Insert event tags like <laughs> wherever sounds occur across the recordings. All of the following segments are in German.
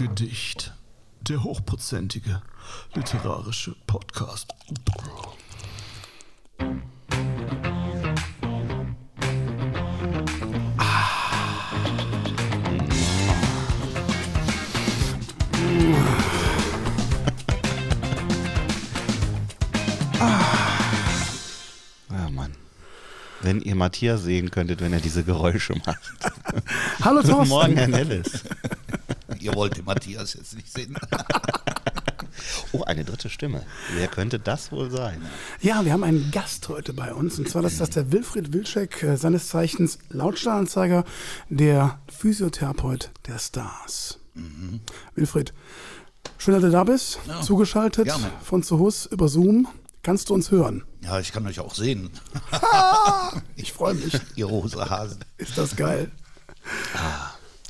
Gedicht. Der hochprozentige literarische Podcast. Ja, Mann. Wenn ihr Matthias sehen könntet, wenn er diese Geräusche macht. Hallo Guten Thorsten. Morgen, Herr Nellis. Ihr wollt den Matthias jetzt nicht sehen. <laughs> Oh, eine dritte Stimme. Wer könnte das wohl sein? Ja, wir haben einen Gast heute bei uns. Und zwar das ist das der Wilfried Wilczek, äh, seines Zeichens Lautstarranzeiger, der Physiotherapeut der Stars. Wilfried, schön, dass du da bist. Ja, zugeschaltet gerne. von zu Hus über Zoom. Kannst du uns hören? Ja, ich kann euch auch sehen. <laughs> Ich freue mich. <laughs> Ihr rosa Hasen. Ist das geil.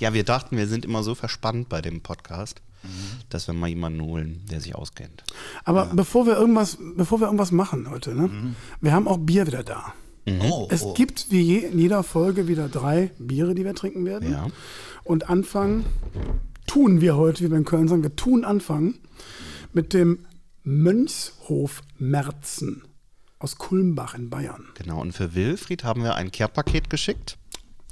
Ja, wir dachten, wir sind immer so verspannt bei dem Podcast, dass wir mal jemanden holen, der sich auskennt. Aber bevor wir irgendwas, bevor wir irgendwas machen heute, ne? Wir haben auch Bier wieder da. Oh, Es oh. gibt wie je, in jeder Folge wieder drei Biere, die wir trinken werden. Ja. Und anfangen tun wir heute, wie wir in Köln sagen, wir tun anfangen mit dem Mönchshof Merzen aus Kulmbach in Bayern. Genau, und für Wilfried haben wir ein Care-Paket geschickt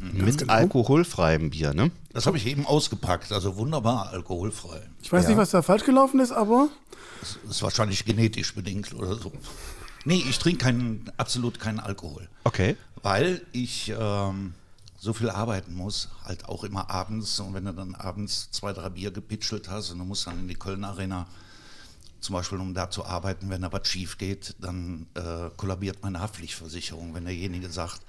mit genau. alkoholfreiem Bier, ne? Das habe ich eben ausgepackt. Also wunderbar alkoholfrei. Ich weiß Ja. nicht, was da falsch gelaufen ist, aber Das ist wahrscheinlich genetisch bedingt oder so. Nee, ich trinke keinen, absolut keinen Alkohol. Okay. Weil ich ähm, so viel arbeiten muss, halt auch immer abends. Und wenn du dann abends zwei, drei Bier gepitchelt hast und du musst dann in die Köln Arena, zum Beispiel um da zu arbeiten, wenn da was schief geht, dann äh, kollabiert meine Haftpflichtversicherung, wenn derjenige sagt,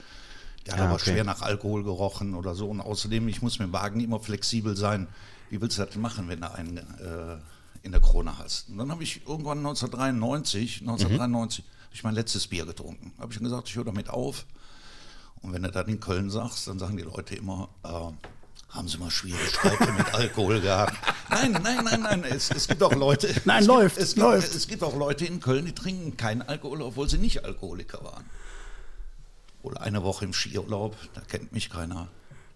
der hat Ah, aber okay. schwer nach Alkohol gerochen oder so. Und außerdem, ich muss mit dem Wagen immer flexibel sein. Wie willst du das machen, wenn du einen äh, in der Krone hast? Und dann habe ich irgendwann 1993, 1993, habe ich mein letztes Bier getrunken. Habe ich gesagt, ich höre damit auf. Und wenn du dann in Köln sagst, dann sagen die Leute immer, äh, haben Sie mal Schwierigkeiten mit Alkohol <laughs> gehabt? Nein, nein, nein, nein. Es, es gibt auch Leute. Nein, läuft, Gibt, es, gibt, läuft. es gibt auch Leute in Köln, die trinken keinen Alkohol, obwohl sie nicht Alkoholiker waren. Oder eine Woche im Skiurlaub, da kennt mich keiner.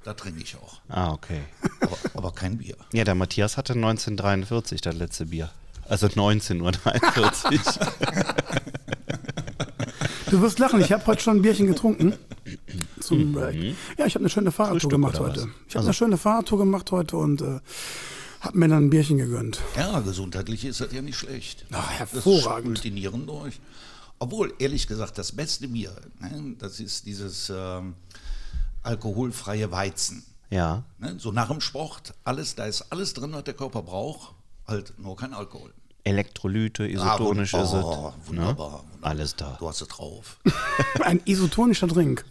Da trinke ich auch. Ah, okay. Aber, aber kein Bier. Ja, der Matthias hatte 1943 das letzte Bier. Also 1943. <laughs> du wirst lachen, ich habe heute schon ein Bierchen getrunken. Zum Break. Ja, ich habe eine schöne Fahrradtour Frühstück gemacht heute. was? Ich habe eine schöne Fahrradtour gemacht heute und äh, habe mir dann ein Bierchen gegönnt. Ja, gesundheitlich ist das ja nicht schlecht. Ach, hervorragend. Das spült die Nieren durch. Obwohl, ehrlich gesagt, das beste Bier, ne, das ist dieses ähm, alkoholfreie Weizen. ja. Ne? So nach dem Sport, alles, da ist alles drin, was der Körper braucht, halt nur kein Alkohol. Elektrolyte, Ah, isotonisch wund- ist oh, es. Wunderbar, ne? wunderbar. Alles da. Du hast es drauf. <laughs> Ein isotonischer Drink.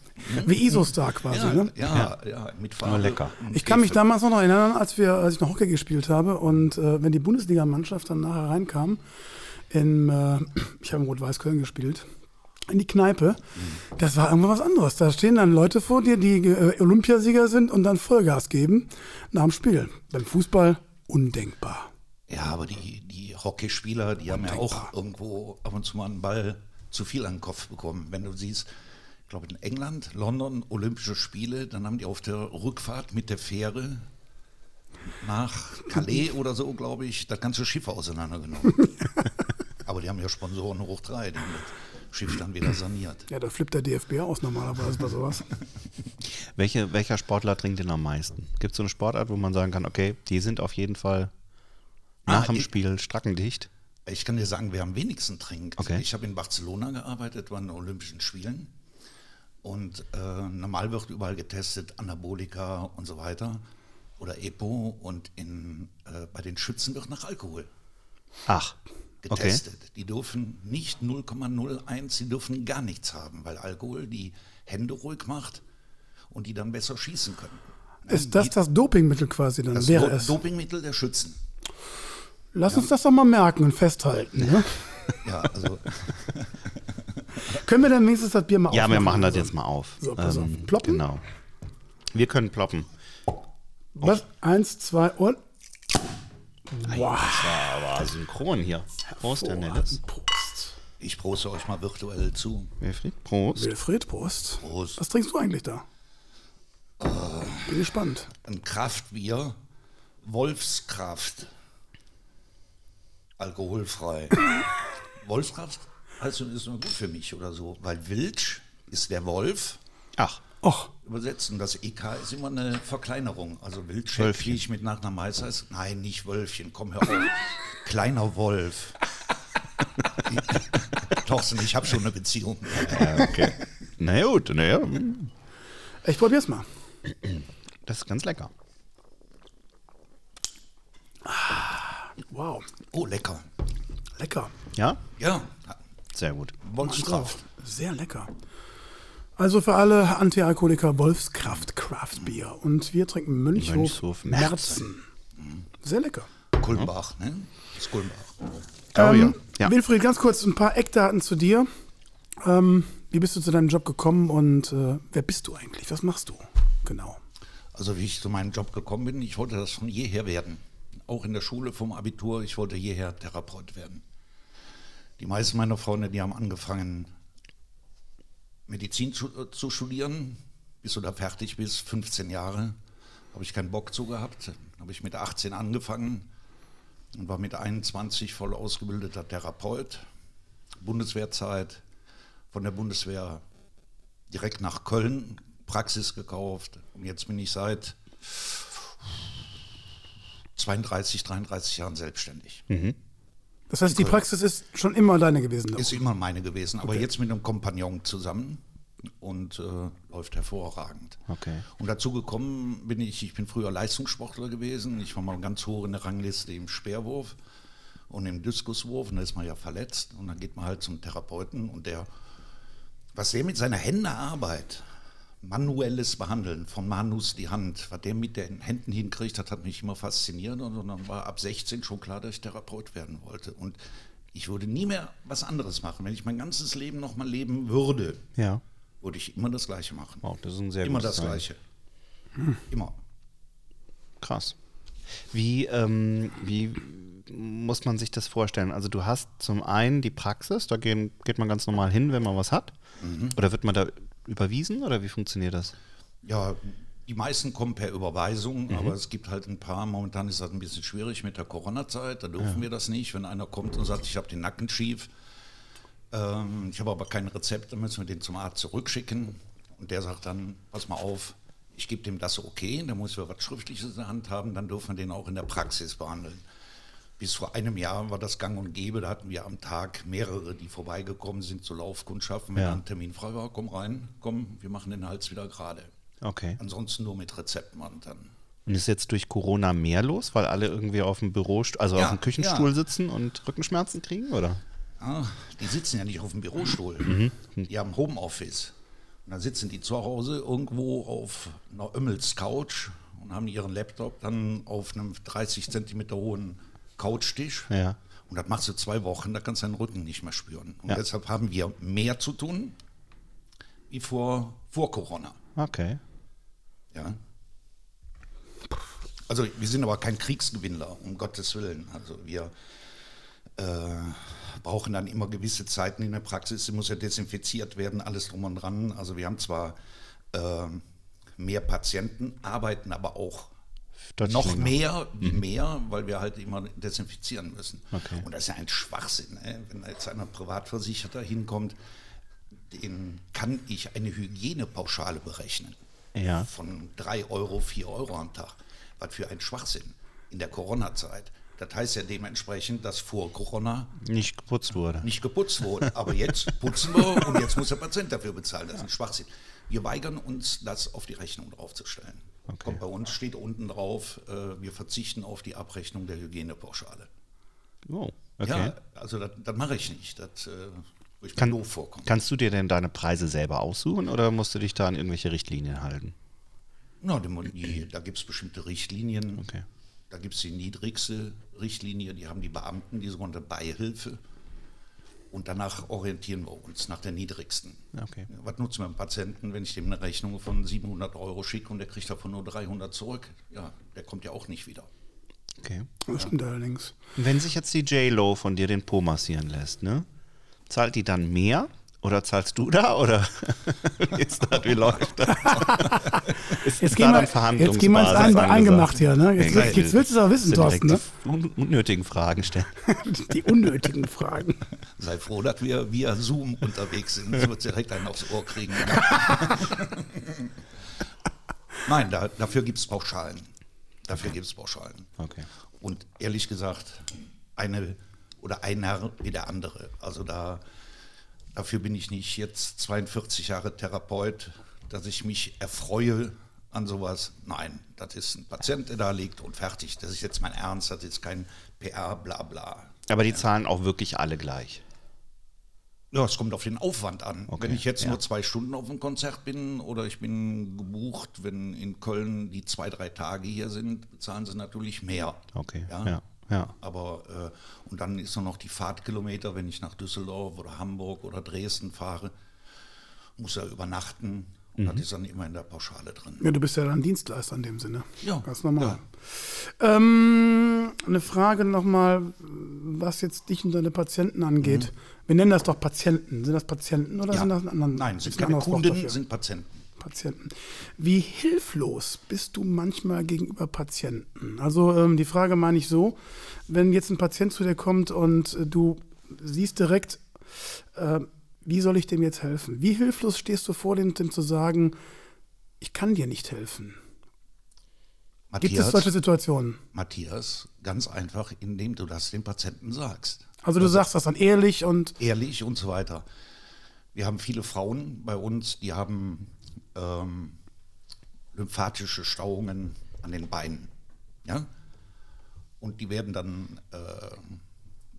Wie Isostar quasi, Ja, ne? ja, ja, mit Farbe. lecker. und Ich kann mich damals noch erinnern, als wir, als ich noch Hockey gespielt habe und äh, wenn die Bundesligamannschaft dann nachher reinkam, in, äh, ich habe in Rot-Weiß Köln gespielt, in die Kneipe, das war irgendwas anderes. Da stehen dann Leute vor dir, die äh, Olympiasieger sind und dann Vollgas geben nach dem Spiel. Beim Fußball undenkbar. Ja, aber die, die Hockeyspieler, die haben ja Undenkbar. auch irgendwo ab und zu mal einen Ball zu viel an den Kopf bekommen. Wenn du siehst, ich glaube in England, London, Olympische Spiele, dann haben die auf der Rückfahrt mit der Fähre nach Calais oder so, glaube ich, das ganze Schiff auseinandergenommen. <laughs> <laughs> aber die haben ja Sponsoren hoch drei, die haben das Schiff dann wieder saniert. Ja, da flippt der DFB aus normalerweise bei sowas. <laughs> Welche, welcher Sportler trinkt denn am meisten? Gibt es so eine Sportart, wo man sagen kann, okay, die sind auf jeden Fall nach Ah, dem ich- Spiel strackendicht? Ich kann dir sagen, wer am wenigsten trinkt. Okay. Ich habe in Barcelona gearbeitet, war in den Olympischen Spielen. Und äh, normal wird überall getestet, Anabolika und so weiter oder EPO. Und in, äh, bei den Schützen wird nach Alkohol Ach, okay. getestet. Die dürfen nicht 0,01, sie dürfen gar nichts haben, weil Alkohol die Hände ruhig macht und die dann besser schießen können. Ist das das Dopingmittel quasi dann? Das wäre Do es. Dopingmittel der Schützen. Lass uns das doch mal merken und festhalten. Ne? <laughs> Ja, also <laughs> Können wir dann wenigstens das Bier mal Ja, wir aufmachen? machen das jetzt mal auf. So, pass auf. Ploppen? Genau. Wir können ploppen. Was? Eins, zwei und. Wow. Das war aber synchron hier. Prost, Herr Nellis. Prost. ich proste euch mal virtuell zu. Wilfried, Prost. Wilfried, Prost. Prost. Was trinkst du eigentlich da? Äh. Bin gespannt. ein Kraftbier Wolfskraft. Alkoholfrei. <laughs> Wolfskraft also ist nur gut für mich oder so, weil Wilsch ist der Wolf. Ach, Och, Übersetzt und das EK ist immer eine Verkleinerung. Also Wölfchen. wie ich mit Nachnamen heiße, heißt, nein, nicht Wölfchen, komm hör auf. <laughs> Kleiner Wolf. <laughs> Thorsten, ich habe schon eine Beziehung. ja, okay. Na gut, naja, ich probier's mal. das ist ganz lecker. Wow, Oh, lecker. lecker. Ja, Ja, sehr gut. Wolfskraft. Sehr lecker. Also für alle Antialkoholiker Wolfskraft Craft Beer. Und wir trinken Mönchhof, Mönchshof Merzen. Sehr lecker. Kulmbach, ne? Das ist Kulmbach. Oh ja. Ähm, ja. Wilfried, ganz kurz ein paar Eckdaten zu dir. Ähm, wie bist du zu deinem Job gekommen und äh, wer bist du eigentlich? Was machst du? Genau. Also wie ich zu meinem Job gekommen bin, ich wollte das von jeher werden. Auch in der Schule vom Abitur, ich wollte jeher Therapeut werden. Die meisten meiner Freunde, die haben angefangen, Medizin zu, äh, zu studieren, bis du da fertig bist, 15 Jahre, habe ich keinen Bock zu gehabt. Habe ich mit 18 angefangen und war mit 21 voll ausgebildeter Therapeut. Bundeswehrzeit, von der Bundeswehr direkt nach Köln Praxis gekauft und jetzt bin ich seit 32, 33 Jahren selbstständig. Das heißt, die Praxis ist schon immer deine gewesen. Ist immer meine gewesen, aber jetzt mit einem Kompagnon zusammen und äh, läuft hervorragend. Okay. Und dazu gekommen bin ich, ich bin früher Leistungssportler gewesen, ich war mal ganz hoch in der Rangliste im Speerwurf und im Diskuswurf und da ist man ja verletzt und dann geht man halt zum Therapeuten und der, was der mit seiner Hände Arbeit, manuelles Behandeln, von Manus die Hand, was der mit den Händen hinkriegt, das hat mich immer fasziniert und dann war ab 16 schon klar, dass ich Therapeut werden wollte und ich würde nie mehr was anderes machen. Wenn ich mein ganzes Leben noch mal leben würde, Ja. würde ich immer das Gleiche machen. Wow, das ist ein sehr Immer das Zeichen. Gleiche. Immer. Krass. Wie, ähm, wie muss man sich das vorstellen? Also du hast zum einen die Praxis, da gehen, geht man ganz normal hin, wenn man was hat. Oder wird man da überwiesen oder wie funktioniert das? Ja, die meisten kommen per Überweisung, Mhm. aber es gibt halt ein paar. Momentan ist das ein bisschen schwierig mit der Corona-Zeit. Da dürfen wir das nicht. Wenn einer kommt und sagt, ich habe den Nacken schief, ähm, ich habe aber kein Rezept, dann müssen wir den zum Arzt zurückschicken. Und der sagt dann, pass mal auf, ich gebe dem das okay, dann muss wir was Schriftliches in der Hand haben, dann dürfen wir den auch in der Praxis behandeln. Bis vor einem Jahr war das gang und gäbe, da hatten wir am Tag mehrere, die vorbeigekommen sind zu Laufkundschaften. Wenn Ja. ein Termin frei war, komm rein, komm, wir machen den Hals wieder gerade. Okay. Ansonsten nur mit Rezepten und dann. Und ist jetzt durch Corona mehr los, weil alle irgendwie auf dem Büro, also Ja, auf dem Küchenstuhl ja. sitzen und Rückenschmerzen kriegen, oder? Ah, die sitzen ja nicht auf dem Bürostuhl. Mhm. Die haben Homeoffice. Und dann sitzen die zu Hause irgendwo auf einer Ömmels Couch und haben ihren Laptop dann auf einem 30 Zentimeter hohen Couchtisch. Ja. Und das machst du zwei Wochen, da kannst du deinen Rücken nicht mehr spüren. Und Ja. deshalb haben wir mehr zu tun wie vor, vor Corona. Okay. Ja. Also wir sind aber kein Kriegsgewinnler, um Gottes Willen. Also wir äh, brauchen dann immer gewisse Zeiten in der Praxis. Sie muss ja desinfiziert werden, alles drum und dran. Also wir haben zwar äh, mehr Patienten, arbeiten aber auch noch länger. mehr, wie mehr, weil wir halt immer desinfizieren müssen. Okay. Und das ist ja ein Schwachsinn. Ne? Wenn jetzt einer Privatversicherter hinkommt, den kann ich eine Hygienepauschale berechnen Ja. von 3 Euro, 4 Euro am Tag. Was für ein Schwachsinn in der Corona-Zeit. Das heißt ja dementsprechend, dass vor Corona Nicht geputzt wurde. nicht geputzt wurde. Aber jetzt putzen wir und jetzt muss der Patient dafür bezahlen. Das ist ein Schwachsinn. Wir weigern uns, das auf die Rechnung draufzustellen. Kommt bei uns, steht unten drauf, äh, wir verzichten auf die Abrechnung der Hygienepauschale. Oh, okay. Ja, also das, mache ich nicht. Das äh, ich Kann, doof vorkommen. kannst du dir denn deine Preise selber aussuchen oder musst du dich da an irgendwelche Richtlinien halten? Na, die, da gibt es bestimmte Richtlinien. Okay. Da gibt es die niedrigste Richtlinie, die haben die Beamten, die sogenannte Beihilfe. Und danach orientieren wir uns nach der niedrigsten. Okay. Was nutzt man dem Patienten, wenn ich dem eine Rechnung von 700 Euro schicke und der kriegt davon nur 300 zurück? Ja, der kommt ja auch nicht wieder. okay. Das stimmt allerdings. Wenn sich jetzt die J-Lo von dir den Po massieren lässt, ne? Zahlt die dann mehr Oder zahlst du da? Oder wie, ist das, wie läuft das? <laughs> ist, Jetzt gehen da wir, jetzt gehen wir ins Ein, Eingemacht hier. Ne? Jetzt, angesagt? jetzt willst du es auch wissen, Thorsten. Ne? die un unnötigen Fragen stellen. <laughs> Die unnötigen Fragen. Sei froh, dass wir via Zoom unterwegs sind. Das wird direkt einen aufs Ohr kriegen. <laughs> Nein, da, dafür gibt es Pauschalen. Dafür gibt es Pauschalen. Okay. Und ehrlich gesagt, eine oder einer wie der andere. Also da, dafür bin ich nicht jetzt 42 Jahre Therapeut, dass ich mich erfreue an sowas. Nein, das ist ein Patient, der da liegt und fertig. Das ist jetzt mein Ernst, das ist kein PR, bla bla. Aber die zahlen auch wirklich alle gleich. Ja, es kommt auf den Aufwand an. Okay, wenn ich jetzt ja. nur zwei Stunden auf einem Konzert bin oder ich bin gebucht, wenn in Köln die zwei, drei Tage hier sind, zahlen sie natürlich mehr. Okay. Ja. Ja. Ja. Aber äh, und dann ist noch die Fahrtkilometer, wenn ich nach Düsseldorf oder Hamburg oder Dresden fahre, muss er übernachten. Und das ist dann immer in der Pauschale drin. Ja, du bist ja dann Dienstleister in dem Sinne. Ja, Ganz normal. Ähm, eine Frage nochmal, was jetzt dich und deine Patienten angeht. Wir nennen das doch Patienten. Sind das Patienten oder Mhm. Ja. sind das ein anderen? Nein, ist sind ein keine Kunden, sind Patienten. Patienten. Wie hilflos bist du manchmal gegenüber Patienten? Also ähm, die Frage meine ich so, wenn jetzt ein Patient zu dir kommt und äh, du siehst direkt, äh, wie soll ich dem jetzt helfen? Wie hilflos stehst du vor dem, dem zu sagen, ich kann dir nicht helfen? Gibt es Matthias, solche Situationen? Matthias, ganz einfach, indem du das dem Patienten sagst. Also du sagst das dann ehrlich und ehrlich und so weiter. Wir haben viele Frauen bei uns, die haben ähm, lymphatische Stauungen an den Beinen. Ja? Und die werden dann, äh,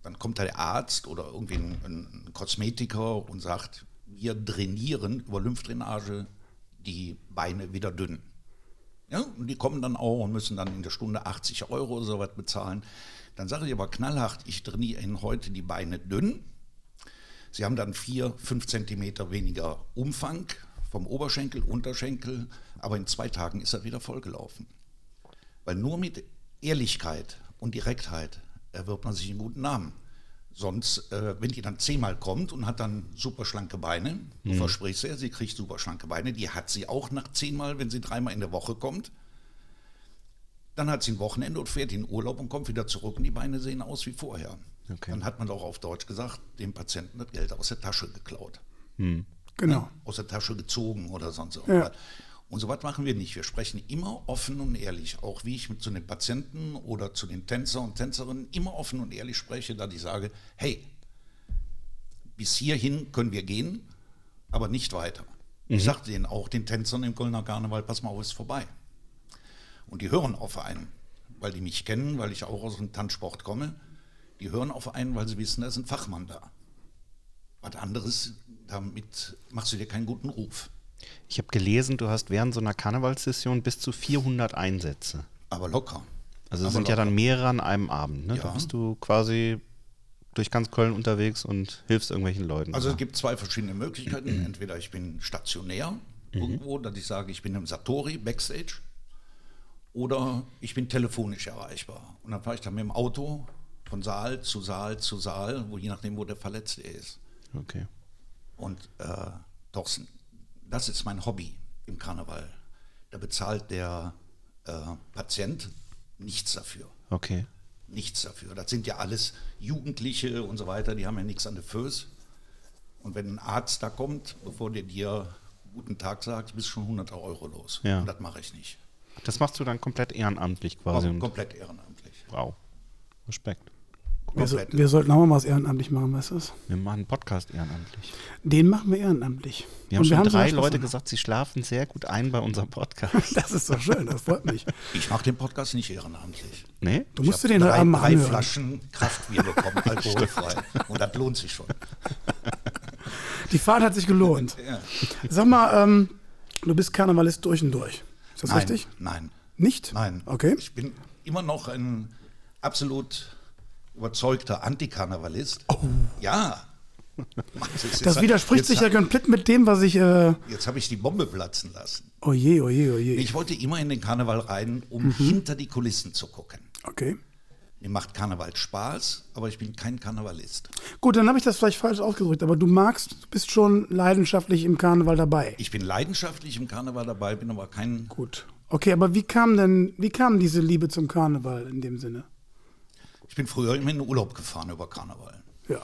dann kommt da der Arzt oder irgendwie ein, ein Kosmetiker und sagt, wir trainieren über Lymphdrainage die Beine wieder dünn. Ja, und die kommen dann auch und müssen dann in der Stunde 80 Euro oder so was bezahlen. Dann sage ich aber knallhart, ich trainiere Ihnen heute die Beine dünn. Sie haben dann vier, fünf Zentimeter weniger Umfang vom Oberschenkel, Unterschenkel, aber in zwei Tagen ist er wieder vollgelaufen. Weil nur mit Ehrlichkeit und Direktheit erwirbt man sich einen guten Namen. Sonst, äh, wenn die dann zehnmal kommt und hat dann super schlanke Beine, du versprichst ja, sie kriegt super schlanke Beine, die hat sie auch nach zehnmal, wenn sie dreimal in der Woche kommt. Dann hat sie ein Wochenende und fährt in Urlaub und kommt wieder zurück und die Beine sehen aus wie vorher. Okay. Dann hat man doch auf Deutsch gesagt, dem Patienten das Geld aus der Tasche geklaut genau. aus der Tasche gezogen oder sonst Ja. irgendwas. Und so was machen wir nicht. Wir sprechen immer offen und ehrlich, auch wie ich mit zu den Patienten oder zu den Tänzer und Tänzerinnen immer offen und ehrlich spreche, dass ich sage, hey, bis hierhin können wir gehen, aber nicht weiter. Ich sagte denen auch, den Tänzern im Kölner Karneval, pass mal auf, ist vorbei. Und die hören auf einen, weil die mich kennen, weil ich auch aus dem Tanzsport komme. Die hören auf einen, weil sie wissen, da ist ein Fachmann da. Was anderes, damit machst du dir keinen guten Ruf. Ich habe gelesen, du hast während so einer Karnevalssession bis zu 400 Einsätze. Aber locker. Also es sind ja locker. dann mehrere an einem Abend. Ne? Da Ja. bist du quasi durch ganz Köln unterwegs und hilfst irgendwelchen Leuten. Also es gibt zwei verschiedene Möglichkeiten. Entweder ich bin stationär irgendwo, dass ich sage, ich bin im Satori, Backstage. Oder ich bin telefonisch erreichbar. Und dann fahre ich dann mit dem Auto von Saal zu Saal zu Saal, wo je nachdem, wo der Verletzte ist. okay. Und äh, Thorsten, das ist mein Hobby im Karneval. Da bezahlt der äh, Patient nichts dafür. Okay. Nichts dafür. Das sind ja alles Jugendliche und so weiter, die haben ja nichts an der Föß. Und wenn ein Arzt da kommt, bevor der dir guten Tag sagt, bist du schon 100 Euro los. Ja. Und das mache ich nicht. Das machst du dann komplett ehrenamtlich quasi. Und, komplett ehrenamtlich. wow. Respekt. Wir, so, wir sollten auch mal was ehrenamtlich machen, weißt du das? Wir machen einen Podcast ehrenamtlich. Den machen wir ehrenamtlich. Wir haben Und schon sogar drei Spaß Leute gesagt, sie schlafen sehr gut ein bei unserem Podcast. <laughs> Das ist doch schön, das freut mich. Ich mache den Podcast nicht ehrenamtlich. nee? Du Ich musst dir hab den drei, halt drei anhören. Flaschen Kraftbier bekommen, <laughs> alkoholfrei. und das lohnt sich schon. <laughs> Die Fahrt hat sich gelohnt. Ja. Sag mal, ähm, du bist Karnevalist durch und durch. Ist das Nein, richtig? nein, Nicht? nein. Okay. Ich bin immer noch ein absolut überzeugter Antikarnevalist. Oh. Ja. Das jetzt- widerspricht sich ja komplett mit dem, was ich. Äh, Jetzt habe ich die Bombe platzen lassen. oje, oje, oje. Ich wollte immer in den Karneval rein, um Mhm. hinter die Kulissen zu gucken. Okay. Mir macht Karneval Spaß, aber ich bin kein Karnevalist. Gut, dann habe ich das vielleicht falsch ausgedrückt, aber du magst, du bist schon leidenschaftlich im Karneval dabei. Ich bin leidenschaftlich im Karneval dabei, bin aber kein. Gut. Okay, aber wie kam denn, wie kam diese Liebe zum Karneval in dem Sinne? Ich bin früher immer in den Urlaub gefahren über Karneval. Ja.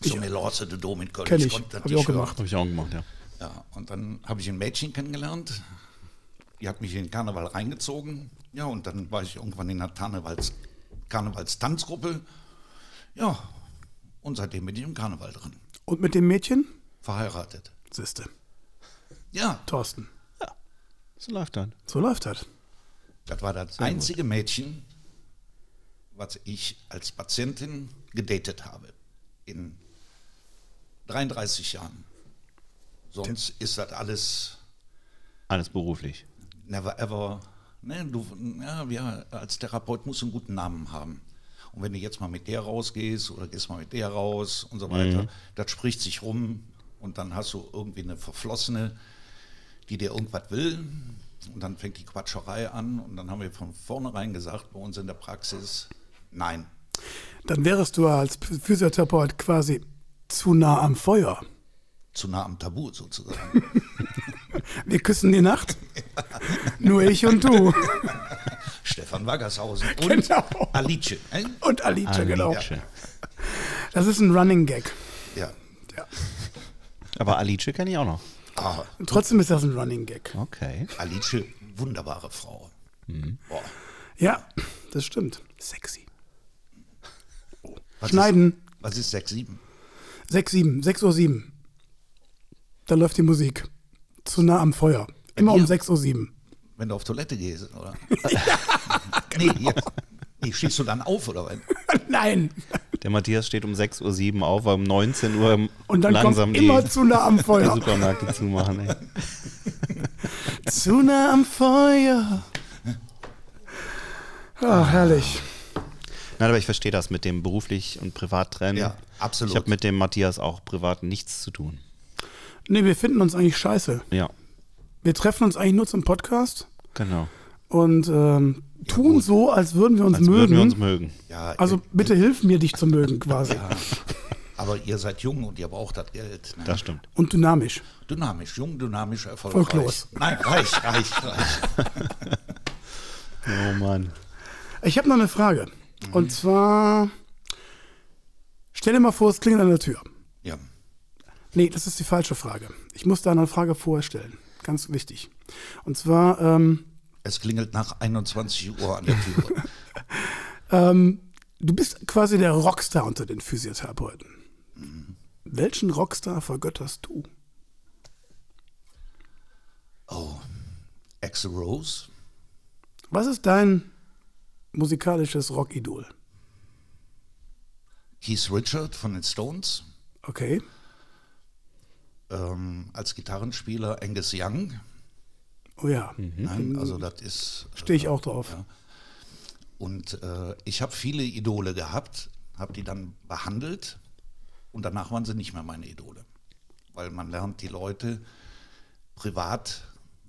So mir Lorze de Dom in Köln. Kenn ich. konnte das Hab ich nicht auch gemacht. Habe ich auch gemacht, ja. Ja, und dann habe ich ein Mädchen kennengelernt. Die hat mich in den Karneval reingezogen. Ja, und dann war ich irgendwann in einer Karnevals, Karnevalstanzgruppe. Ja, und seitdem bin ich im Karneval drin. Und mit dem Mädchen? Verheiratet. Siehste. Ja, Thorsten. So läuft dann. So läuft das. das war das einzige Mädchen, was ich als Patientin gedatet habe. In 33 Jahren. Sonst ist das alles Alles beruflich. never ever. Ne, du, ja, wir als Therapeut musst du einen guten Namen haben. Und wenn du jetzt mal mit der rausgehst oder gehst mal mit der raus und so weiter, das spricht sich rum und dann hast du irgendwie eine Verflossene, die dir irgendwas will und dann fängt die Quatscherei an und dann haben wir von vornherein gesagt, bei uns in der Praxis, nein. Dann wärst du als Physiotherapeut quasi zu nah am Feuer. Zu nah am Tabu sozusagen. <laughs> Wir küssen die Nacht. <laughs> Nur ich und du. <laughs> Stefan Waggershausen und Genau. Alice. äh? Und Alice, genau. Alice. Das ist ein Running Gag. Ja. Ja. Aber Alice kenne ich auch noch. Ah, Trotzdem ist das ein Running Gag. Okay. Alice, wunderbare Frau. Boah. Ja, das stimmt. Sexy. Was Schneiden. Ist, was ist 6, 7? 6, 7, 6 Uhr 7. Da läuft die Musik. Zu nah am Feuer. Immer um mir? 6 Uhr 7. Wenn du auf Toilette gehst, oder? <laughs> nee, jetzt. Nee, stehst du dann auf, oder was? <laughs> Nein. Der Matthias steht um 6.07 Uhr auf, weil um 19 Uhr Und dann langsam kommt immer zu nah am die Feuer. <laughs> Supermärkte zumachen. Ey. Zu nah am Feuer. Ah, herrlich. Nein, aber ich verstehe das mit dem beruflich und privat trennen. Ja, absolut. Ich habe mit dem Matthias auch privat nichts zu tun. Nee, wir finden uns eigentlich scheiße. Ja, Wir treffen uns eigentlich nur zum Podcast genau. und ähm, tun so, als würden wir uns Als mögen. würden wir uns mögen. Ja, also ihr, bitte hilf mir, dich zu mögen <laughs> quasi. aber ihr seid jung und ihr braucht das Geld. Ne? Das stimmt. Und dynamisch. Dynamisch, jung, dynamisch, erfolgreich. Folglos. Nein, reich, reich, reich. <laughs> Oh Mann. Ich habe noch eine Frage. Und zwar, stell dir mal vor, es klingelt an der Tür. Ja. Nee, das ist die falsche Frage. Ich muss da eine Frage vorher stellen. Ganz wichtig. Und zwar, ähm, Es klingelt nach 21 Uhr an der Tür. <laughs> ähm, du bist quasi der Rockstar unter den Physiotherapeuten. Welchen Rockstar vergötterst du? Oh, Axel Rose, Was ist dein musikalisches Rockidol? Keith Richard von den Stones, Okay. ähm, als Gitarrenspieler Angus Young. Oh ja, Nein, also das ist. stehe ich auch drauf. Ja. Und äh, ich habe viele Idole gehabt, habe die dann behandelt und danach waren sie nicht mehr meine Idole. Weil man lernt die Leute privat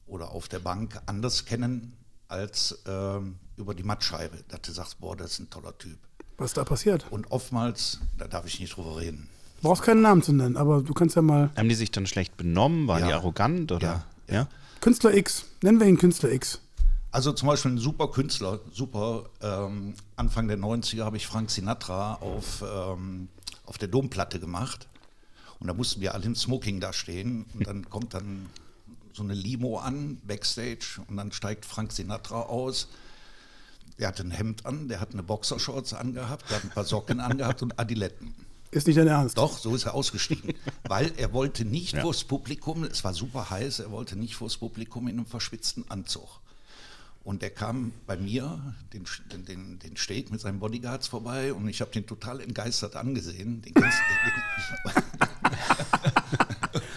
oder auf der Bank anders kennen als ähm, über die Mattscheibe. Dass du sagst, boah, das ist ein toller Typ. Was da passiert? Und oftmals, da darf ich nicht drüber reden. Brauchst keinen Namen zu nennen, aber du kannst ja mal Haben die sich dann schlecht benommen? Waren Ja. die arrogant? Oder? Ja, ja. Künstler X, nennen wir ihn Künstler X. Also zum Beispiel ein super Künstler, super, ähm, Anfang der 90er habe ich Frank Sinatra auf, ähm, auf der Domplatte gemacht. Und da mussten wir alle im Smoking da stehen. Und dann kommt dann so eine Limo an, Backstage, und dann steigt Frank Sinatra aus. Der hatte ein Hemd an, der hat eine Boxershorts angehabt, der hat ein paar Socken <laughs> angehabt und Adiletten. Ist nicht dein Ernst? Doch, so ist er ausgestiegen. Weil er wollte nicht vors Publikum, es war super heiß, er wollte nicht vors Publikum in einem verschwitzten Anzug. Und er kam bei mir den, den, den, Steg mit seinen Bodyguards vorbei und ich habe den total entgeistert angesehen. Den, <laughs>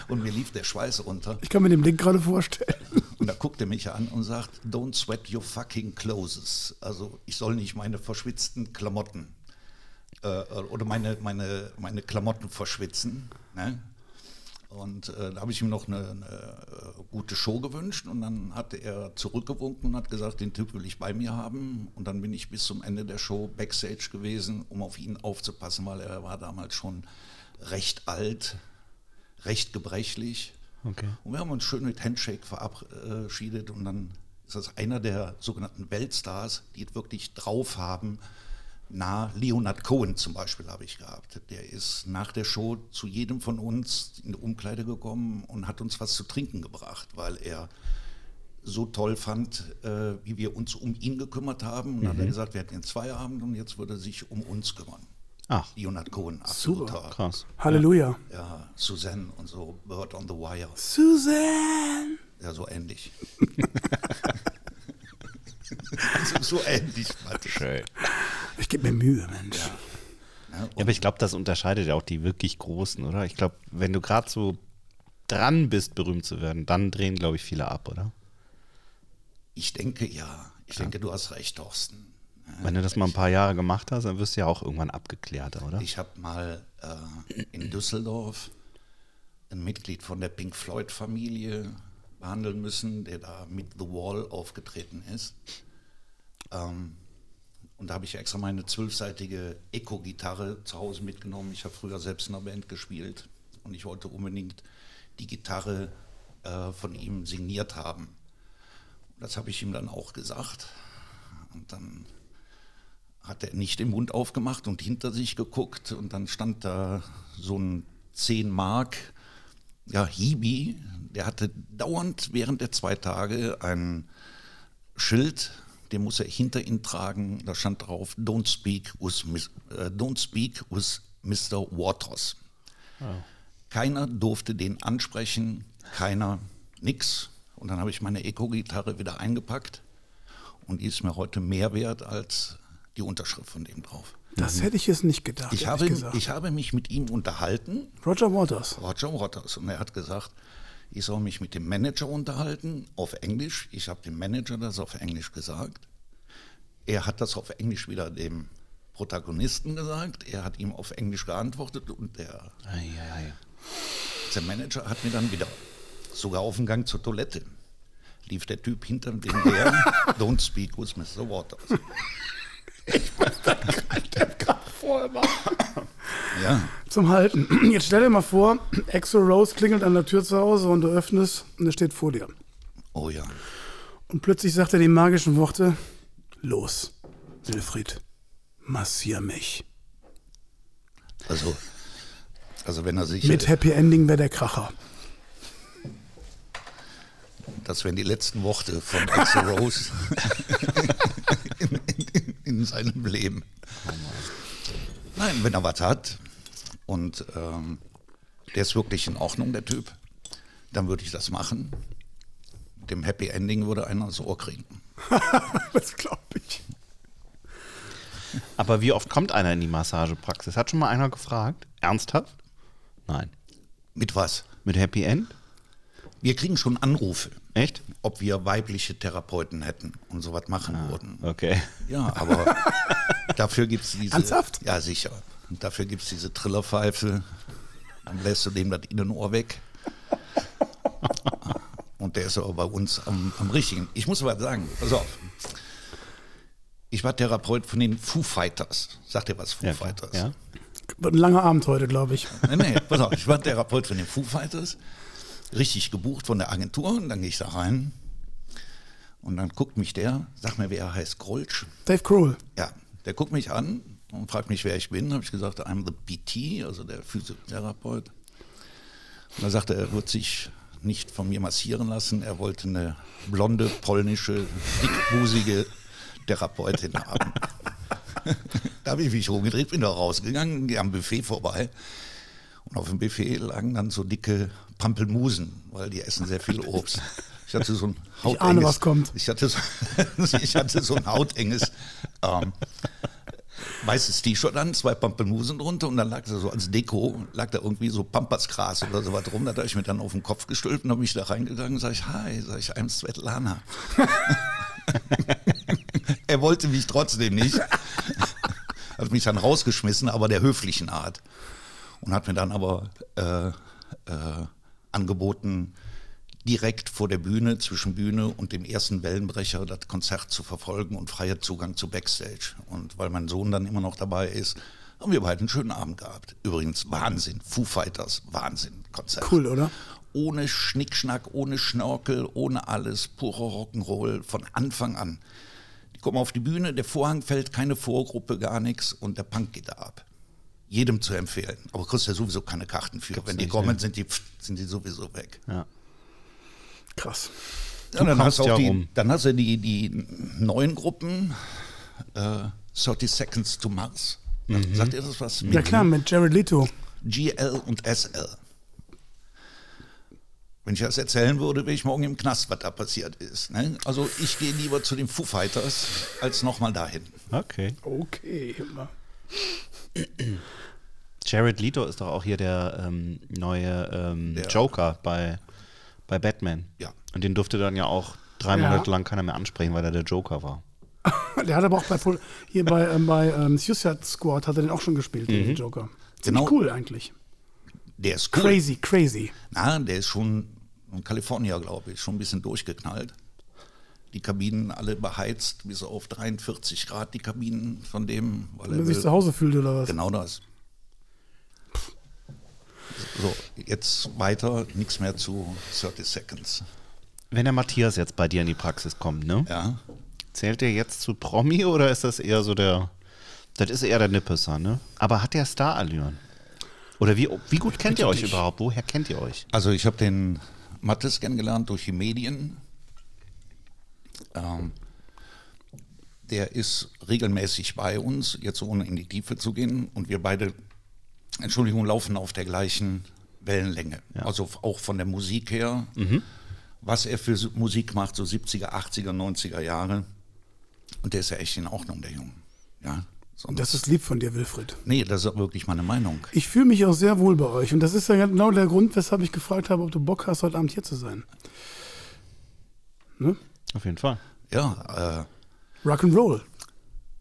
und mir lief der Schweiß runter. Ich kann mir den Blick gerade vorstellen. Und da guckt er mich an und sagt, don't sweat your fucking clothes. Also ich soll nicht meine verschwitzten Klamotten äh, oder meine, meine, meine Klamotten verschwitzen. Ne? Und äh, da habe ich ihm noch eine, eine äh, gute Show gewünscht und dann hat er zurückgewunken und hat gesagt, den Typ will ich bei mir haben. Und dann bin ich bis zum Ende der Show backstage gewesen, um auf ihn aufzupassen, weil er war damals schon recht alt, recht gebrechlich. Okay. Und wir haben uns schön mit Handshake verabschiedet und dann ist das einer der sogenannten Weltstars, die es wirklich drauf haben. Na, Leonard Cohen zum Beispiel habe ich gehabt. Der ist nach der Show zu jedem von uns in die Umkleide gekommen und hat uns was zu trinken gebracht, weil er so toll fand, äh, wie wir uns um ihn gekümmert haben. Und dann hat er gesagt, wir hatten jetzt Feierabend und jetzt würde er sich um uns kümmern. Ach, Leonard Cohen, absoluter. krass. Halleluja. Ja, Suzanne und so, Bird on the Wire. Susan! Ja, so ähnlich. <laughs> also so ähnlich. Mathe. Schön. Ich gebe mir Mühe, Mensch. Ja, Ja, und aber ich glaube, das unterscheidet ja auch die wirklich Großen, oder? Ich glaube, wenn du gerade so dran bist, berühmt zu werden, dann drehen, glaube ich, viele ab, oder? ich denke ja. Ich denke, du hast recht, Thorsten. Wenn du das mal ein paar Jahre gemacht hast, dann wirst du ja auch irgendwann abgeklärt, oder? Ich habe mal äh, in Düsseldorf ein Mitglied von der Pink Floyd-Familie behandeln müssen, der da mit The Wall aufgetreten ist. Ähm, und da habe ich extra meine zwölfseitige Eco-Gitarre zu Hause mitgenommen. Ich habe früher selbst in einer Band gespielt und ich wollte unbedingt die Gitarre äh, von ihm signiert haben. Das habe ich ihm dann auch gesagt. Und dann hat er nicht den Mund aufgemacht und hinter sich geguckt und dann stand da so ein 10 Mark, ja, Hibi, der hatte dauernd während der zwei Tage ein Schild, den muss er hinter ihn tragen, da stand drauf, don't speak with, äh, don't speak with Mr. Waters. Keiner durfte den ansprechen, keiner, nix. Und dann habe ich meine Eco-Gitarre wieder eingepackt und die ist mir heute mehr wert als die Unterschrift von dem drauf. Das hätte ich jetzt nicht gedacht. Ich habe, gesagt. ich habe mich mit ihm unterhalten, Roger Waters. Roger Waters, und er hat gesagt, ich soll mich mit dem Manager unterhalten, auf Englisch. Ich habe dem Manager das auf Englisch gesagt. Er hat das auf Englisch wieder dem Protagonisten gesagt. Er hat ihm auf Englisch geantwortet und der, Eieiei. der Manager hat mir dann wieder, sogar auf dem Gang zur Toilette, lief der Typ hinter dem her, <laughs> don't speak with Mr. Waters. Ja, Zum Halten. Jetzt stell dir mal vor, Exo Rose klingelt an der Tür zu Hause und du öffnest und er steht vor dir. oh ja. Und plötzlich sagt er die magischen Worte: Los, Wilfried, massier mich. Also, also wenn er sich, Mit Happy Ending wäre der Kracher. das wären die letzten Worte von Axel Rose <laughs> in, in, in seinem Leben. Nein, wenn er was hat und ähm, der ist wirklich in Ordnung, der Typ, dann würde ich das machen. Mit dem Happy Ending würde einer das Ohr kriegen. <laughs> das glaube ich. Aber wie oft kommt einer in die Massagepraxis? Hat schon mal einer gefragt? Ernsthaft? Nein. Mit was? Mit Happy End? Wir kriegen schon Anrufe, Echt? ob wir weibliche Therapeuten hätten und sowas machen würden. Okay. Ja, aber <laughs> dafür gibt es diese. Ernsthaft? Ja, sicher. Und dafür gibt es diese Trillerpfeife. Dann lässt du dem das Innenohr weg. Und der ist aber bei uns am, am richtigen. Ich muss aber sagen, pass auf. Ich war Therapeut von den Foo Fighters. Sagt ihr was, Foo Ja. Fighters? ja. Wird ein langer Abend heute, glaube ich. Nee, nee, pass auf, ich war Therapeut von den Foo Fighters, richtig gebucht von der Agentur und dann gehe ich da rein und dann guckt mich der, sag mir, wer er heißt, Grolsch. Dave Grohl. Ja, der guckt mich an und fragt mich, wer ich bin. Habe ich gesagt, I'm the PT, also der Physiotherapeut. Und da sagte er, er wird sich nicht von mir massieren lassen. Er wollte eine blonde, polnische, dickbusige Therapeutin haben. <laughs> da habe ich mich rumgedreht, bin da rausgegangen, gehe am Buffet vorbei. Und auf dem Buffet lagen dann so dicke Pampelmusen, weil die essen sehr viel Obst. Ich hatte so ein Ich ahne, was kommt. Ich hatte so, <laughs> ich hatte so ein hautenges ähm, weißes T-Shirt an, zwei Pampelmusen drunter und dann lag da so als Deko, lag da irgendwie so Pampasgras oder so was rum. Da habe ich mir dann auf den Kopf gestülpt und habe mich da reingegangen und sage ich, hi, sage ich, I'm Svetlana. <laughs> er wollte mich trotzdem nicht. <laughs> Hat mich dann rausgeschmissen, aber der höflichen Art. Und hat mir dann aber äh, äh, angeboten, direkt vor der Bühne, zwischen Bühne und dem ersten Wellenbrecher das Konzert zu verfolgen und freier Zugang zu Backstage. Und weil mein Sohn dann immer noch dabei ist, haben wir beide einen schönen Abend gehabt. Übrigens, Wahnsinn. Foo Fighters, Wahnsinn. Konzert. Cool, oder? Ohne Schnickschnack, ohne Schnörkel, ohne alles. Purer Rock'n'Roll von Anfang an. Die kommen auf die Bühne, der Vorhang fällt, keine Vorgruppe, gar nichts und der Punk geht da ab. Jedem zu empfehlen. Aber kriegst ja sowieso keine Karten für. Wenn die kommen, ne? sind die, sind die sowieso weg. Ja. Krass. Ja, dann, hast du ja auch die, rum. dann hast du die, die neuen Gruppen, äh, 30 Seconds to Mars. Mhm. Sagt ihr das was? Ja klar, mit Jared Leto. GL und SL. Wenn ich das erzählen würde, wäre ich morgen im Knast, was da passiert ist. Ne? Also ich gehe lieber zu den Foo Fighters als nochmal dahin. Okay. Okay. immer. Jared Leto ist doch auch hier der ähm, neue ähm, Der- Joker bei, bei Batman. Ja. Und den durfte dann ja auch drei Ja. Monate lang keiner mehr ansprechen, weil er der Joker war. <laughs> Der hat aber auch bei Pol hier bei, ähm, bei ähm, Suicide Squad hat er den auch schon gespielt, den Joker. Ziemlich Genau. cool eigentlich. Der ist cool. Crazy, crazy. Na, der ist schon in Kalifornien, glaube ich, schon ein bisschen durchgeknallt. Die Kabinen alle beheizt, bis auf 43 Grad, die Kabinen von dem, weil Wenn er sich zu Hause fühlt oder was? Genau das. So, jetzt weiter, nichts mehr zu 30 Seconds. Wenn der Matthias jetzt bei dir in die Praxis kommt, ne? Ja, Zählt der jetzt zu Promi oder ist das eher so der. Das ist eher der Nippesser, ne? Aber hat der Starallüren? Oder wie, wie gut kennt ihr euch dich. überhaupt? Woher kennt ihr euch? also ich habe den Mattes kennengelernt durch die Medien. Ähm, der ist regelmäßig bei uns, jetzt ohne in die Tiefe zu gehen. Und wir beide, Entschuldigung, laufen auf der gleichen Wellenlänge. Also auch von der Musik her. Was er für Musik macht, so 70er, 80er, 90er Jahre. Und der ist ja echt in Ordnung, der Junge. Ja, sonst, Das ist lieb von dir, Wilfried. nee, das ist auch wirklich meine Meinung. Ich fühle mich auch sehr wohl bei euch. Und das ist ja genau der Grund, weshalb ich gefragt habe, ob du Bock hast, heute Abend hier zu sein. Ne? Auf jeden Fall. Ja, äh, Rock'n'Roll.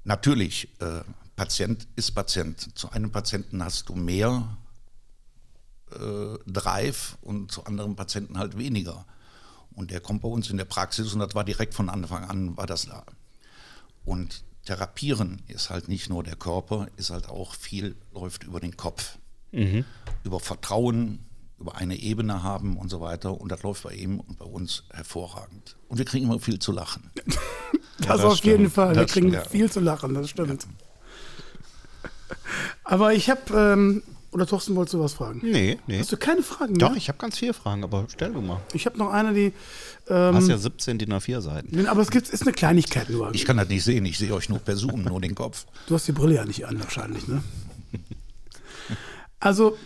Natürlich, äh, Patient ist Patient. Zu einem Patienten hast du mehr äh, Drive und zu anderen Patienten halt weniger. Und der kommt bei uns in der Praxis und das war direkt von Anfang an, war das da. Und Therapieren ist halt nicht nur der Körper, ist halt auch viel, läuft über den Kopf. Über Vertrauen, über eine Ebene haben und so weiter. Und das läuft bei ihm und bei uns hervorragend. Und wir kriegen immer viel zu lachen. Das, <laughs> das auf jeden stimmt. Fall. Wir Das kriegen stimmt, ja. viel zu lachen, das stimmt. Aber ich habe, ähm, oder Thorsten, wolltest du was fragen? Nee, nee. Hast du keine Fragen Doch, mehr? ich habe ganz viele Fragen, aber stell du mal. Ich habe noch eine, die, Du ähm, hast ja 17 DIN A4 Seiten. aber es gibt, ist eine Kleinigkeit nur. Ich kann das nicht sehen, ich sehe euch nur per Zoom, nur den Kopf. Du hast die Brille ja nicht an, wahrscheinlich, ne? Also,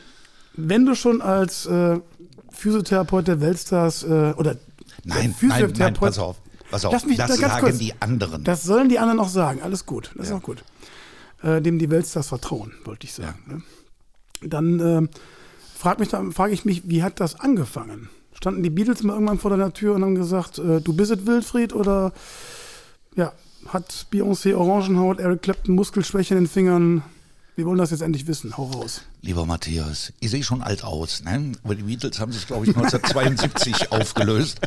wenn du schon als äh, Physiotherapeut der Weltstars äh, oder der Nein, nein, nein, pass auf. Pass auf, Lass mich das sagen kurz. die anderen. Das sollen die anderen auch sagen. Alles gut. Das ist auch gut. Äh, dem die Weltstars vertrauen, wollte ich sagen. Ne? Dann äh, frage mich, frage ich mich, wie hat das angefangen? Standen die Beatles mal irgendwann vor deiner Tür und haben gesagt, äh, du bist es Wilfried oder ja, hat Beyoncé Orangenhaut, Eric Clapton Muskelschwäche in den Fingern? Wir wollen das jetzt endlich wissen. Hau raus. Lieber Matthias, ich sehe schon alt aus, ne? aber die Beatles haben sich, glaube ich, 1972 <laughs> aufgelöst.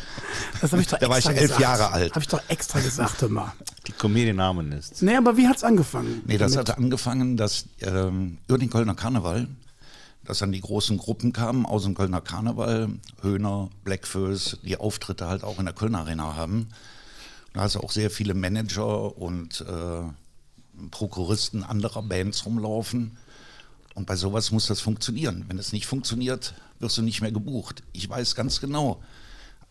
Das habe ich doch Da war ich elf gesagt. Jahre alt. Habe ich doch extra gesagt, mal. Die Comedian-Namen-List. Nee, aber wie hat's angefangen? Nee, das damit? hatte angefangen, dass ähm, über den Kölner Karneval, dass dann die großen Gruppen kamen aus dem Kölner Karneval, Höhner, Blackfoes, die Auftritte halt auch in der Kölner Arena haben. Da hast du auch sehr viele Manager und äh, Prokuristen anderer Bands rumlaufen. Und bei sowas muss das funktionieren. Wenn es nicht funktioniert, wirst du nicht mehr gebucht. Ich weiß ganz genau,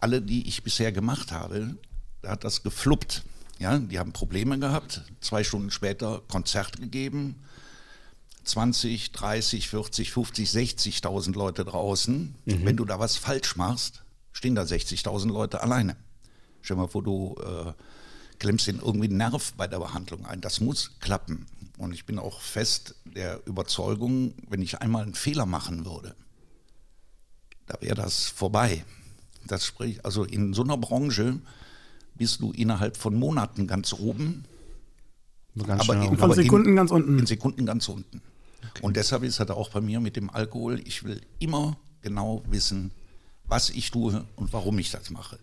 alle, die ich bisher gemacht habe, da hat das gefluppt. Ja, die haben Probleme gehabt. Zwei Stunden später Konzert gegeben. 20, 30, 40, 50, 60.000 Leute draußen. Wenn du da was falsch machst, stehen da 60.000 Leute alleine. Stell dir mal vor, du äh, klemmst den irgendwie einen Nerv bei der Behandlung ein. Das muss klappen. Und ich bin auch fest der Überzeugung, wenn ich einmal einen Fehler machen würde, da wäre das vorbei. Das spricht, also in so einer Branche bist du innerhalb von Monaten ganz oben, Ganz aber in- aber Sekunden ganz unten. in Sekunden ganz unten. Und deshalb ist das auch bei mir mit dem Alkohol, ich will immer genau wissen, was ich tue und warum ich das mache.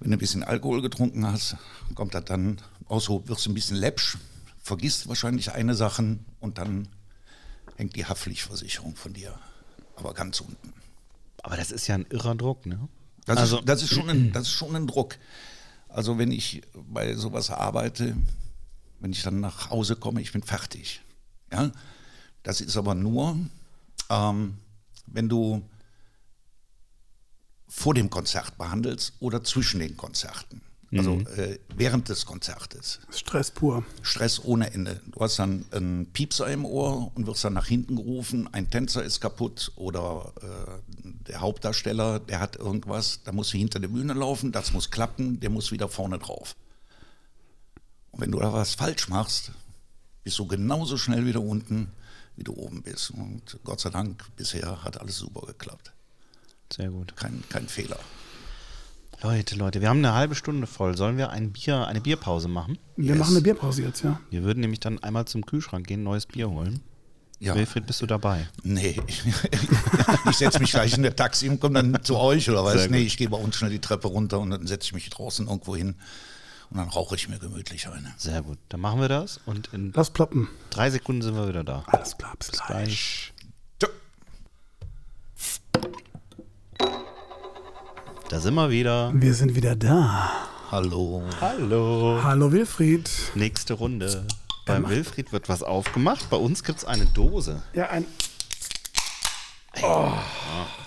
Wenn du ein bisschen Alkohol getrunken hast, kommt das dann auch so, wirst du ein bisschen läppsch, vergisst wahrscheinlich eine Sache und dann hängt die Haftpflichtversicherung von dir. Aber ganz unten. Aber das ist ja ein irrer Druck, ne? Das, Also- ist, das, ist schon ein, das ist schon ein Druck. Also wenn ich bei sowas arbeite, wenn ich dann nach Hause komme, ich bin fertig. Ja? Das ist aber nur, ähm, wenn du vor dem Konzert behandelst oder zwischen den Konzerten. Also äh, während des Konzertes. Stress pur. Stress ohne Ende. Du hast dann einen Piepser im Ohr und wirst dann nach hinten gerufen, ein Tänzer ist kaputt oder äh, der Hauptdarsteller, der hat irgendwas, da muss hinter der Bühne laufen, das muss klappen, der muss wieder vorne drauf. Und wenn du da was falsch machst, bist du genauso schnell wieder unten, wie du oben bist. Und Gott sei Dank, bisher hat alles super geklappt. Sehr gut. Kein, kein Fehler. Leute, Leute, wir haben eine halbe Stunde voll. Sollen wir ein Bier, eine Bierpause machen? Wir Yes. machen eine Bierpause jetzt, ja. Wir würden nämlich dann einmal zum Kühlschrank gehen, neues Bier holen. Ja. Wilfried, bist du dabei? Nee, <laughs> ich setze mich gleich in der Taxi und komme dann zu euch oder was? Nee, ich gehe bei uns schnell die Treppe runter und dann setze ich mich draußen irgendwo hin und dann rauche ich mir gemütlich eine. Sehr gut. Dann machen wir das und in Lass ploppen. drei Sekunden sind wir wieder da. Alles klar, bis gleich. Gleich. Da sind wir wieder. Wir sind wieder da. Hallo. Hallo. Hallo Wilfried. Nächste Runde. Beim Wilfried wird was aufgemacht. Bei uns gibt es eine Dose. Ja, ein.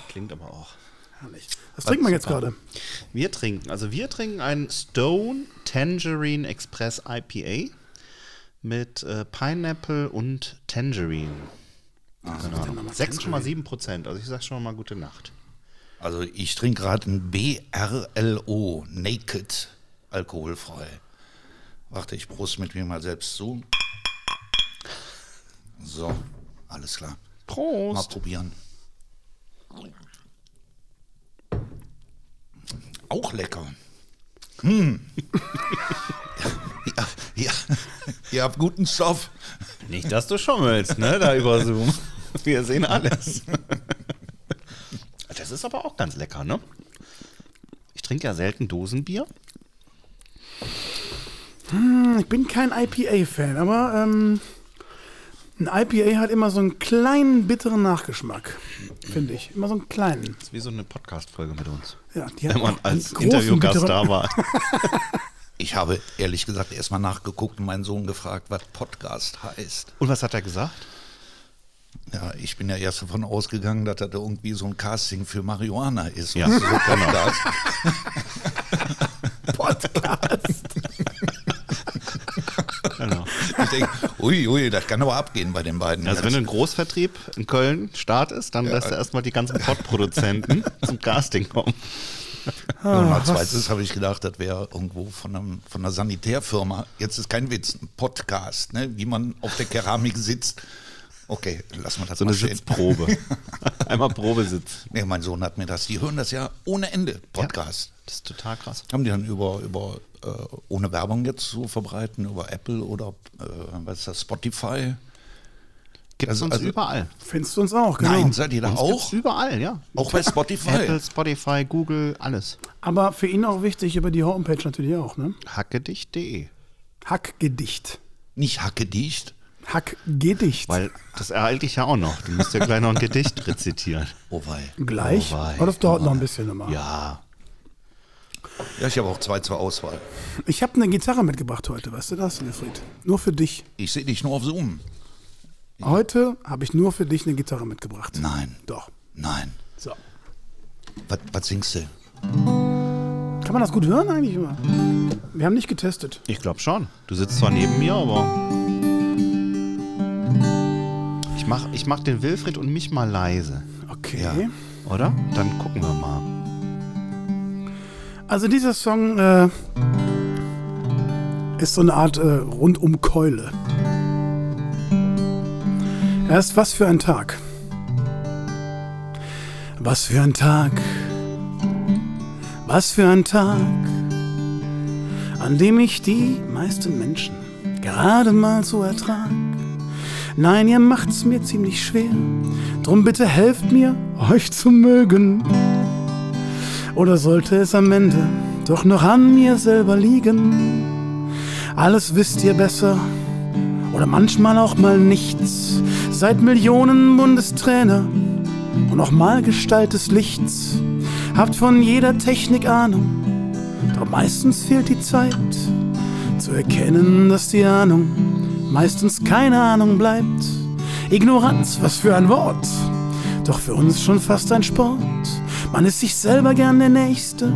Klingt aber auch. Herrlich. Was trinken wir jetzt gerade? Wir trinken, also wir trinken ein Stone Tangerine Express IPA mit äh, Pineapple und Tangerine. genau. 6,7 Prozent. Also ich sag schon mal gute Nacht. Also ich trinke gerade ein BRLO, Naked, alkoholfrei. Warte, ich brust mit mir mal selbst zu. So, alles klar. Mal Prost. probieren. Auch lecker. Hm. ja, ja, ihr habt guten Stoff. Nicht, dass du schummelst, ne, da über Zoom. Wir sehen alles. Das ist aber auch ganz lecker, ne? Ich trinke ja selten Dosenbier. Ich bin kein IPA-Fan, aber ähm, ein IPA hat immer so einen kleinen bitteren Nachgeschmack, finde ich. Immer so einen kleinen. Das ist wie so eine Podcast-Folge mit uns. Ja, die hat Wenn man als Interviewgast da war. <laughs> Ich habe ehrlich gesagt erstmal nachgeguckt und meinen Sohn gefragt, was Podcast heißt. Und was hat er gesagt? Ja, ich bin ja erst davon ausgegangen, dass das irgendwie so ein Casting für Marihuana ist. Ja, so genau. <laughs> Podcast. <laughs> Genau. Ich denke, ui, ui, das kann aber abgehen bei den beiden. Also wenn du ein Großvertrieb in Köln startest, dann lässt du erstmal die ganzen Podproduzenten <laughs> zum Casting kommen. Und als zweites habe ich gedacht, das wäre irgendwo von, einem, von einer Sanitärfirma. Jetzt ist kein Witz, ein Podcast, ne? wie man auf der Keramik sitzt. Okay, lass mal das So mal eine stehen. Sitzprobe. <laughs> Einmal Probesitz. Nee, mein Sohn hat mir das, die hören das ja ohne Ende, Podcast. Das ist total krass. Haben die dann über, über äh, ohne Werbung jetzt so verbreiten, über Apple oder äh, was ist das, Spotify? Gibt es Also- uns also- überall. Findest du uns auch, genau. Nein, seid ihr da Uns auch? überall, ja. Auch bei Spotify? Apple, Spotify, Google, alles. Aber für ihn auch wichtig, über die Homepage natürlich auch, ne? Hackedicht.de. Hackgedicht. Nicht hackedicht. Hackgedicht. Weil das ereilt dich ja auch noch. Du musst ja gleich noch ein Gedicht <laughs> rezitieren. Oh wei. Gleich. Oh wei, Aber das dauert noch ein bisschen immer. Ja. Ja, ich habe auch zwei zur Auswahl. Ich habe eine Gitarre mitgebracht heute, weißt du das, Wilfried? Nur für dich. Ich sehe dich nur auf Zoom. Heute habe ich nur für dich eine Gitarre mitgebracht. Nein, Doch. nein. So. Was, was singst du? Kann man das gut hören eigentlich? Oder? Wir haben nicht getestet. Ich glaube schon. Du sitzt zwar neben mir, aber. Ich mach, ich mach den Wilfried und mich mal leise, Okay. Ja. oder? Dann gucken wir mal. Also dieser Song äh, ist so eine Art äh, rundum Keule. Erst was für ein Tag. Was für ein Tag. Was für ein Tag, an dem ich die meisten Menschen gerade mal so ertrag. Nein, ihr macht's mir ziemlich schwer, drum bitte helft mir, euch zu mögen. Oder sollte es am Ende doch noch an mir selber liegen? Alles wisst ihr besser oder manchmal auch mal nichts. Seid Millionen Bundestrainer und auch mal Gestalt des Lichts. Habt von jeder Technik Ahnung, doch meistens fehlt die Zeit zu erkennen, dass die Ahnung meistens keine Ahnung bleibt. Ignoranz, was für ein Wort, doch für uns schon fast ein Sport. Man ist sich selber gern der Nächste,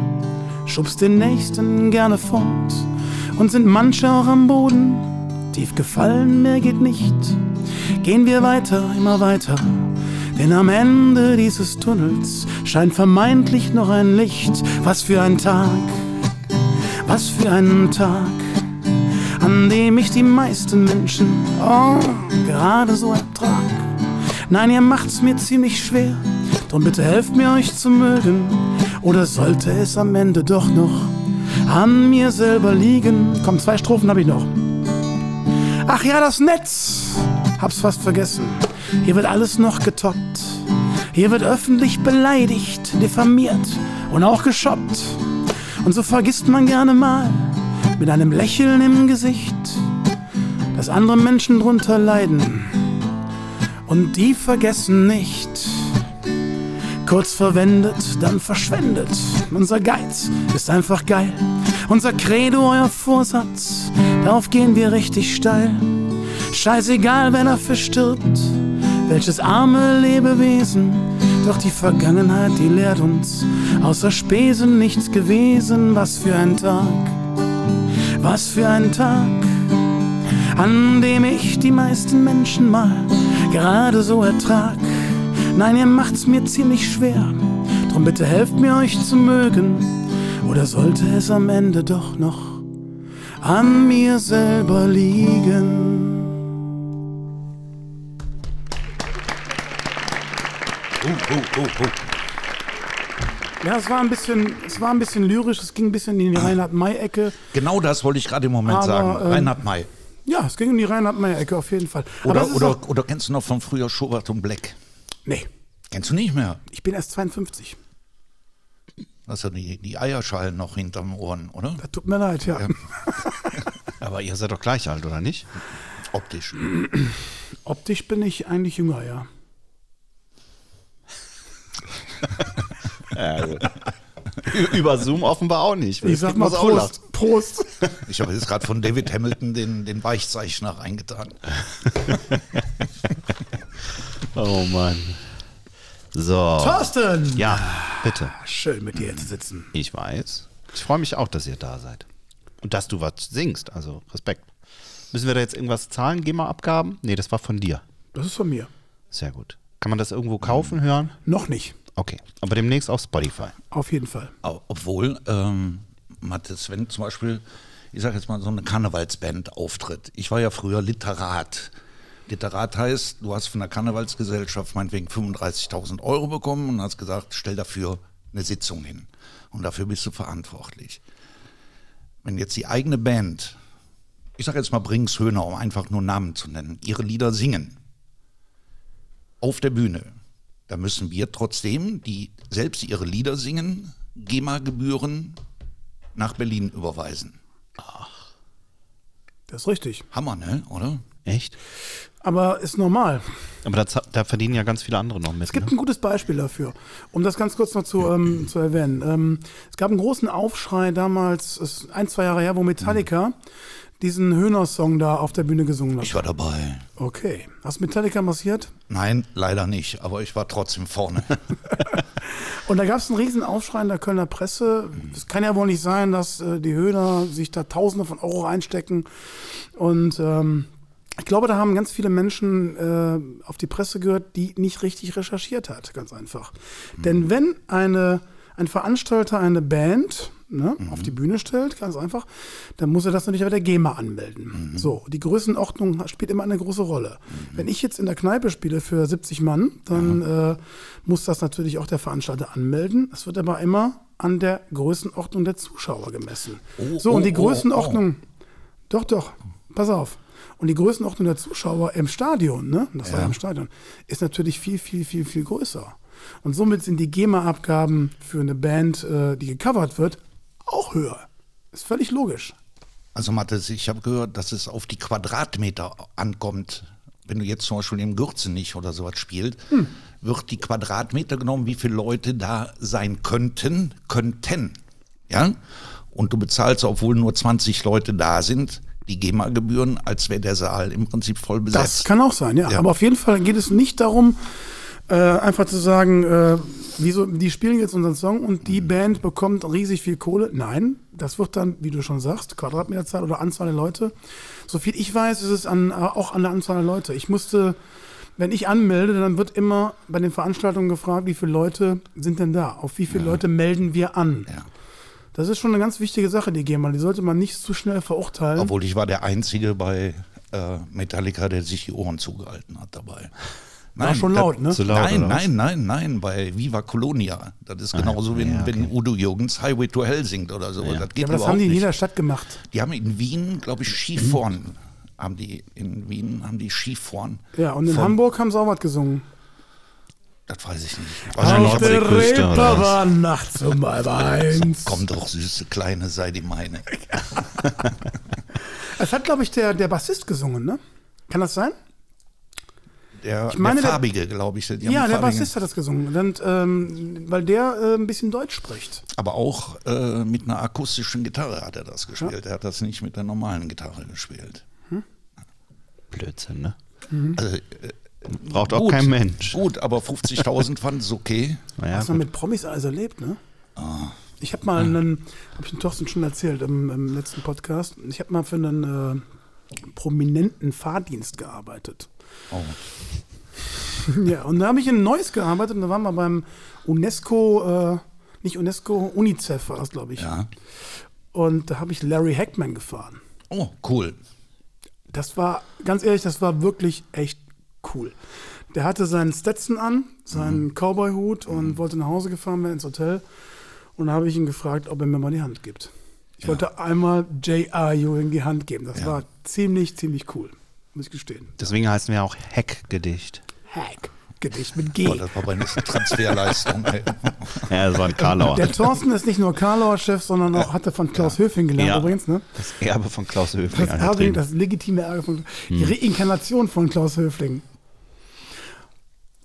schubst den Nächsten gerne fort und sind manche auch am Boden. Tief gefallen, mehr geht nicht. Gehen wir weiter, immer weiter, denn am Ende dieses Tunnels scheint vermeintlich noch ein Licht. Was für ein Tag, was für ein Tag, an dem ich die meisten Menschen oh, gerade so ertrag. Nein, ihr macht's mir ziemlich schwer, drum bitte helft mir euch zu mögen. Oder sollte es am Ende doch noch an mir selber liegen? Komm, zwei Strophen habe ich noch. Ach ja, das Netz, hab's fast vergessen. Hier wird alles noch getoppt. Hier wird öffentlich beleidigt, diffamiert und auch geschoppt. Und so vergisst man gerne mal mit einem Lächeln im Gesicht, dass andere Menschen drunter leiden. Und die vergessen nicht. Kurz verwendet, dann verschwendet. Unser Geiz ist einfach geil. Unser Credo, euer Vorsatz, darauf gehen wir richtig steil. Scheißegal, wer dafür stirbt, welches arme Lebewesen. Doch die Vergangenheit, die lehrt uns außer Spesen nichts gewesen. Was für ein Tag, was für ein Tag, an dem ich die meisten Menschen mal gerade so ertrag. Nein, ihr macht's mir ziemlich schwer, drum bitte helft mir euch zu mögen. Oder sollte es am Ende doch noch an mir selber liegen? Uh, uh, uh, uh. Ja, es war ein bisschen, es war ein bisschen lyrisch, es ging ein bisschen in die Reinhard-May-Ecke. Genau das wollte ich gerade im Moment Aber, sagen. ähm, Reinhard May. Ja, es ging in die Reinhard-May-Ecke auf jeden Fall. Oder, oder, auch, oder kennst du noch von früher Schubert und Black? nee, Kennst du nicht mehr? ich bin erst 52. Hast du die, die Eierschalen noch hinterm Ohren, oder? Das tut mir leid, ja. <laughs> Aber ihr seid doch gleich alt, oder nicht? Optisch. Optisch bin ich eigentlich jünger, ja. <laughs> <laughs> Über Zoom offenbar auch nicht. Ich sag mal. Prost. Prost. Ich habe jetzt gerade von David Hamilton den, den Weichzeichner reingetan. <laughs> Oh Mann. So. Thorsten! Ja, bitte. Schön mit dir zu sitzen. Ich weiß. Ich freue mich auch, dass ihr da seid. Und dass du was singst. Also Respekt. Müssen wir da jetzt irgendwas zahlen? GEMA-Abgaben? Nee, das war von dir. Das ist von mir. Sehr gut. Kann man das irgendwo kaufen, hören? Noch nicht. Okay. Aber demnächst auf Spotify. Auf jeden Fall. Obwohl, ähm, Mathis, wenn zum Beispiel, ich sage jetzt mal, so eine Karnevalsband auftritt. Ich war ja früher Literat. Literat heißt, du hast von der Karnevalsgesellschaft meinetwegen 35.000 Euro bekommen und hast gesagt, stell dafür eine Sitzung hin. Und dafür bist du verantwortlich. Wenn jetzt die eigene Band, ich sage jetzt mal Brings Höhner, um einfach nur Namen zu nennen, ihre Lieder singen, auf der Bühne, da müssen wir trotzdem, die selbst ihre Lieder singen, GEMA-Gebühren nach Berlin überweisen. Das ist richtig. Hammer, ne? Oder? Echt? Aber ist normal. Aber da, da verdienen ja ganz viele andere noch mit. Es gibt ne? ein gutes Beispiel dafür, um das ganz kurz noch zu, ähm, zu erwähnen. Ähm, es gab einen großen Aufschrei damals, ist ein, zwei Jahre her, wo Metallica diesen Höhner-Song da auf der Bühne gesungen hat. Ich war dabei. Okay. Hast Metallica massiert? Nein, leider nicht, aber ich war trotzdem vorne. <laughs> Und da gab es einen riesen Aufschrei in der Kölner Presse. Es kann ja wohl nicht sein, dass äh, die Höhner sich da Tausende von Euro einstecken. Und ähm, ich glaube, da haben ganz viele Menschen äh, auf die Presse gehört, die nicht richtig recherchiert hat, ganz einfach. Denn wenn eine, ein Veranstalter eine Band ne, auf die Bühne stellt, ganz einfach, dann muss er das natürlich bei der GEMA anmelden. So, die Größenordnung spielt immer eine große Rolle. Wenn ich jetzt in der Kneipe spiele für 70 Mann, dann äh, muss das natürlich auch der Veranstalter anmelden. Es wird aber immer an der Größenordnung der Zuschauer gemessen. Oh, so, und die oh, oh, Größenordnung, doch, doch, pass auf. Und die Größenordnung der Zuschauer im Stadion, ne, das war ja im Stadion, ist natürlich viel, viel, viel, viel größer. Und somit sind die GEMA-Abgaben für eine Band, äh, die gecovert wird, auch höher. Ist völlig logisch. Also Mathis, ich habe gehört, dass es auf die Quadratmeter ankommt. Wenn du jetzt zum Beispiel im Gürzenich oder sowas spielst, Hm. wird die Quadratmeter genommen, wie viele Leute da sein könnten, könnten. Ja? Und du bezahlst, obwohl nur 20 Leute da sind, die GEMA-Gebühren, als wäre der Saal im Prinzip voll Das besetzt. kann auch sein, ja. Ja. Aber auf jeden Fall geht es nicht darum, äh, einfach zu sagen, äh, wieso, die spielen jetzt unseren Song und die Band bekommt riesig viel Kohle. Nein, das wird dann, wie du schon sagst, Quadratmeterzahl oder Anzahl der Leute. Soviel ich weiß, ist es an, auch an der Anzahl der Leute. Ich musste, wenn ich anmelde, dann wird immer bei den Veranstaltungen gefragt, wie viele Leute sind denn da? Auf wie viele Leute melden wir an? Ja. Das ist schon eine ganz wichtige Sache, die GEMA. Die sollte man nicht zu schnell verurteilen. Obwohl ich war der Einzige bei äh, Metallica, der sich die Ohren zugehalten hat dabei. War schon laut, ne? Laut, nein, nein, nein, nein, bei Viva Colonia. Das ist genauso, wenn, Ah, ja, wenn Udo Jürgens Highway to Hell singt oder so. Das geht ja, aber das haben die in nicht. jeder Stadt gemacht. Die haben in Wien, glaube ich, Skifahren. Haben die in Wien haben die Skifahren. Ja, und in Von- Hamburg haben sie auch was gesungen. Das weiß ich nicht. Auf der war nachts um halb <laughs> eins. Komm doch, süße Kleine, sei die meine. <laughs> Es hat, glaube ich, der, der Bassist gesungen, ne? Kann das sein? Der, meine, der Farbige, glaube ich. ja, der. Bassist hat das gesungen. Und, ähm, weil der äh, ein bisschen Deutsch spricht. Aber auch äh, mit einer akustischen Gitarre hat er das gespielt. Er hat das nicht mit der normalen Gitarre gespielt. Blödsinn, ne? Also, äh, Braucht auch gut, kein Mensch. Gut, aber 50.000 fand es okay. <laughs> Naja, Was man gut. mit Promis alles erlebt, ne? Ah. Ich habe mal einen, habe ich den Thorsten schon erzählt im, im letzten Podcast, ich habe mal für einen äh, prominenten Fahrdienst gearbeitet. Oh. Ja, und da habe ich in Neuss gearbeitet und da waren wir beim UNESCO, äh, nicht UNESCO, UNICEF war das, glaube ich. Ja. Und da habe ich Larry Hackman gefahren. Oh, cool. Das war, ganz ehrlich, das war wirklich echt cool. Der hatte seinen Stetson an, seinen Mhm. Cowboy-Hut und wollte nach Hause gefahren werden ins Hotel. Und da habe ich ihn gefragt, ob er mir mal die Hand gibt. Ich wollte einmal J.R. Ewing die Hand geben. Das Ja. war ziemlich, ziemlich cool, muss ich gestehen. Deswegen heißen wir auch Heckgedicht. Hack. Gedicht mit G. Oh, das war bei einer Transferleistung. ey. Ja, das war ein Karlauer. Der Thorsten ist nicht nur Karlauer Chef, sondern auch hatte von Klaus Höfing gelernt Ja. übrigens. Ne? Das Erbe von Klaus Höfling. Das, Erbe, das legitime Erbe von die Reinkarnation von Klaus Höfling.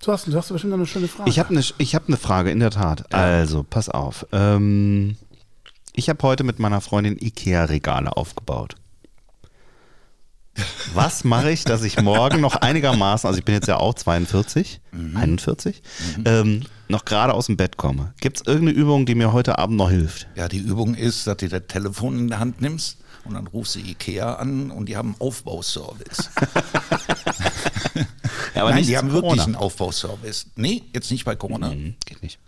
Thorsten, du hast bestimmt noch eine schöne Frage. Ich habe eine hab ne Frage, in der Tat. Also, pass auf. Ähm, ich habe heute mit meiner Freundin Ikea-Regale aufgebaut. Was mache ich, dass ich morgen noch einigermaßen, also ich bin jetzt ja auch 42, 41, ähm, noch gerade aus dem Bett komme? Gibt es irgendeine Übung, die mir heute Abend noch hilft? Ja, die Übung ist, dass du das Telefon in der Hand nimmst und dann rufst du Ikea an und die haben einen Aufbauservice. <laughs> Ja, aber Nein, nicht die haben wirklich Corona. einen Aufbauservice. Nee, jetzt nicht bei Corona. Mhm, geht nicht.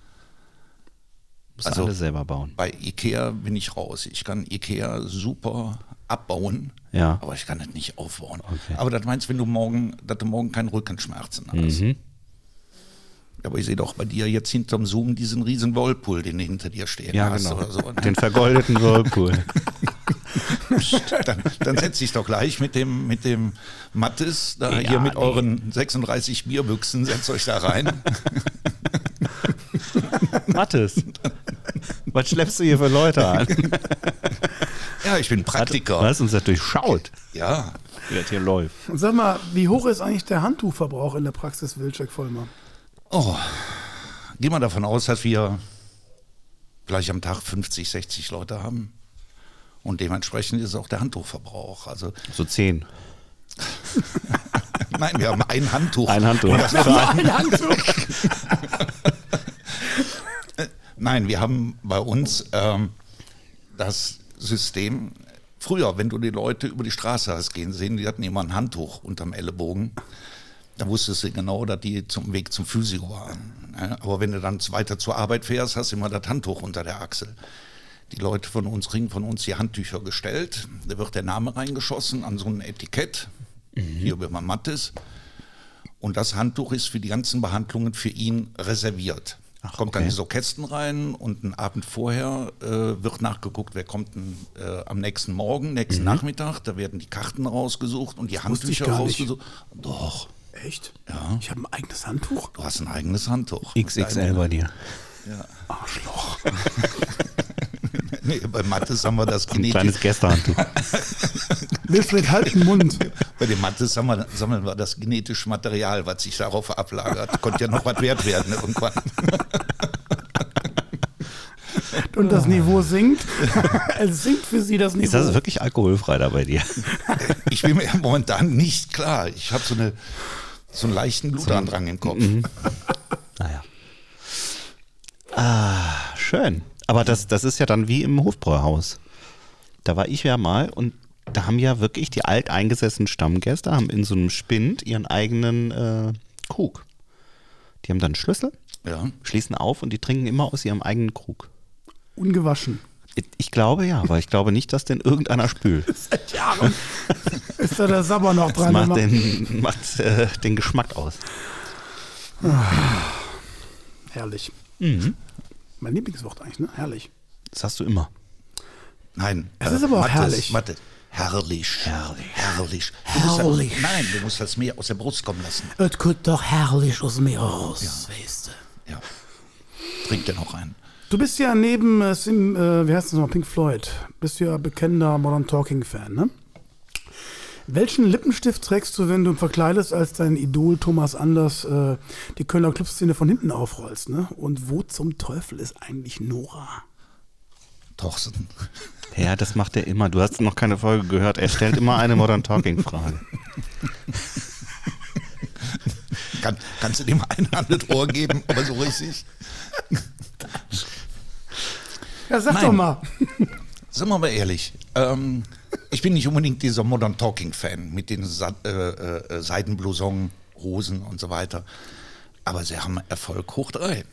Muss Also- alles selber bauen. Bei Ikea bin ich raus. Ich kann Ikea super abbauen, Ja. aber ich kann es nicht aufbauen. Okay. Aber das meinst, wenn du morgen, dass du morgen keine Rückenschmerzen hast. Mhm. Aber ich sehe doch bei dir jetzt hinterm Zoom diesen riesen Whirlpool, den du hinter dir stehen Ja, hast genau. oder so. <laughs> Den vergoldeten Whirlpool. dann, dann setz ich doch gleich mit dem, mit dem Mattes da Ja, hier mit nee. euren 36 Bierbüchsen, setzt euch da rein. <laughs> Mathis. Was schleppst du hier für Leute an? <laughs> ja, ich bin Praktiker. Du hast uns das durchschaut, Ja, wie das hier läuft. Und sag mal, wie hoch ist eigentlich der Handtuchverbrauch in der Praxis Wilczek Vollmer? Oh, geh mal davon aus, dass wir vielleicht am Tag 50, 60 Leute haben. Und dementsprechend ist auch der Handtuchverbrauch. Also, So zehn. <laughs> nein, wir haben ein Handtuch. Ein Handtuch. Ein Handtuch. <laughs> Nein, wir haben bei uns ähm, das System. Früher, wenn du die Leute über die Straße hast gehen sehen, die hatten immer ein Handtuch unterm Ellenbogen. Da wusstest du genau, dass die zum Weg zum Physio waren. ne? Aber wenn du dann weiter zur Arbeit fährst, hast du immer das Handtuch unter der Achsel. Die Leute von uns kriegen von uns die Handtücher gestellt. Da wird der Name reingeschossen an so ein Etikett. Hier über Mattes. Und das Handtuch ist für die ganzen Behandlungen für ihn reserviert. Kommt dann okay. in so Kästen rein und einen Abend vorher äh, wird nachgeguckt, wer kommt denn, äh, am nächsten Morgen, nächsten Nachmittag. Da werden die Karten rausgesucht und die ich Handtücher gar nicht. rausgesucht. Doch. Echt? Ja. Ich habe ein eigenes Handtuch. Du hast ein eigenes Handtuch. XXL bei dir. Arschloch. <laughs> Nee, bei Mattes haben wir das Ein genetisch. kleines Gästehandtuch. <laughs> Wilfried, halt den Mund. Bei den Mattes haben wir, sammeln wir das genetische Material, was sich darauf ablagert. Konnte ja noch was wert werden irgendwann. <laughs> Und das Niveau sinkt. <laughs> es sinkt für sie das Niveau. Ist das wirklich alkoholfrei da bei dir? Ich bin mir momentan nicht klar. Ich habe so, eine, so einen leichten Blutandrang im Kopf. Naja. Ah, schön. Aber das, das ist ja dann wie im Hofbräuhaus. Da war ich ja mal und da haben ja wirklich die alteingesessenen Stammgäste haben in so einem Spind ihren eigenen äh, Krug. Die haben dann einen Schlüssel, Ja. schließen auf und die trinken immer aus ihrem eigenen Krug. Ungewaschen. Ich- glaube ja, aber ich glaube nicht, dass den irgendeiner spült. <laughs> Seit Jahren ist da der Sabber noch Das dran. macht Immer- den, macht, äh, den Geschmack aus. Herrlich. Mhm. Mein Lieblingswort eigentlich, ne? Herrlich. Das hast du immer. Nein. Es ist aber auch Mattes, herrlich. Mattes. Herrlich. Herrlich. Herrlich. Du Herrlich. Das, nein, du musst das mehr aus der Brust kommen lassen. Es kommt doch herrlich aus mir raus, weißt du. Ja. Trink dir noch einen. Du bist ja neben, äh, Sim, äh, wie heißt das nochmal, Pink Floyd, bist du ja bekennender Modern Talking Fan, ne? Welchen Lippenstift trägst du, wenn du verkleidest als dein Idol Thomas Anders äh, die Kölner Clubszene von hinten aufrollst, ne? Und wo zum Teufel ist eigentlich Nora? Torsten. Ja, das macht er immer. Du hast noch keine Folge gehört. Er stellt immer eine Modern Talking Frage. Kann, kannst du dem einen an das Ohr geben, aber so richtig? Ja, sag Nein. doch mal. Sagen wir mal ehrlich, ähm, <laughs> ich bin nicht unbedingt dieser Modern Talking Fan mit den Sa äh, äh, Seidenblouson, Hosen und so weiter. Aber sie haben Erfolg hoch drei.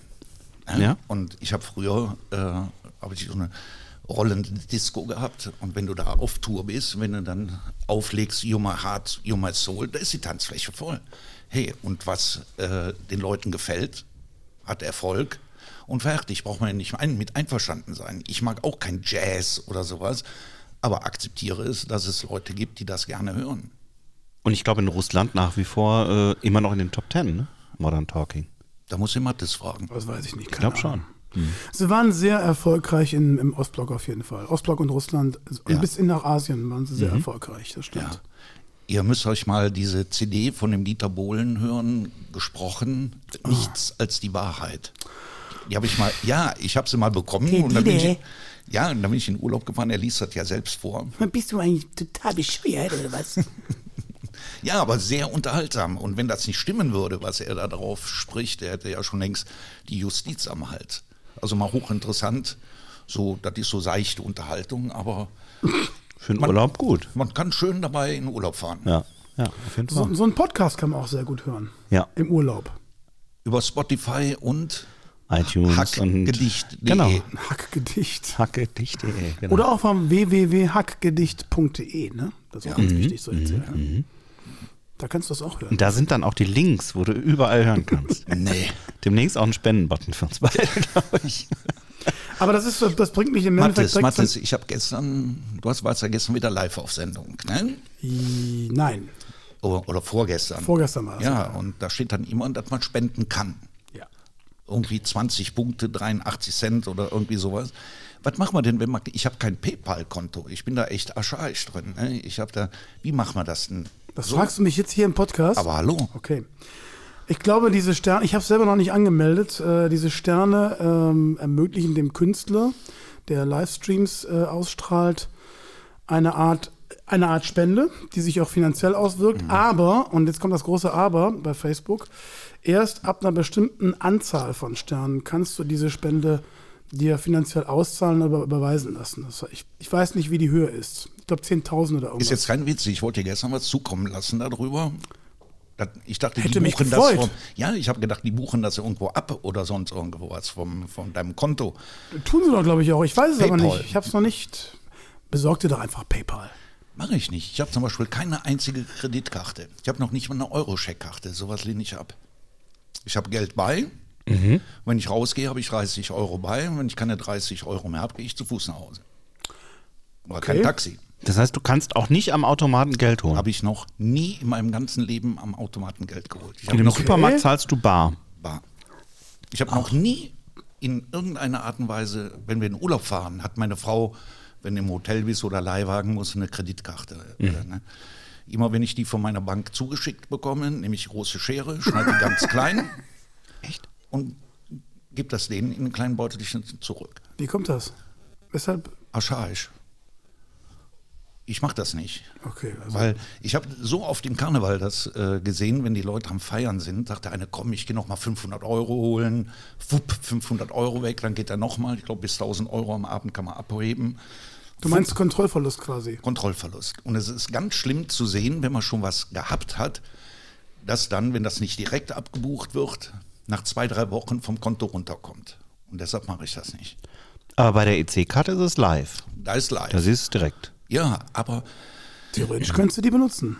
Ne? Ja. Und ich habe früher äh, habe ich so eine rollende Disco gehabt und wenn du da auf Tour bist, wenn du dann auflegst, You My Heart, You My Soul, da ist die Tanzfläche voll. Hey, und was äh, den Leuten gefällt, hat Erfolg und fertig. Braucht man ja nicht mit einverstanden sein. Ich mag auch kein Jazz oder sowas, aber akzeptiere es, dass es Leute gibt, die das gerne hören. Und ich glaube in Russland nach wie vor äh, immer noch in den Top Ten, ne? Modern Talking. Da muss ich Mattes fragen. Das weiß ich nicht. Ich glaube schon. Sie waren sehr erfolgreich in, im Ostblock auf jeden Fall. Ostblock und Russland und Ja. bis in nach Asien waren sie sehr erfolgreich, das stimmt. Ja. Ihr müsst euch mal diese CD von dem Dieter Bohlen hören, gesprochen, nichts als die Wahrheit. Die habe ich mal, ja, ich habe sie mal bekommen und dann bin ich, ja, und dann bin ich in Urlaub gefahren, er liest das ja selbst vor. Bist du eigentlich total bescheuert oder was? <laughs> Ja, aber sehr unterhaltsam. Und wenn das nicht stimmen würde, was er da drauf spricht, der hätte ja schon längst die Justiz am Hals. Also mal hochinteressant. So, das ist so seichte Unterhaltung, aber <laughs> Für den Man- Urlaub gut. man kann schön dabei in Urlaub fahren. Ja, ja, auf jeden Fall. So, so ein Podcast kann man auch sehr gut hören. Ja. Im Urlaub. Über Spotify und iTunes und Hackgedicht.de. Genau. Hackgedicht. Hackgedicht.de. Genau. Oder auch vom www.hackgedicht.de, ne? Das ist auch ganz wichtig so erzählen. Da kannst du das auch hören. Und da sind dann auch die Links, wo du überall hören kannst. <laughs> Nee. Demnächst auch ein Spendenbutton für uns beide, <laughs> glaube ich. Aber das ist, das bringt mich im Endeffekt Mathis, direkt Mathis, ich habe gestern, du hast, warst ja gestern wieder live auf Sendung, ne? Nein, Oder, oder vorgestern. vorgestern war das. Ja, und da steht dann immer, dass man spenden kann. Irgendwie 20 Punkte, 83 Cent oder irgendwie sowas. Was machen wir denn, wenn man, ich habe kein PayPal-Konto, ich bin da echt archaisch drin. Ne? Ich habe da, wie machen wir das denn? Das fragst du mich jetzt hier im Podcast? Aber hallo, Okay. Ich glaube, diese Sterne, ich habe es selber noch nicht angemeldet, äh, diese Sterne ähm, ermöglichen dem Künstler, der Livestreams äh, ausstrahlt, eine Art, eine Art Spende, die sich auch finanziell auswirkt. Aber, und jetzt kommt das große Aber bei Facebook, erst ab einer bestimmten Anzahl von Sternen kannst du diese Spende dir finanziell auszahlen oder überweisen lassen. Das, ich, ich weiß nicht, wie die Höhe ist. Ich glaube 10.000 oder irgendwas. ist jetzt kein Witz, ich wollte dir gestern was zukommen lassen darüber. Ich dachte, Hätte die mich buchen das vom, ja, ich habe gedacht, die buchen das irgendwo ab oder sonst irgendwo was vom, von deinem Konto. Tun sie doch, glaube ich, auch. Ich weiß es aber PayPal. nicht. Ich habe es noch nicht. Besorg dir doch einfach PayPal. Mache ich nicht. Ich habe zum Beispiel keine einzige Kreditkarte. Ich habe noch nicht mal eine Euro-Scheckkarte. Sowas lehne ich ab. Ich habe Geld bei. Wenn ich rausgehe, habe ich 30 Euro bei. Und wenn ich keine 30 Euro mehr habe, gehe ich zu Fuß nach Hause. Kein Okay. Taxi. Das heißt, du kannst auch nicht am Automaten Geld holen. Habe ich noch nie in meinem ganzen Leben am Automaten Geld geholt. Ich In dem noch Supermarkt zahlst du bar. Bar. Ich habe noch nie in irgendeiner Art und Weise, wenn wir in Urlaub fahren, hat meine Frau, wenn du im Hotel bist oder Leihwagen muss, eine Kreditkarte. Äh, ne? Immer wenn ich die von meiner Bank zugeschickt bekomme, nehme ich große Schere, schneide die ganz klein. <laughs> Echt? Und gebe das denen in einen kleinen Beutelchen zurück. Wie kommt das? Weshalb? Archaisch. Ich mache das nicht. Okay, also Weil ich habe so oft im Karneval das äh, gesehen, wenn die Leute am Feiern sind, sagt der eine, komm, ich gehe noch mal 500 Euro holen, wupp, 500 Euro weg, dann geht er noch mal, ich glaube bis 1000 Euro am Abend kann man abheben. Du meinst Kontrollverlust quasi. Kontrollverlust. Und es ist ganz schlimm zu sehen, wenn man schon was gehabt hat, dass dann, wenn das nicht direkt abgebucht wird, nach zwei, drei Wochen vom Konto runterkommt. Und deshalb mache ich das nicht. Aber bei der EC-Karte ist es live. Da ist live. Da siehst du es direkt. ja, aber Theoretisch könntest du die benutzen.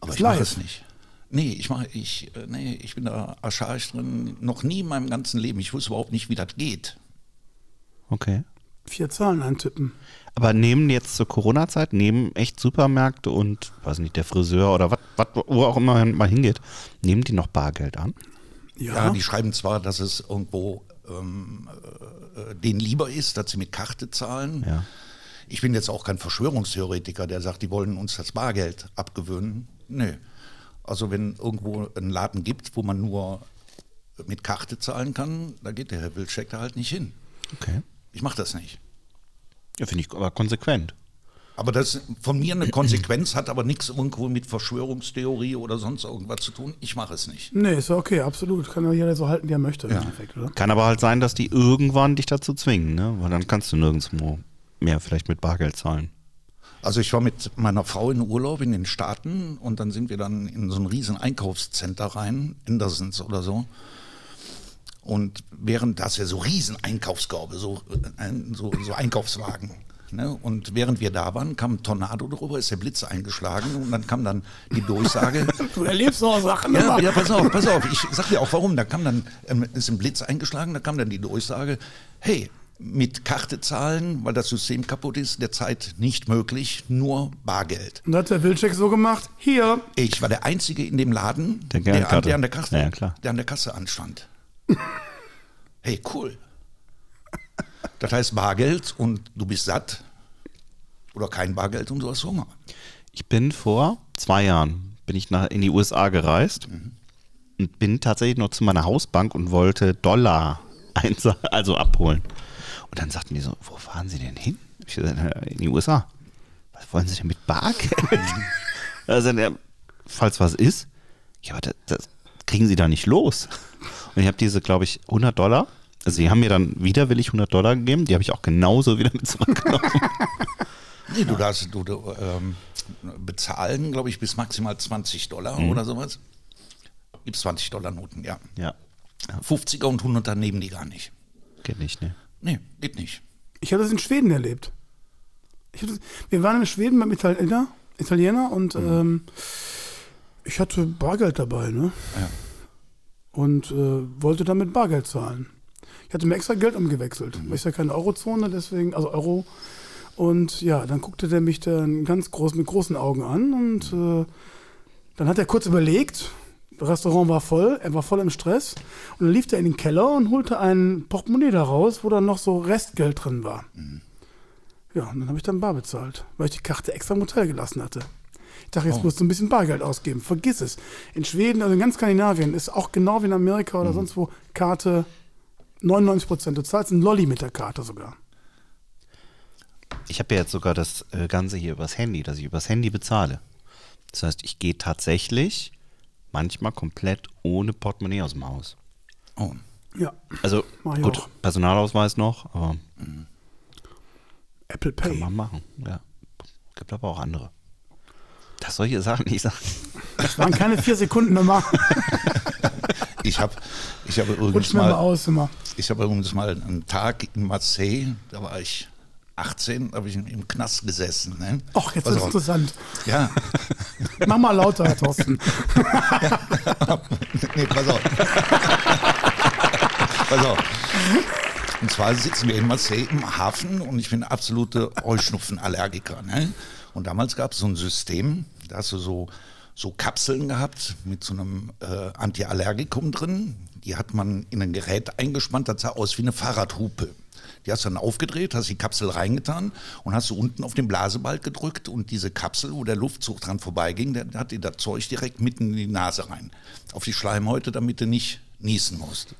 Aber Ist ich mache es nicht. Nee, ich mache, ich, äh, nee, ich bin da archaisch drin. Noch nie in meinem ganzen Leben. Ich wusste überhaupt nicht, wie das geht. Okay. Vier Zahlen eintippen. Aber nehmen jetzt zur Corona-Zeit, nehmen echt Supermärkte und, weiß nicht, der Friseur oder was, wo auch immer man mal hingeht, nehmen die noch Bargeld an? Ja, Ja, die schreiben zwar, dass es irgendwo ähm, äh, denen lieber ist, dass sie mit Karte zahlen. Ja. Ich bin jetzt auch kein Verschwörungstheoretiker, der sagt, die wollen uns das Bargeld abgewöhnen. Nö. Also wenn irgendwo einen Laden gibt, wo man nur mit Karte zahlen kann, da geht der Herr Wilczek da halt nicht hin. Okay. Ich mache das nicht. Ja, finde ich aber konsequent. Aber das von mir eine Konsequenz hat aber nichts irgendwo mit Verschwörungstheorie oder sonst irgendwas zu tun. Ich mache es nicht. Nee, ist ja okay, absolut. Kann ja jeder so halten, wie er möchte im Endeffekt, oder? Kann aber halt sein, dass die irgendwann dich dazu zwingen, ne? Weil dann kannst du nirgendwo mehr vielleicht mit Bargeld zahlen. Also ich war mit meiner Frau in Urlaub in den Staaten und dann sind wir dann in so ein riesen Einkaufscenter rein, Andersons oder so. Und während das ja so riesen Einkaufskorbe, so, äh, so, so Einkaufswagen. Ne? Und während wir da waren, kam ein Tornado drüber, ist der Blitz eingeschlagen und dann kam dann die Durchsage, <laughs> Du erlebst so Sachen Ja, immer. ja, pass auf, pass auf. Ich sag dir auch warum. Da kam dann, ähm, ist ein Blitz eingeschlagen, da kam dann die Durchsage, hey, mit Karte zahlen, weil das System kaputt ist, derzeit nicht möglich, nur Bargeld. Und da hat der Wildcheck so gemacht, hier, Ich war der Einzige in dem Laden, Der der, an, der, an der Kasse, Ja, ja, klar. der an der Kasse anstand. <laughs> hey, cool. Das heißt Bargeld und du bist satt. Oder kein Bargeld und du hast Hunger. Ich bin vor zwei Jahren bin ich nach, in die USA gereist und bin tatsächlich noch zu meiner Hausbank und wollte Dollar einsa- also abholen. Und dann sagten die so, wo fahren Sie denn hin? Ich gesagt, "Ja, in die USA. Was wollen Sie denn mit Bargeld? <laughs> also, falls was ist, ja, aber das, das kriegen Sie da nicht los. Und ich habe diese, glaube ich, 100 Dollar. Also sie haben mir dann widerwillig 100 Dollar gegeben. Die habe ich auch genauso wieder mit zurückgenommen. <laughs> Nee, du darfst du, du, ähm, bezahlen, glaube ich, bis maximal 20 Dollar oder sowas. Gibt 20 Dollar Noten, ja. ja, 50er und 100er nehmen die gar nicht. geht nicht, ne? Nee, geht nicht. ich habe das in Schweden erlebt. Das, wir waren in Schweden beim Italiener, Italiener und ähm, ich hatte Bargeld dabei, ne? Ja. Und äh, wollte damit Bargeld zahlen. Ich hatte mir extra Geld umgewechselt. Weil ich ja keine Eurozone, deswegen, also Euro. Und ja, dann guckte der mich dann ganz groß mit großen Augen an und äh, dann hat er kurz überlegt. Das Restaurant war voll, er war voll im Stress. Und dann lief er in den Keller und holte ein Portemonnaie da raus, wo dann noch so Restgeld drin war. Ja, und dann habe ich dann bar bezahlt, weil ich die Karte extra im Hotel gelassen hatte. Ich dachte, jetzt musst du ein bisschen Bargeld ausgeben. Vergiss es. In Schweden, also in ganz Skandinavien, ist auch genau wie in Amerika oder sonst wo Karte 99 Prozent. Du zahlst einen Lolli mit der Karte sogar. Ich habe ja jetzt sogar das äh, Ganze hier übers Handy, dass ich übers Handy bezahle. Das heißt, ich gehe tatsächlich manchmal komplett ohne Portemonnaie aus dem Haus. Oh. Ja, Also gut, auch. Personalausweis noch, aber Apple kann Pay. man machen. Ja. Gibt aber auch andere. Das solche Sachen nicht sagen. Das waren keine vier Sekunden immer. Ich habe ich hab übrigens mal mal, aus immer. ich habe übrigens mal einen Tag in Marseille, da war ich 18, da habe ich im Knast gesessen. Ne? Ach, jetzt ist auf. interessant. Ja, <laughs> Mach mal lauter, Herr Thorsten. <laughs> nee, pass auf. pass auf. Und zwar sitzen wir in Marseille im Hafen und ich bin absolute Heuschnupfenallergiker. Ne? Und damals gab es so ein System, da hast du so, so Kapseln gehabt mit so einem äh, Antiallergikum drin. Die hat man in ein Gerät eingespannt, das sah aus wie eine Fahrradhupe. Die hast du dann aufgedreht, hast die Kapsel reingetan und hast du unten auf den Blasebalg gedrückt und diese Kapsel, wo der Luftzug dran vorbeiging, der hat dir das Zeug direkt mitten in die Nase rein. Auf die Schleimhäute, damit du nicht niesen musst.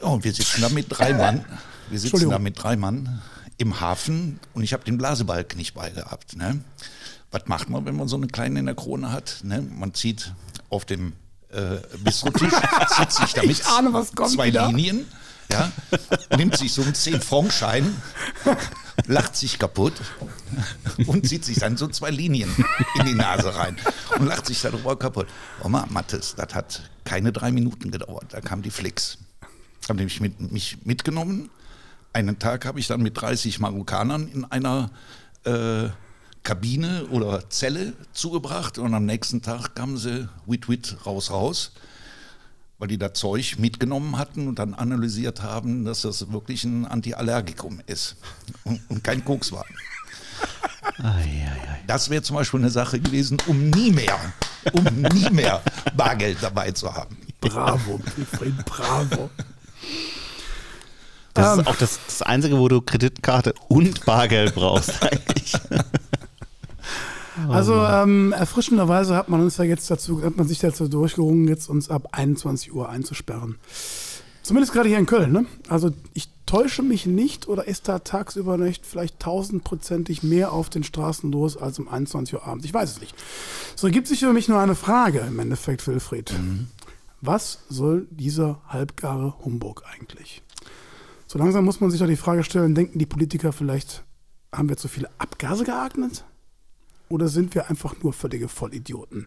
Ja, und wir sitzen da mit drei Mann. Wir sitzen da mit drei Mann im Hafen und ich habe den Blasebalg nicht beigehabt. Ne? Was macht man, wenn man so eine kleine in der Krone hat? Ne? Man zieht auf dem äh, Bistrotisch, <laughs> zieht sich damit ahne, zwei wieder. Linien, ja, nimmt sich so einen 10-Franc-Schein, lacht sich kaputt und zieht sich dann so zwei Linien in die Nase rein und lacht sich darüber kaputt. Oma, Mathis, das hat keine drei Minuten gedauert, da kam die Flix. Haben die mich, mit, mich mitgenommen. Einen Tag habe ich dann mit 30 Marokkanern in einer äh, Kabine oder Zelle zugebracht und am nächsten Tag kamen sie wit wit raus raus, weil die da Zeug mitgenommen hatten und dann analysiert haben, dass das wirklich ein Antiallergikum ist und, und kein Koks war. Das wäre zum Beispiel eine Sache gewesen, um nie mehr, um nie mehr Bargeld dabei zu haben. Bravo, Wilfried, bravo. Das Ähm. ist auch das, das Einzige, wo du Kreditkarte und Bargeld brauchst <laughs> eigentlich. Also ähm, erfrischenderweise hat man uns ja jetzt dazu, hat man sich dazu durchgerungen, jetzt uns ab 21 Uhr einzusperren. Zumindest gerade hier in Köln. Ne? Also ich täusche mich nicht oder ist da tagsüber nicht vielleicht tausendprozentig mehr auf den Straßen los als um 21 Uhr abends? Ich weiß es nicht. So ergibt sich für mich nur eine Frage im Endeffekt, Wilfried. Was soll dieser halbgare Humbug eigentlich? So langsam muss man sich doch die Frage stellen, denken die Politiker vielleicht, haben wir zu viele Abgase geatmet? Oder sind wir einfach nur völlige Vollidioten?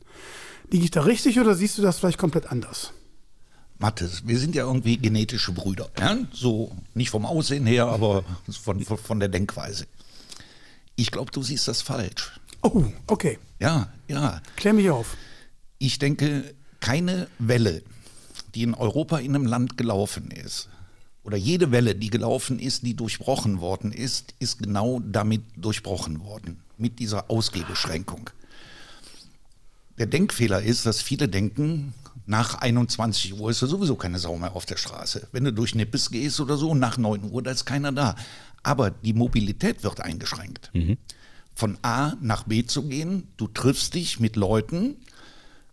Liege ich da richtig oder siehst du das vielleicht komplett anders? Mathis, wir sind ja irgendwie genetische Brüder. Ja? So nicht vom Aussehen her, aber von, von, von der Denkweise. Ich glaube, du siehst das falsch. Oh, okay. Ja, ja. Klär mich auf. Ich denke, keine Welle, die in Europa in einem Land gelaufen ist, oder jede Welle, die gelaufen ist, die durchbrochen worden ist, ist genau damit durchbrochen worden, mit dieser Ausgehbeschränkung. Der Denkfehler ist, dass viele denken, nach 21 Uhr ist ja sowieso keine Sau mehr auf der Straße. Wenn du durch Nippes gehst oder so, nach 9 Uhr, da ist keiner da. Aber die Mobilität wird eingeschränkt. Von A nach B zu gehen, du triffst dich mit Leuten,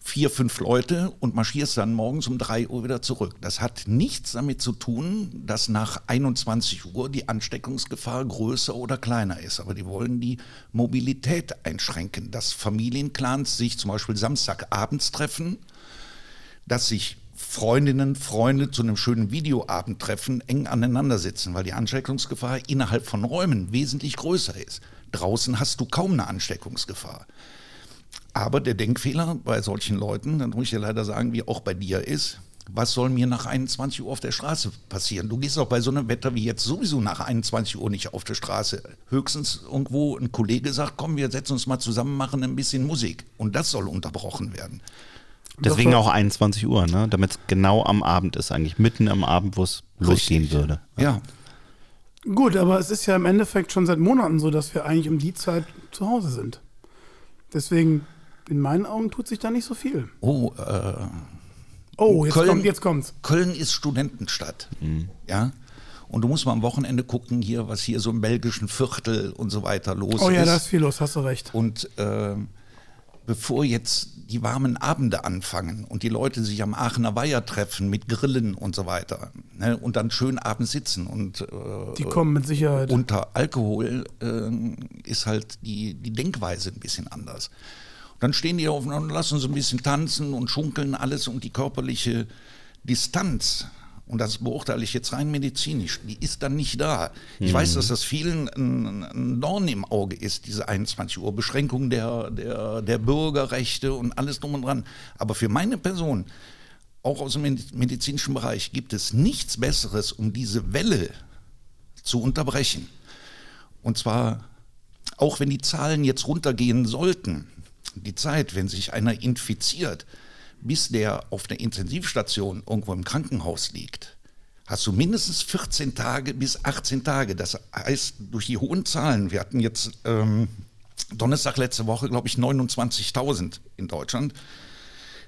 vier, fünf Leute und marschierst dann morgens um drei Uhr wieder zurück. Das hat nichts damit zu tun, dass nach 21 Uhr die Ansteckungsgefahr größer oder kleiner ist. Aber die wollen die Mobilität einschränken, dass Familienclans sich zum Beispiel Samstagabends treffen, dass sich Freundinnen, Freunde zu einem schönen Videoabend treffen, eng aneinander sitzen, weil die Ansteckungsgefahr innerhalb von Räumen wesentlich größer ist. Draußen hast du kaum eine Ansteckungsgefahr. Aber der Denkfehler bei solchen Leuten, dann muss ich dir leider sagen, wie auch bei dir ist, was soll mir nach 21 Uhr auf der Straße passieren? Du gehst auch bei so einem Wetter wie jetzt sowieso nach 21 Uhr nicht auf der Straße. Höchstens irgendwo ein Kollege sagt, komm, wir setzen uns mal zusammen, machen ein bisschen Musik. Und das soll unterbrochen werden. Deswegen auch 21 Uhr, ne? damit es genau am Abend ist, eigentlich mitten am Abend, wo es losgehen würde. Ja, Gut, aber es ist ja im Endeffekt schon seit Monaten so, dass wir eigentlich um die Zeit zu Hause sind. Deswegen, in meinen Augen tut sich da nicht so viel. oh, äh, Oh, jetzt, Köln- kommt, jetzt kommt's. Köln ist Studentenstadt. Ja. Und du musst mal am Wochenende gucken, hier, was hier so im belgischen Viertel und so weiter los Oh ja, ist. da ist viel los, hast du recht. Und ähm, bevor jetzt die warmen Abende anfangen und die Leute sich am Aachener Weiher treffen mit Grillen und so weiter ne, und dann schön abends sitzen und äh, Die kommen mit Sicherheit. unter Alkohol äh, ist halt die, die Denkweise ein bisschen anders. Dann stehen die auf und lassen so ein bisschen tanzen und schunkeln alles und die körperliche Distanz, und das beurteile ich jetzt rein medizinisch, die ist dann nicht da. Ich weiß, dass das vielen ein, ein Dorn im Auge ist, diese 21 Uhr Beschränkung der, der, der Bürgerrechte und alles drum und dran. Aber für meine Person, auch aus dem Medi- medizinischen Bereich, gibt es nichts Besseres, um diese Welle zu unterbrechen. Und zwar, auch wenn die Zahlen jetzt runtergehen sollten, die Zeit, wenn sich einer infiziert, bis der auf der Intensivstation irgendwo im Krankenhaus liegt, hast du mindestens 14 Tage bis 18 Tage. Das heißt, durch die hohen Zahlen, wir hatten jetzt ähm, Donnerstag letzte Woche, glaube ich, 29.000 in Deutschland.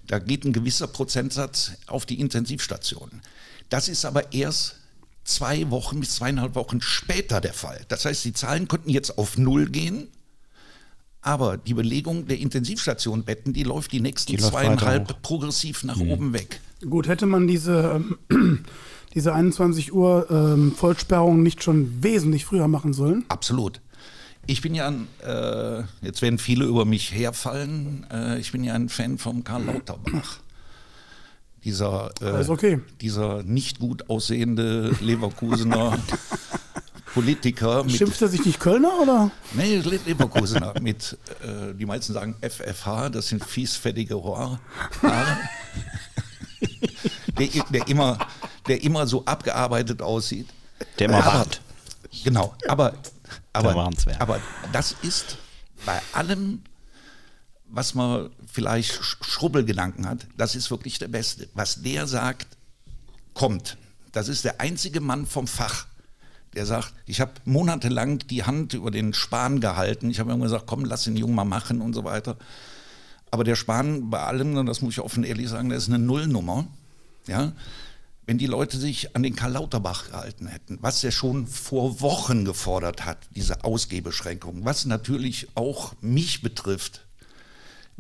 Da geht ein gewisser Prozentsatz auf die Intensivstation. Das ist aber erst zwei Wochen bis zweieinhalb Wochen später der Fall. Das heißt, die Zahlen könnten jetzt auf Null gehen, aber die Belegung der Intensivstationbetten, die läuft die nächsten Die läuft zweieinhalb progressiv nach oben weg. Gut, hätte man diese, ähm, <clears throat> diese 21 Uhr ähm, Vollsperrung nicht schon wesentlich früher machen sollen? Absolut. Ich bin ja ein, äh, jetzt werden viele über mich herfallen, äh, ich bin ja ein Fan von Karl Lauterbach. Dieser, äh, okay. dieser nicht gut aussehende Leverkusener <laughs> Politiker mit, Schimpft er sich nicht Kölner oder? nee, Le- Leverkusener mit, äh, die meisten sagen FFH, das sind fiesfettige Rohrhaare. der, der, immer, der immer so abgearbeitet aussieht. Der immer Aber- wacht. Genau, aber, aber, aber das ist bei allem, was man vielleicht Sch- Schrubbelgedanken hat, das ist wirklich der Beste. Was der sagt, kommt. Das ist der einzige Mann vom Fach, der sagt, ich habe monatelang die Hand über den Spahn gehalten. Ich habe immer gesagt, komm, lass den Jungen mal machen und so weiter. Aber der Spahn bei allem, und das muss ich offen ehrlich sagen, der ist eine Nullnummer. Ja? Wenn die Leute sich an den Karl Lauterbach gehalten hätten, was er schon vor Wochen gefordert hat, diese Ausgehbeschränkungen, was natürlich auch mich betrifft,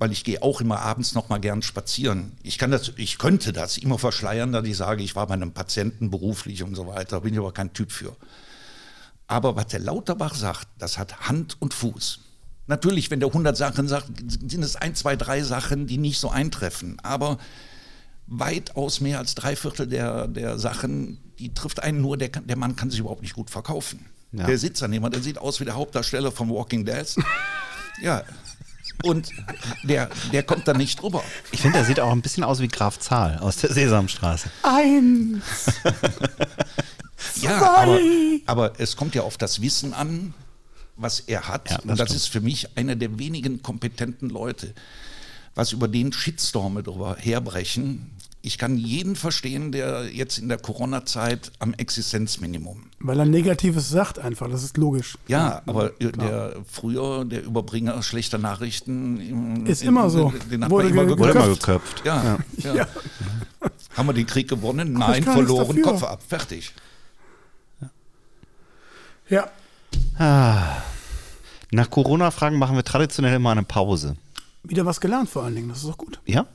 weil ich gehe auch immer abends noch mal gern spazieren. Ich kann das, ich könnte das immer verschleiern, dass ich sage, ich war bei einem Patienten beruflich und so weiter, bin ich aber kein Typ für. Aber was der Lauterbach sagt, das hat Hand und Fuß. Natürlich, wenn der 100 Sachen sagt, sind es ein, zwei, drei Sachen, die nicht so eintreffen. Aber weitaus mehr als drei Viertel der, der Sachen, die trifft einen nur, der, der Mann kann sich überhaupt nicht gut verkaufen. Ja. Der Sitznehmer, der sieht aus wie der Hauptdarsteller von Walking Dead. <laughs> ja. Und der, der kommt da nicht drüber. Ich finde, er sieht auch ein bisschen aus wie Graf Zahl aus der Sesamstraße. Eins. <laughs> Ja, aber, aber es kommt ja auf das Wissen an, was er hat. Ja, das und das stimmt. ist für mich einer der wenigen kompetenten Leute. Was über den Shitstorme drüber herbrechen. Ich kann jeden verstehen, der jetzt in der Corona-Zeit am Existenzminimum. Weil er Negatives sagt einfach, das ist logisch. Ja, aber der früher der Überbringer schlechter Nachrichten im- Ist immer so. Den hat Wurde man immer geköpft. immer geköpft. Ja, ja. Ja. Haben wir den Krieg gewonnen? Nein, verloren. Kopf ab, fertig. Ja. Nach Corona-Fragen machen wir traditionell immer eine Pause. Wieder was gelernt vor allen Dingen, das ist doch gut. Ja?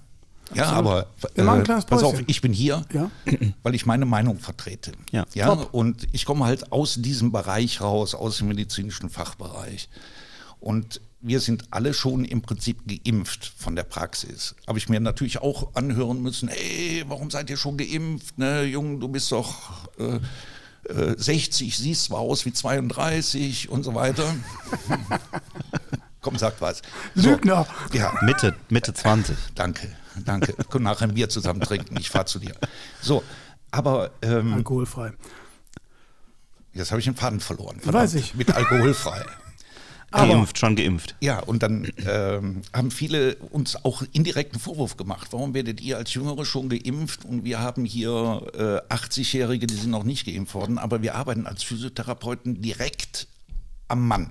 Ja, aber äh, pass auf, ich bin hier, Ja. <clears throat> weil ich meine Meinung vertrete. Ja. ja und ich komme halt aus diesem Bereich raus, aus dem medizinischen Fachbereich. Und wir sind alle schon im Prinzip geimpft von der Praxis. Habe ich mir natürlich auch anhören müssen, hey, warum seid ihr schon geimpft? Ne, Junge, du bist doch äh, äh, 60, siehst zwar aus wie 32 und so weiter. <laughs> Komm, sag was. Lügner. Ja, Mitte, Mitte 20. Danke, danke. Wir können nachher ein Bier zusammen trinken. Ich fahre zu dir. So, aber ähm, Alkoholfrei. jetzt habe ich den Faden verloren. Weiß ich. Mit alkoholfrei. Aber- Geimpft, schon geimpft. Ja, und dann ähm, haben viele uns auch indirekten Vorwurf gemacht. Warum werdet ihr als Jüngere schon geimpft und wir haben hier äh, 80-Jährige, die sind noch nicht geimpft worden, aber wir arbeiten als Physiotherapeuten direkt am Mann.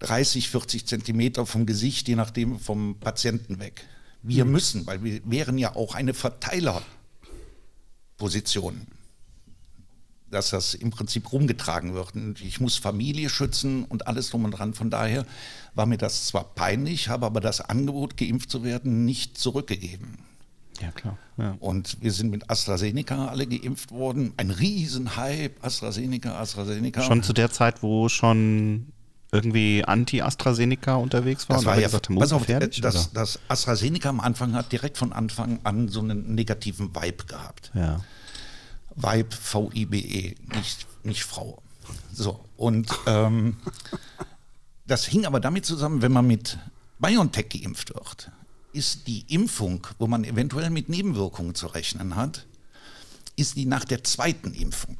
30, 40 Zentimeter vom Gesicht, je nachdem vom Patienten weg. Wir müssen, weil wir wären ja auch eine Verteilerposition dass das im Prinzip rumgetragen wird. Und ich muss Familie schützen und alles drum und dran. Von daher war mir das zwar peinlich, habe aber das Angebot, geimpft zu werden, nicht zurückgegeben. Ja, klar. Ja. Und wir sind mit AstraZeneca alle geimpft worden. Ein Riesenhype, AstraZeneca, AstraZeneca. Schon zu der Zeit, wo schon irgendwie Anti-AstraZeneca unterwegs war das und war ja, haben, pass auf, äh, gefährlich, das, das AstraZeneca am Anfang hat direkt von Anfang an so einen negativen Vibe gehabt. Ja. Weib, V-I-B-E, nicht, nicht Frau. So, und ähm, <laughs> das hing aber damit zusammen, wenn man mit BioNTech geimpft wird, ist die Impfung, wo man eventuell mit Nebenwirkungen zu rechnen hat, ist die nach der zweiten Impfung.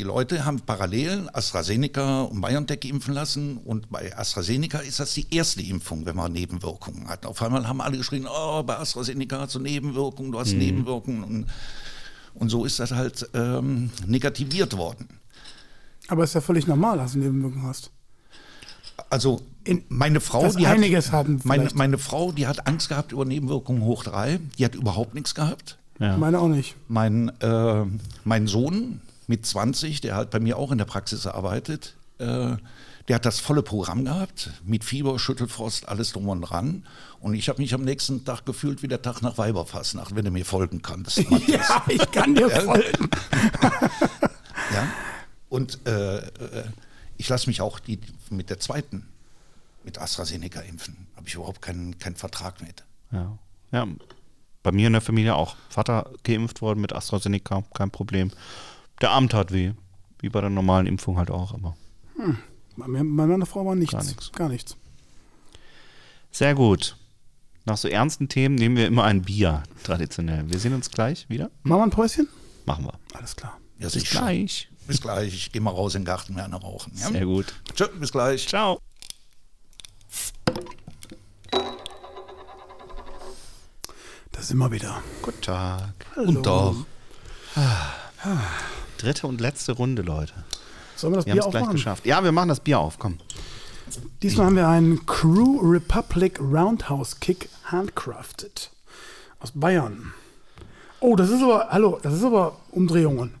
Die Leute haben parallel AstraZeneca und BioNTech impfen lassen und bei AstraZeneca ist das die erste Impfung, wenn man Nebenwirkungen hat. Auf einmal haben alle geschrien, oh, bei AstraZeneca hast du Nebenwirkungen, du hast Nebenwirkungen und, und so ist das halt ähm, negativiert worden. Aber ist ja völlig normal, dass du Nebenwirkungen hast. Also In- meine Frau, die einiges hat, haben meine, meine Frau, die hat Angst gehabt über Nebenwirkungen hoch drei. Die hat überhaupt nichts gehabt. Ja. Meine auch nicht. Mein, äh, mein Sohn mit 20, der halt bei mir auch in der Praxis arbeitet, äh, der hat das volle Programm gehabt, mit Fieber, Schüttelfrost, alles drum und dran. Und ich habe mich am nächsten Tag gefühlt wie der Tag nach Weiberfastnacht, wenn du mir folgen kannst. Matthias. <laughs> Ja, ich kann dir folgen. <laughs> Ja? Und äh, äh, ich lasse mich auch die, mit der zweiten, mit AstraZeneca impfen. Habe ich überhaupt keinen, keinen Vertrag mit. Ja. ja. Bei mir in der Familie auch. Vater geimpft worden mit AstraZeneca, kein Problem. Der Arm tat weh. Wie bei der normalen Impfung halt auch, aber. Bei mir- bei meiner Frau war nichts. Gar nichts. Gar nichts. Sehr gut. Nach so ernsten Themen nehmen wir immer ein Bier, traditionell. Wir sehen uns gleich wieder. Machen wir ein Päuschen? Machen wir. Alles klar. Ja, Bis sicher. gleich. Bis gleich. Ich gehe mal raus in den Garten, eine rauchen. Ja? Sehr gut. Tschö, bis gleich. Ciao. Da sind wir wieder. Guten Tag. Und doch. Dritte und letzte Runde, Leute. Sollen wir das Wir haben Bier es gleich aufmachen? geschafft. Ja, wir machen das Bier auf, komm. Diesmal haben wir einen Crew Republic Roundhouse Kick Handcrafted. Aus Bayern. Oh, das ist aber, hallo, das ist aber Umdrehungen.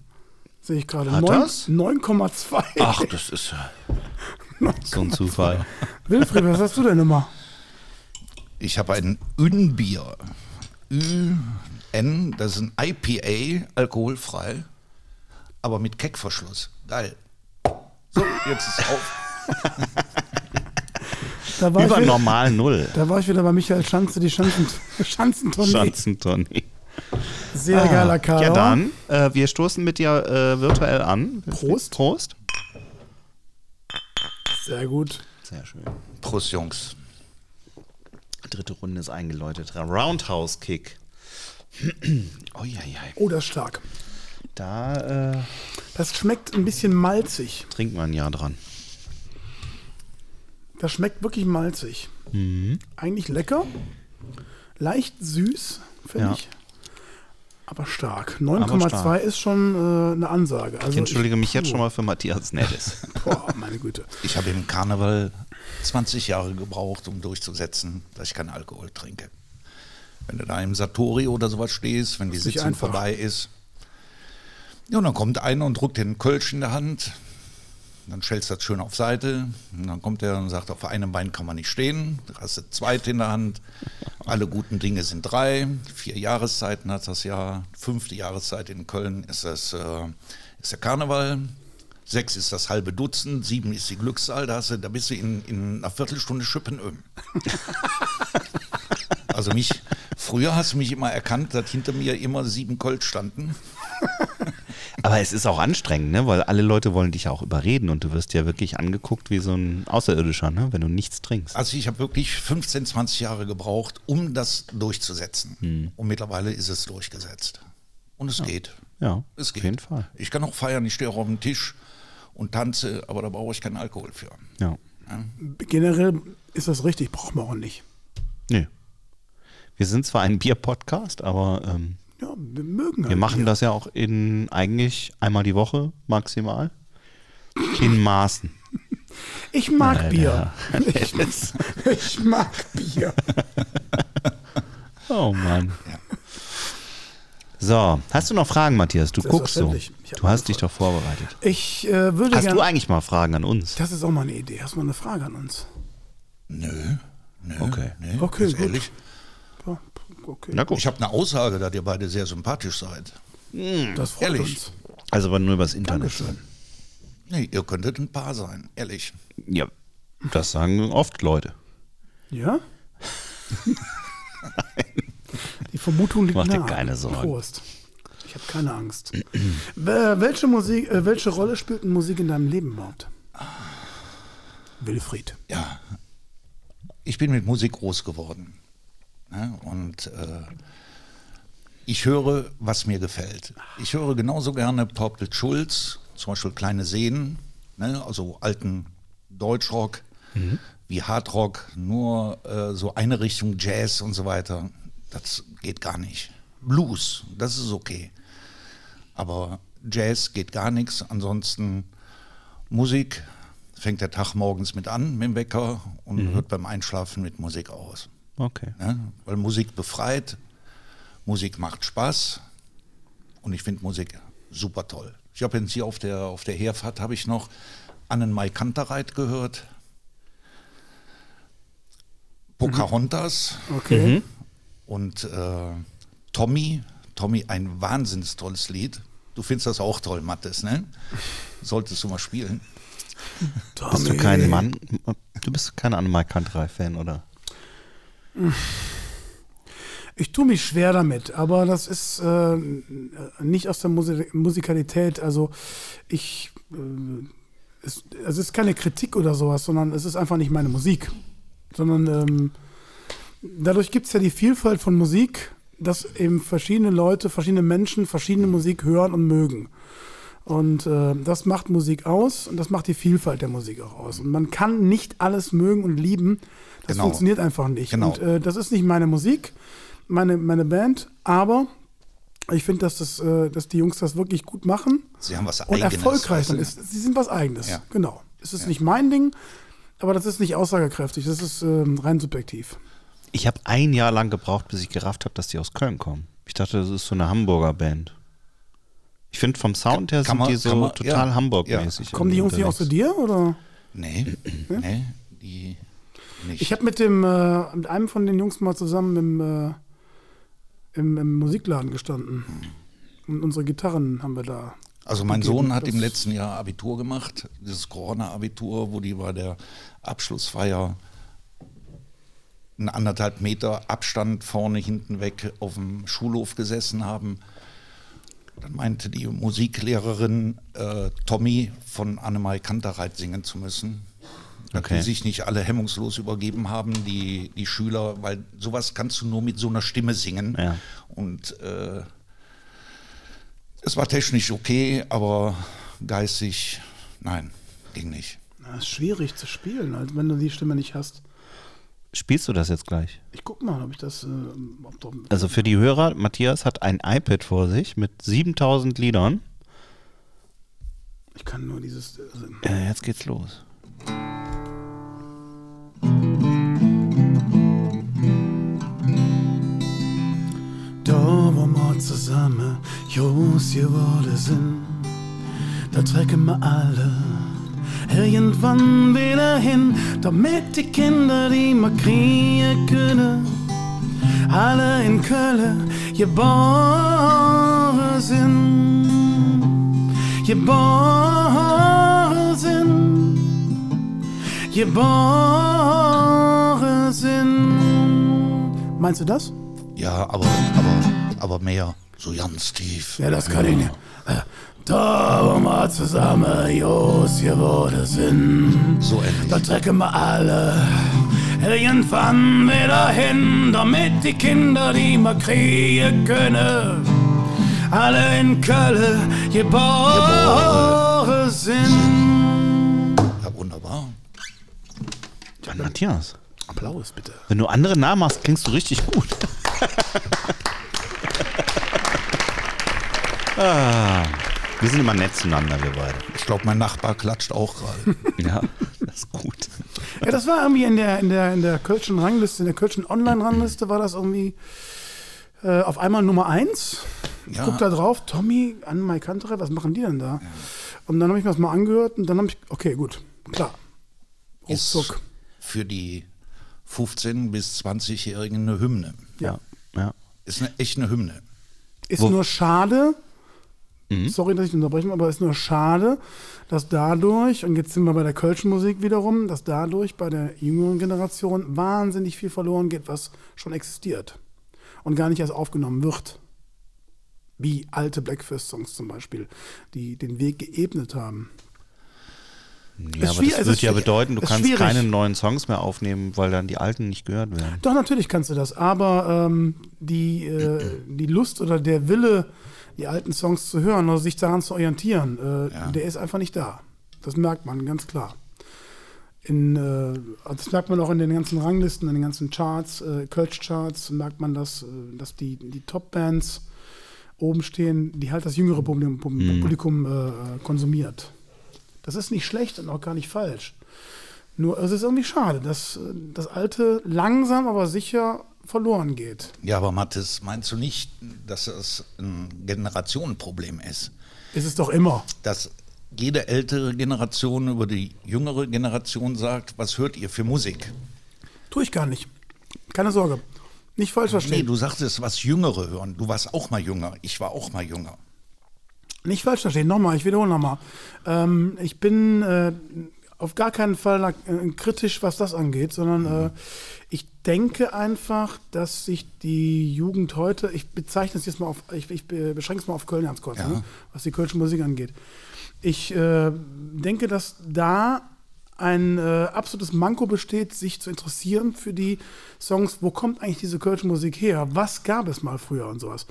Sehe ich gerade. Hat Neun- das? 9,2. Ach, das ist ja <laughs> so ein Zufall. Wilfried, was hast du denn immer? Ich habe ein Ün-Bier. Ü-N, das ist ein IPA, alkoholfrei, aber mit Keckverschluss. Geil. So, jetzt ist auf. Da war, ich Über wieder, normal Null. da war ich wieder bei Michael Schanze, die Schanzen, <laughs> Schanzentournee. Schanzentonny. Sehr geiler Karl. Ja, dann, äh, wir stoßen mit dir äh, virtuell an. Prost. Prost. Sehr gut. Sehr schön. Prost, Jungs. Dritte Runde ist eingeläutet. Roundhouse Kick. Uiuiui. Oh, das ist stark. Da äh, Das schmeckt ein bisschen malzig. trinkt man ja dran. Das schmeckt wirklich malzig. Mhm. Eigentlich lecker. Leicht süß, finde Ja. ich. Aber stark. 9,2 stark. ist schon äh, eine Ansage. Also Ich entschuldige mich jetzt schon mal für Matthias Nettes. <laughs> Boah, meine Güte. Ich habe im Karneval 20 Jahre gebraucht, um durchzusetzen, dass ich keinen Alkohol trinke. Wenn du da im Satori oder sowas stehst, wenn die ist nicht Sitzung vorbei ist. Ja, und dann kommt einer und drückt einen Kölsch in der Hand. Dann stellst du das schön auf Seite. Und dann kommt er und sagt, auf einem Bein kann man nicht stehen. Da hast du zweit in der Hand. Alle guten Dinge sind drei. Vier Jahreszeiten hat das Jahr. Fünfte Jahreszeit in Köln ist, das, äh, ist der Karneval. Sechs ist das halbe Dutzend. Sieben ist die Glückszahl. Da, hast du, da bist du in, in einer Viertelstunde Schippenöm. Also mich, früher hast du mich immer erkannt, dass hinter mir immer sieben Colt standen. Aber es ist auch anstrengend, ne? weil alle Leute wollen dich ja auch überreden und du wirst ja wirklich angeguckt wie so ein Außerirdischer, ne? wenn du nichts trinkst. Also ich habe wirklich 15, 20 Jahre gebraucht, um das durchzusetzen. Und mittlerweile ist es durchgesetzt. Und es geht. Ja, Es auf geht. jeden Fall. Ich kann auch feiern, ich stehe auch auf dem Tisch und tanze, aber da brauche ich keinen Alkohol für. Ja. Generell ist das richtig, braucht man auch nicht. Nee. Wir sind zwar ein Bier-Podcast, aber ähm, Ja, wir mögen halt wir machen Bier. das ja auch in eigentlich einmal die Woche maximal. In Maßen. <laughs> Ich mag Alter. Bier. <laughs> Ich, ich mag Bier. <laughs> Oh Mann. So, hast du noch Fragen, Matthias? Du guckst so. Du hast dich doch vorbereitet. Ich äh, würde Hast du gerne. eigentlich mal Fragen an uns? Das ist auch mal eine Idee. Hast du mal eine Frage an uns? Nö, nö, Okay. nee, Okay, gut. ehrlich. Ja, okay. Na gut. Ich habe eine Aussage, dass ihr beide sehr sympathisch seid. das freut ehrlich. uns. Also aber nur übers Internet. Dankeschön. Nee, ihr könntet ein Paar sein, ehrlich. Ja, das sagen oft Leute. Ja? <laughs> Die Vermutung liegt Mach dir nahe. keine Sorgen. Prost. Ich habe keine Angst. <clears throat> Welche, Musik, äh, welche Rolle spielt denn Musik in deinem Leben überhaupt? Wilfried. Ja, ich bin mit Musik groß geworden. Ne? Und äh, ich höre, was mir gefällt. Ich höre genauso gerne Purple Schulz, zum Beispiel Kleine Seen, ne? also alten Deutschrock, wie Hardrock, nur äh, so eine Richtung Jazz und so weiter. Das geht gar nicht. Blues, das ist okay. Aber Jazz geht gar nichts. Ansonsten Musik fängt der Tag morgens mit an, mit dem Wecker und hört beim Einschlafen mit Musik aus. Okay. Ne? Weil Musik befreit, Musik macht Spaß und ich finde Musik super toll. Ich habe jetzt hier auf der, auf der Herfahrt habe ich noch Annenmai Kantereit gehört, Pocahontas Okay. und äh, Tommy. Tommy, ein wahnsinns tolles Lied. Du findest das auch toll, Mattes, ne? Solltest du mal spielen. Bist du kein Mann? Du bist kein Annemai Kanterei-Fan, oder? Ich tue mich schwer damit, aber das ist äh, nicht aus der Musik Musikalität. Also ich, äh, es, es ist keine Kritik oder sowas, sondern es ist einfach nicht meine Musik. Sondern ähm, dadurch gibt es ja die Vielfalt von Musik, dass eben verschiedene Leute, verschiedene Menschen verschiedene Musik hören und mögen. Und äh, das macht Musik aus und das macht die Vielfalt der Musik auch aus. Und man kann nicht alles mögen und lieben. Das Genau. funktioniert einfach nicht. Genau. Und äh, das ist nicht meine Musik, meine, meine Band, aber ich finde, dass, das, äh, dass die Jungs das wirklich gut machen Sie haben was und Eigenes. erfolgreich weißt dann du? ist. Sie sind was Eigenes. Ja. Genau. Es ist nicht mein Ding, aber das ist nicht aussagekräftig. Das ist ähm, rein subjektiv. Ich habe ein Jahr lang gebraucht, bis ich gerafft habe, dass die aus Köln kommen. Ich dachte, das ist so eine Hamburger Band. Ich finde vom Sound her Kann sind man- die so man- total ja, Hamburg-mäßig. Kommen die Jungs nicht auch zu dir? Oder? Nee, nee, die nicht. Ich habe mit dem äh, mit einem von den Jungs mal zusammen im, äh, im, im Musikladen gestanden. Und unsere Gitarren haben wir da. Also mein gegeben. Sohn hat Das- im letzten Jahr Abitur gemacht, dieses Corona-Abitur, wo die bei der Abschlussfeier einen anderthalb Meter Abstand vorne, hinten weg auf dem Schulhof gesessen haben. Dann meinte die Musiklehrerin, äh, Tommy von Annemai Kantereit singen zu müssen. Okay. die sich nicht alle hemmungslos übergeben haben, die, die Schüler, weil sowas kannst du nur mit so einer Stimme singen. Ja. Und äh, es war technisch okay, aber geistig, nein, ging nicht. Na, ist schwierig zu spielen, halt, wenn du die Stimme nicht hast. Spielst du das jetzt gleich? Ich guck mal, ob ich das. Äh, ob doch, Also für die Hörer, Matthias hat ein iPad vor sich mit 7000 Liedern. ich kann nur dieses. Also, Äh, jetzt geht's los. Zusammen Jungs geworden sind, da trecken wir alle irgendwann wieder hin, damit die Kinder, die wir kriegen können, alle in Köln geboren sind. Geboren sind. Geboren sind. Meinst du das? Ja, aber, aber, aber mehr, so ganz tief. Ja, das kann ich nicht. Äh, Da, wo wir zusammen Jos geworden sind, So ähnlich. da trecken wir alle irgendwann wieder hin, damit die Kinder, die wir kriegen können, alle in Köln geboren sind. Ja, wunderbar. Mann, Matthias, Applaus bitte. wenn du andere nachmachst, klingst du richtig gut. <laughs> ah, wir sind immer nett zueinander, wir beide. Ich glaube, mein Nachbar klatscht auch gerade. <laughs> Ja, das ist gut. Ja, das war irgendwie in der, in der, in der Kölschen Rangliste, in der Kölschen Online-Rangliste war das irgendwie äh, auf einmal Nummer eins. Ich Ja. guck da drauf, Tommy, an Mai Kantere, was machen die denn da? Und dann habe ich mir das mal angehört und dann habe ich, okay, gut, klar. Ist Ruckzuck. für die 15- bis 20-Jährigen eine Hymne. Ja, ja. Ist eine, echt eine Hymne. Ist Wo- nur schade, sorry, dass ich unterbreche, aber ist nur schade, dass dadurch, und jetzt sind wir bei der Kölschen Musik wiederum, dass dadurch bei der jüngeren Generation wahnsinnig viel verloren geht, was schon existiert und gar nicht erst aufgenommen wird. Wie alte Blackfist-Songs zum Beispiel, die den Weg geebnet haben. Ja, aber das es wird ist ja bedeuten, du kannst schwierig. keine neuen Songs mehr aufnehmen, weil dann die alten nicht gehört werden. Doch, natürlich kannst du das, aber ähm, die, äh, die Lust oder der Wille, die alten Songs zu hören oder sich daran zu orientieren, äh, Ja. der ist einfach nicht da. Das merkt man ganz klar. In, äh, das merkt man auch in den ganzen Ranglisten, in den ganzen Charts, äh, Kölsch-Charts, merkt man, dass, äh, dass die, die Top-Bands oben stehen, die halt das jüngere Publikum, Publikum äh, konsumiert. Das ist nicht schlecht und auch gar nicht falsch. Nur es ist irgendwie schade, dass äh, das Alte langsam, aber sicher verloren geht. Ja, aber Mathis, meinst du nicht, dass das ein Generationenproblem ist? Ist es doch immer. Dass jede ältere Generation über die jüngere Generation sagt, was hört ihr für Musik? Tue ich gar nicht. Keine Sorge. Nicht falsch Nee, verstehen. du sagtest, was Jüngere hören. Du warst auch mal jünger. Ich war auch mal jünger. Nicht falsch verstehen. Nochmal, ich wiederhole nochmal. Ähm, ich bin äh, auf gar keinen Fall äh, kritisch, was das angeht, sondern äh, ich denke einfach, dass sich die Jugend heute, ich bezeichne es jetzt mal auf, ich, ich be- beschränke es mal auf Köln ganz kurz, Ja. ne, was die kölsche Musik angeht. Ich äh, denke, dass da ein äh, absolutes Manko besteht, sich zu interessieren für die Songs, wo kommt eigentlich diese kölsche Musik her? Was gab es mal früher und sowas?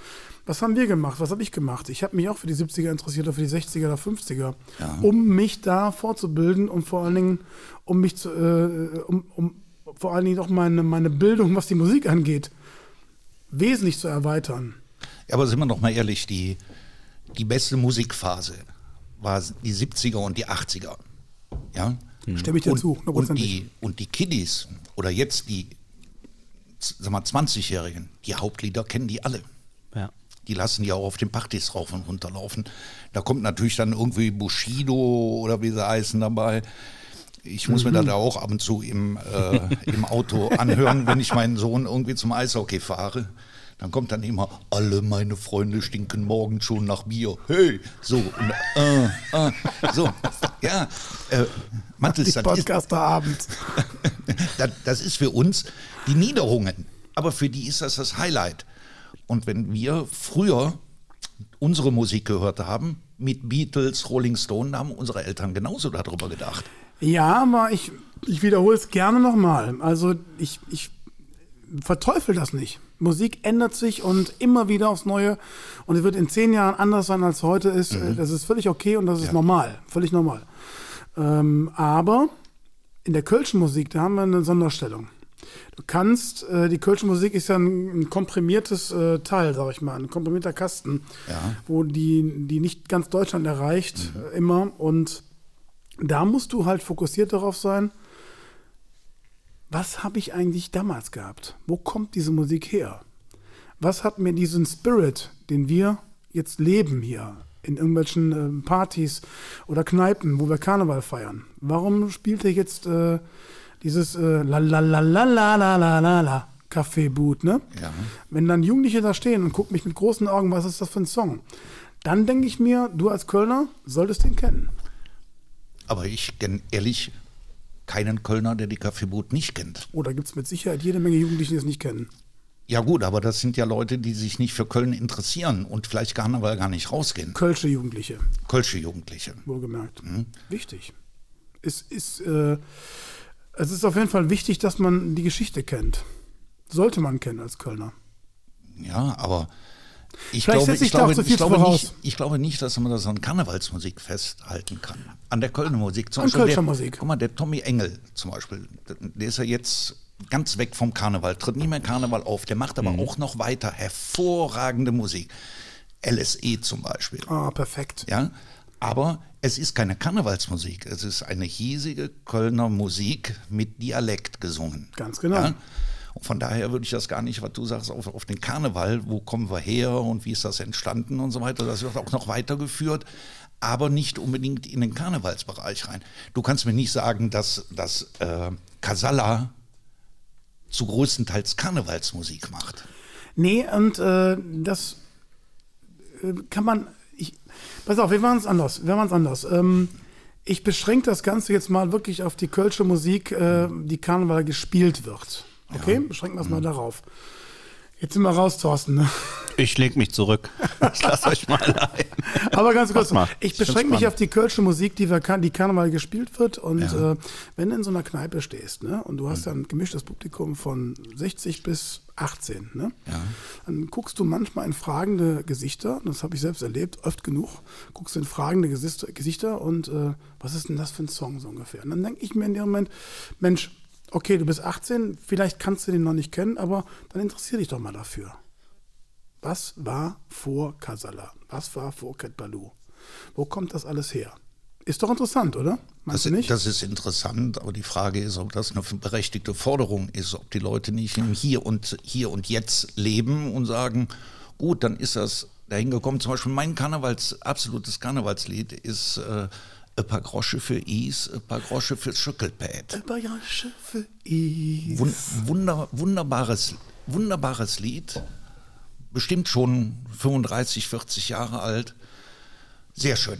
Was haben wir gemacht? Was habe ich gemacht? Ich habe mich auch für die 70er interessiert oder für die 60er oder 50er, um mich da fortzubilden und vor allen Dingen, um mich zu, äh, um, um vor allen Dingen auch meine, meine Bildung, was die Musik angeht, wesentlich zu erweitern. Ja, aber sind wir doch mal ehrlich, die, die beste Musikphase war die 70er und die 80er. Ja? Stimme ich dir und, zu, und, die, und die Kiddies oder jetzt die z- sag mal, 20-Jährigen, die Hauptlieder kennen die alle. Ja. Die lassen die auch auf den Partys rauf und runter laufen. Da kommt natürlich dann irgendwie Bushido oder wie sie heißen dabei. Ich muss Mhm. mir das auch ab und zu im, äh, im Auto anhören, wenn ich meinen Sohn irgendwie zum Eishockey fahre. Dann kommt dann immer, alle meine Freunde stinken morgen schon nach Bier. Hey, so, und, äh, äh, so, ja, äh, Mathis, das Podcasterabend. <laughs> das, das ist für uns die Niederungen. Aber für die ist das das Highlight. Und wenn wir früher unsere Musik gehört haben, mit Beatles, Rolling Stone, haben unsere Eltern genauso darüber gedacht. Ja, aber ich, ich wiederhole es gerne nochmal. Also ich, ich verteufel das nicht. Musik ändert sich und immer wieder aufs Neue. Und es wird in zehn Jahren anders sein, als heute ist. Das ist völlig okay und das ist normal. Völlig normal. Ähm, aber in der Kölschen Musik, da haben wir eine Sonderstellung. Du kannst, äh, die Kölsche Musik ist ja ein, ein komprimiertes äh, Teil, sag ich mal, ein komprimierter Kasten, Ja. wo die, die nicht ganz Deutschland erreicht, äh, immer. Und da musst du halt fokussiert darauf sein, was habe ich eigentlich damals gehabt? Wo kommt diese Musik her? Was hat mir diesen Spirit, den wir jetzt leben hier in irgendwelchen ähm, Partys oder Kneipen, wo wir Karneval feiern? Warum spielt er jetzt äh, dieses äh, la la la la la la la la la Kaffeeboot, ne? Ja. Wenn dann Jugendliche da stehen und gucken mich mit großen Augen, was ist das für ein Song? Dann denke ich mir, du als Kölner solltest den kennen. Aber ich kenne ehrlich keinen Kölner, der die Kaffeeboot nicht kennt. Oder gibt es mit Sicherheit jede Menge Jugendliche, die es nicht kennen. Ja gut, aber das sind ja Leute, die sich nicht für Köln interessieren und vielleicht Karneval gar nicht rausgehen. Kölsche Jugendliche, Kölsche Jugendliche. wohlgemerkt. Wichtig. Es ist, äh, es ist auf jeden Fall wichtig, dass man die Geschichte kennt. Sollte man kennen als Kölner. Ja, aber ich Vielleicht glaube, ich glaube, ich, nicht, ich glaube nicht, dass man das an Karnevalsmusik festhalten kann. An der Kölner Musik. Zum An Beispiel Kölscher der, Musik. Guck mal, der Tommy Engel zum Beispiel, der ist ja jetzt ganz weg vom Karneval, tritt nie mehr Karneval auf, der macht aber auch noch weiter hervorragende Musik. LSE zum Beispiel. Ah, perfekt. Ja, aber es ist keine Karnevalsmusik, es ist eine hiesige Kölner Musik mit Dialekt gesungen. Ganz genau. Ja? Von daher würde ich das gar nicht, was du sagst, auf, auf den Karneval, wo kommen wir her und wie ist das entstanden und so weiter, das wird auch noch weitergeführt, aber nicht unbedingt in den Karnevalsbereich rein. Du kannst mir nicht sagen, dass, dass äh, Casalla zu größtenteils Karnevalsmusik macht. Nee, und äh, das äh, kann man. Pass auf, wir machen es anders. Wir machen es anders. Ähm, ich beschränke das Ganze jetzt mal wirklich auf die kölsche Musik, äh, die Karneval gespielt wird. Okay? Beschränken wir es mal darauf. Jetzt sind wir raus, Thorsten. Ne? Ich leg mich zurück. Ich lasse euch mal <laughs> allein. Aber ganz kurz, mal. ich beschränke mich auf die kölsche Musik, die, wir, die Karneval gespielt wird. Und äh, wenn du in so einer Kneipe stehst ne, und du hast ja ein gemischtes Publikum von 60 bis 18, ne, dann guckst du manchmal in fragende Gesichter, das habe ich selbst erlebt, oft genug, guckst du in fragende Gesichter, und äh, was ist denn das für ein Song so ungefähr? Und dann denke ich mir in dem Moment, Mensch, okay, du bist 18, vielleicht kannst du den noch nicht kennen, aber dann interessier dich doch mal dafür. Was war vor Kasala? Was war vor Cat Baloo? Wo kommt das alles her? Ist doch interessant, oder? Meinst Das, du nicht? das ist interessant, aber die Frage ist, ob das eine berechtigte Forderung ist, ob die Leute nicht im Hier und Hier und Jetzt leben und sagen, gut, dann ist das dahin gekommen. Zum Beispiel mein Karnevals, absolutes Karnevalslied ist äh, ein paar Grosche für Is, ein paar Grosche fürs Schüttelpad. Bayerische für Is. Wun wunder wunderbares, wunderbares Lied, bestimmt schon 35, 40 Jahre alt. Sehr schön.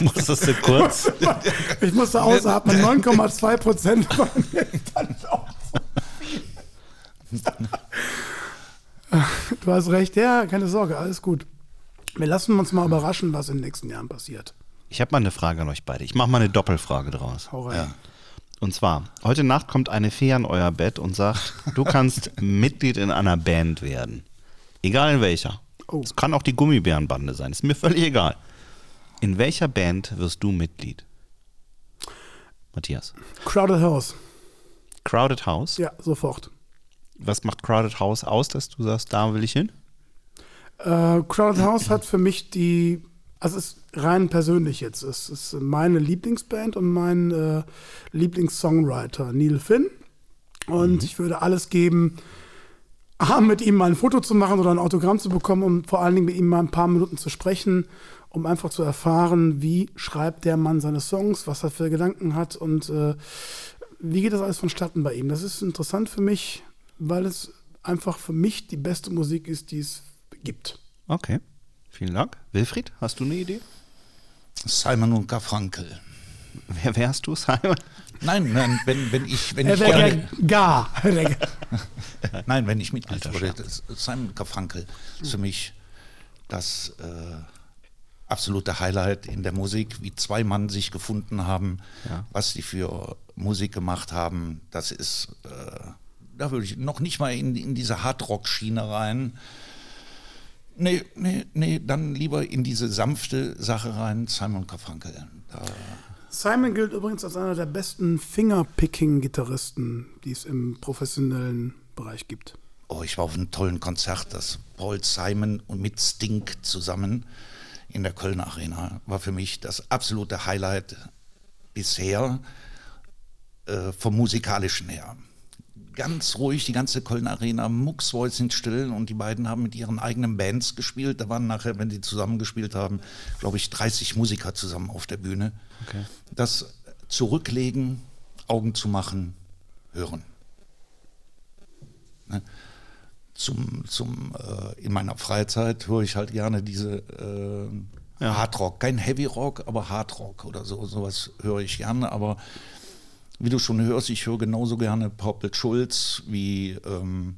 Musstest du kurz? <laughs> Ich musste ausatmen, <laughs> 9,2 Prozent waren dann auch so viel. Du hast recht, ja, keine Sorge, alles gut. Wir lassen uns mal überraschen, was in den nächsten Jahren passiert. Ich habe mal eine Frage an euch beide. Ich mache mal eine Doppelfrage draus. Hau rein. Und zwar, heute Nacht kommt eine Fee an euer Bett und sagt, du kannst <laughs> Mitglied in einer Band werden. Egal in welcher. Oh. Es kann auch die Gummibärenbande sein, ist mir völlig egal. In welcher Band wirst du Mitglied? Matthias. Crowded House. Crowded House. Ja, sofort. Was macht Crowded House aus, dass du sagst, da will ich hin? Äh, Crowded House hat für mich die, also es ist rein persönlich jetzt, es ist meine Lieblingsband und mein äh, Lieblingssongwriter Neil Finn. Und ich würde alles geben, A, mit ihm mal ein Foto zu machen oder ein Autogramm zu bekommen, um vor allen Dingen mit ihm mal ein paar Minuten zu sprechen, um einfach zu erfahren, wie schreibt der Mann seine Songs, was er für Gedanken hat und äh, wie geht das alles vonstatten bei ihm. Das ist interessant für mich, weil es einfach für mich die beste Musik ist, die es gibt. Okay. Vielen Dank. Wilfried, hast du eine Idee? Simon und Garfunkel. Wer wärst du, Simon? Nein, nein, wenn, wenn ich, wenn Er ich wäre gerne, gern gar. <laughs> nein, wenn ich Mitglied wurde, Simon Garfunkel ist für mich das äh, absolute Highlight in der Musik, wie zwei Mann sich gefunden haben, Ja. was die für Musik gemacht haben, das ist, äh, da würde ich noch nicht mal in, in diese Hardrock-Schiene rein. Nee, nee, nee, dann lieber in diese sanfte Sache rein, Simon Garfunkel. Da, Simon gilt übrigens als einer der besten Fingerpicking-Gitarristen, die es im professionellen Bereich gibt. Oh, ich war auf einem tollen Konzert, das Paul Simon und mit Stink zusammen in der Kölner Arena war für mich das absolute Highlight bisher äh, vom musikalischen her. Ganz ruhig, die ganze Kölner Arena, mucksmäuschen still und die beiden haben mit ihren eigenen Bands gespielt. Da waren nachher, wenn die zusammen gespielt haben, glaube ich, 30 Musiker zusammen auf der Bühne. Okay. Das Zurücklegen, Augen zu machen, hören zum, zum äh, in meiner Freizeit höre ich halt gerne diese äh, Hardrock, kein Heavy Rock, aber Hardrock oder so, sowas höre ich gerne, aber wie du schon hörst, ich höre genauso gerne Purple Schulz wie ähm,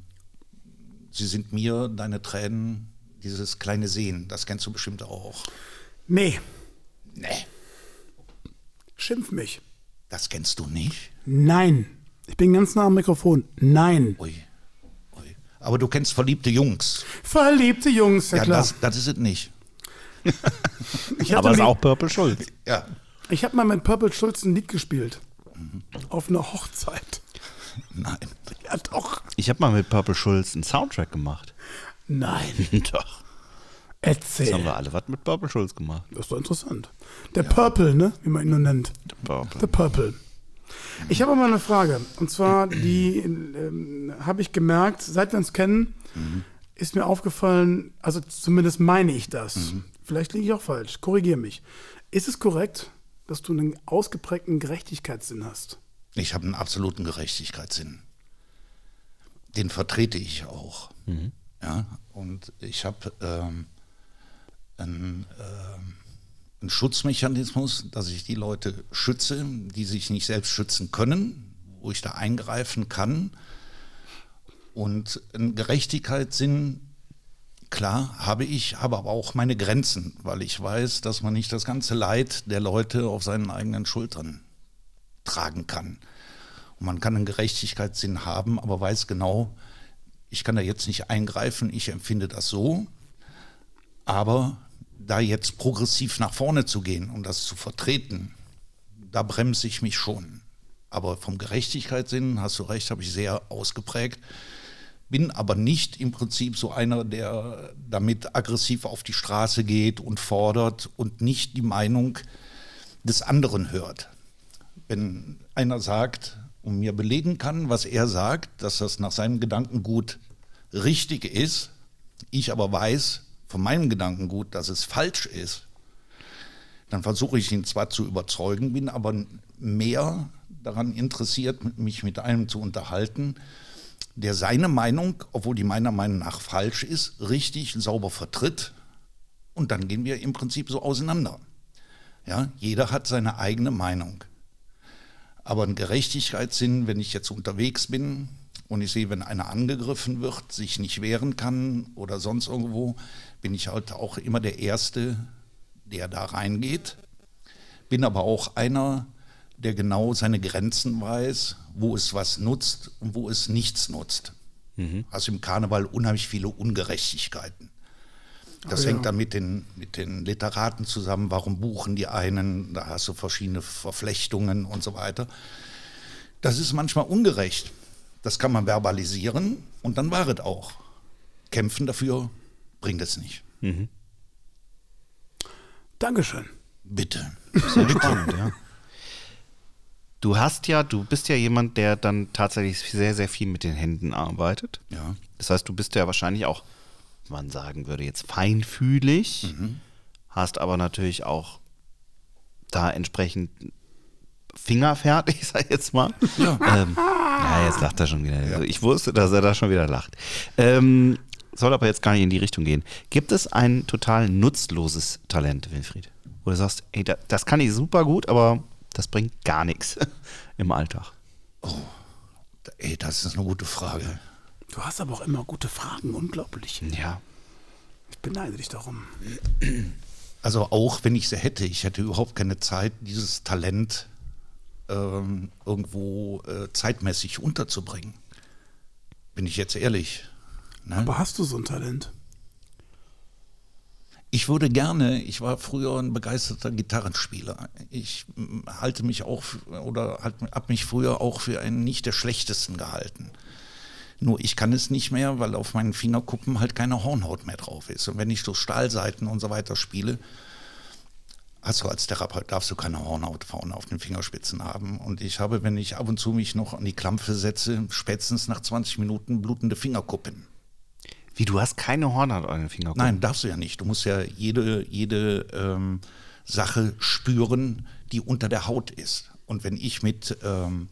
Sie sind mir, deine Tränen, dieses kleine Sehen, das kennst du bestimmt auch. Nee, Nee, schimpf mich. das kennst du nicht? Nein. Ich bin ganz nah am Mikrofon. Nein. Ui. Aber du kennst verliebte Jungs. Verliebte Jungs, ja, Ja, klar. das, das ist es nicht. ich Aber hatte ist auch Purple Schulz. Ja, Ich habe mal mit Purple Schulz ein Lied gespielt. Mhm. Auf einer Hochzeit. nein. Ja, doch. Ich habe mal mit Purple Schulz einen Soundtrack gemacht. Nein. <laughs> Doch. Jetzt haben Erzähl. wir alle was mit Purple Schulz gemacht. Das ist doch interessant. Der Purple, ne? Wie man ihn nur nennt. Purple. The Purple. Ich habe mal eine Frage. Und zwar, die ähm, habe ich gemerkt, seit wir uns kennen, ist mir aufgefallen, also zumindest meine ich das. Vielleicht liege ich auch falsch. Korrigiere mich. Ist es korrekt, dass du einen ausgeprägten Gerechtigkeitssinn hast? Ich habe einen absoluten Gerechtigkeitssinn. Den vertrete ich auch. Ja, und ich habe ähm, einen, ähm, einen Schutzmechanismus, dass ich die Leute schütze, die sich nicht selbst schützen können, wo ich da eingreifen kann. Und einen Gerechtigkeitssinn, klar, habe ich, habe aber auch meine Grenzen, weil ich weiß, dass man nicht das ganze Leid der Leute auf seinen eigenen Schultern tragen kann. Und man kann einen Gerechtigkeitssinn haben, aber weiß genau, ich kann da jetzt nicht eingreifen, ich empfinde das so. Aber da jetzt progressiv nach vorne zu gehen und das zu vertreten, da bremse ich mich schon. Aber vom Gerechtigkeitssinn, hast du recht, habe ich sehr ausgeprägt. bin aber nicht im Prinzip so einer, der damit aggressiv auf die Straße geht und fordert und nicht die Meinung des anderen hört. Wenn einer sagt und mir belegen kann, was er sagt, dass das nach seinem Gedankengut richtig ist, ich aber weiß von meinem Gedankengut, dass es falsch ist, dann versuche ich ihn zwar zu überzeugen, bin aber mehr daran interessiert, mich mit einem zu unterhalten, der seine Meinung, obwohl die meiner Meinung nach falsch ist, richtig sauber vertritt. Und dann gehen wir im Prinzip so auseinander. Ja, jeder hat seine eigene Meinung. Aber ein Gerechtigkeitssinn, wenn ich jetzt unterwegs bin und ich sehe, wenn einer angegriffen wird, sich nicht wehren kann oder sonst irgendwo, bin ich halt auch immer der Erste, der da reingeht. Bin aber auch einer, der genau seine Grenzen weiß, wo es was nutzt und wo es nichts nutzt. Mhm. Also im Karneval unheimlich viele Ungerechtigkeiten. Das oh, hängt dann mit den, mit den Literaten zusammen. Warum buchen die einen? Da hast du verschiedene Verflechtungen und so weiter. Das ist manchmal ungerecht. Das kann man verbalisieren und dann war es auch. Kämpfen dafür bringt es nicht. Mhm. Dankeschön. Bitte. Sehr spannend, ja. Du hast ja, du bist ja jemand, der dann tatsächlich sehr, sehr viel mit den Händen arbeitet. Ja. Das heißt, du bist ja wahrscheinlich auch, man sagen würde, jetzt feinfühlig, mhm. hast aber natürlich auch da entsprechend fingerfertig, <laughs> sag ich jetzt mal. Ja. Ähm, ja, jetzt lacht er schon wieder. Ja. Ich wusste, dass er da schon wieder lacht. Ähm, soll aber jetzt gar nicht in die Richtung gehen. Gibt es ein total nutzloses Talent, Wilfried? Wo du sagst, ey, das kann ich super gut, aber das bringt gar nichts <laughs> im Alltag. Oh, ey, das ist eine gute Frage. Du hast aber auch immer gute Fragen, unglaublich. Ja. Ich beneide dich darum. Also auch wenn ich sie hätte, ich hätte überhaupt keine Zeit, dieses Talent ähm, irgendwo äh, zeitmäßig unterzubringen. Bin ich jetzt ehrlich. Ne? Aber hast du so ein Talent? Ich würde gerne, ich war früher ein begeisterter Gitarrenspieler. Ich halte mich auch oder habe mich früher auch für einen nicht der schlechtesten gehalten. Nur ich kann es nicht mehr, weil auf meinen Fingerkuppen halt keine Hornhaut mehr drauf ist. Und wenn ich so Stahlseiten und so weiter spiele, hast du als Therapeut darfst du keine Hornhaut vorne auf den Fingerspitzen haben. Und ich habe, wenn ich ab und zu mich noch an die Klampfe setze, spätestens nach 20 Minuten blutende Fingerkuppen. Wie, du hast keine Hornhaut an den Fingern? Nein, darfst du ja nicht. Du musst ja jede, jede ähm, Sache spüren, die unter der Haut ist. Und wenn ich mit, ähm,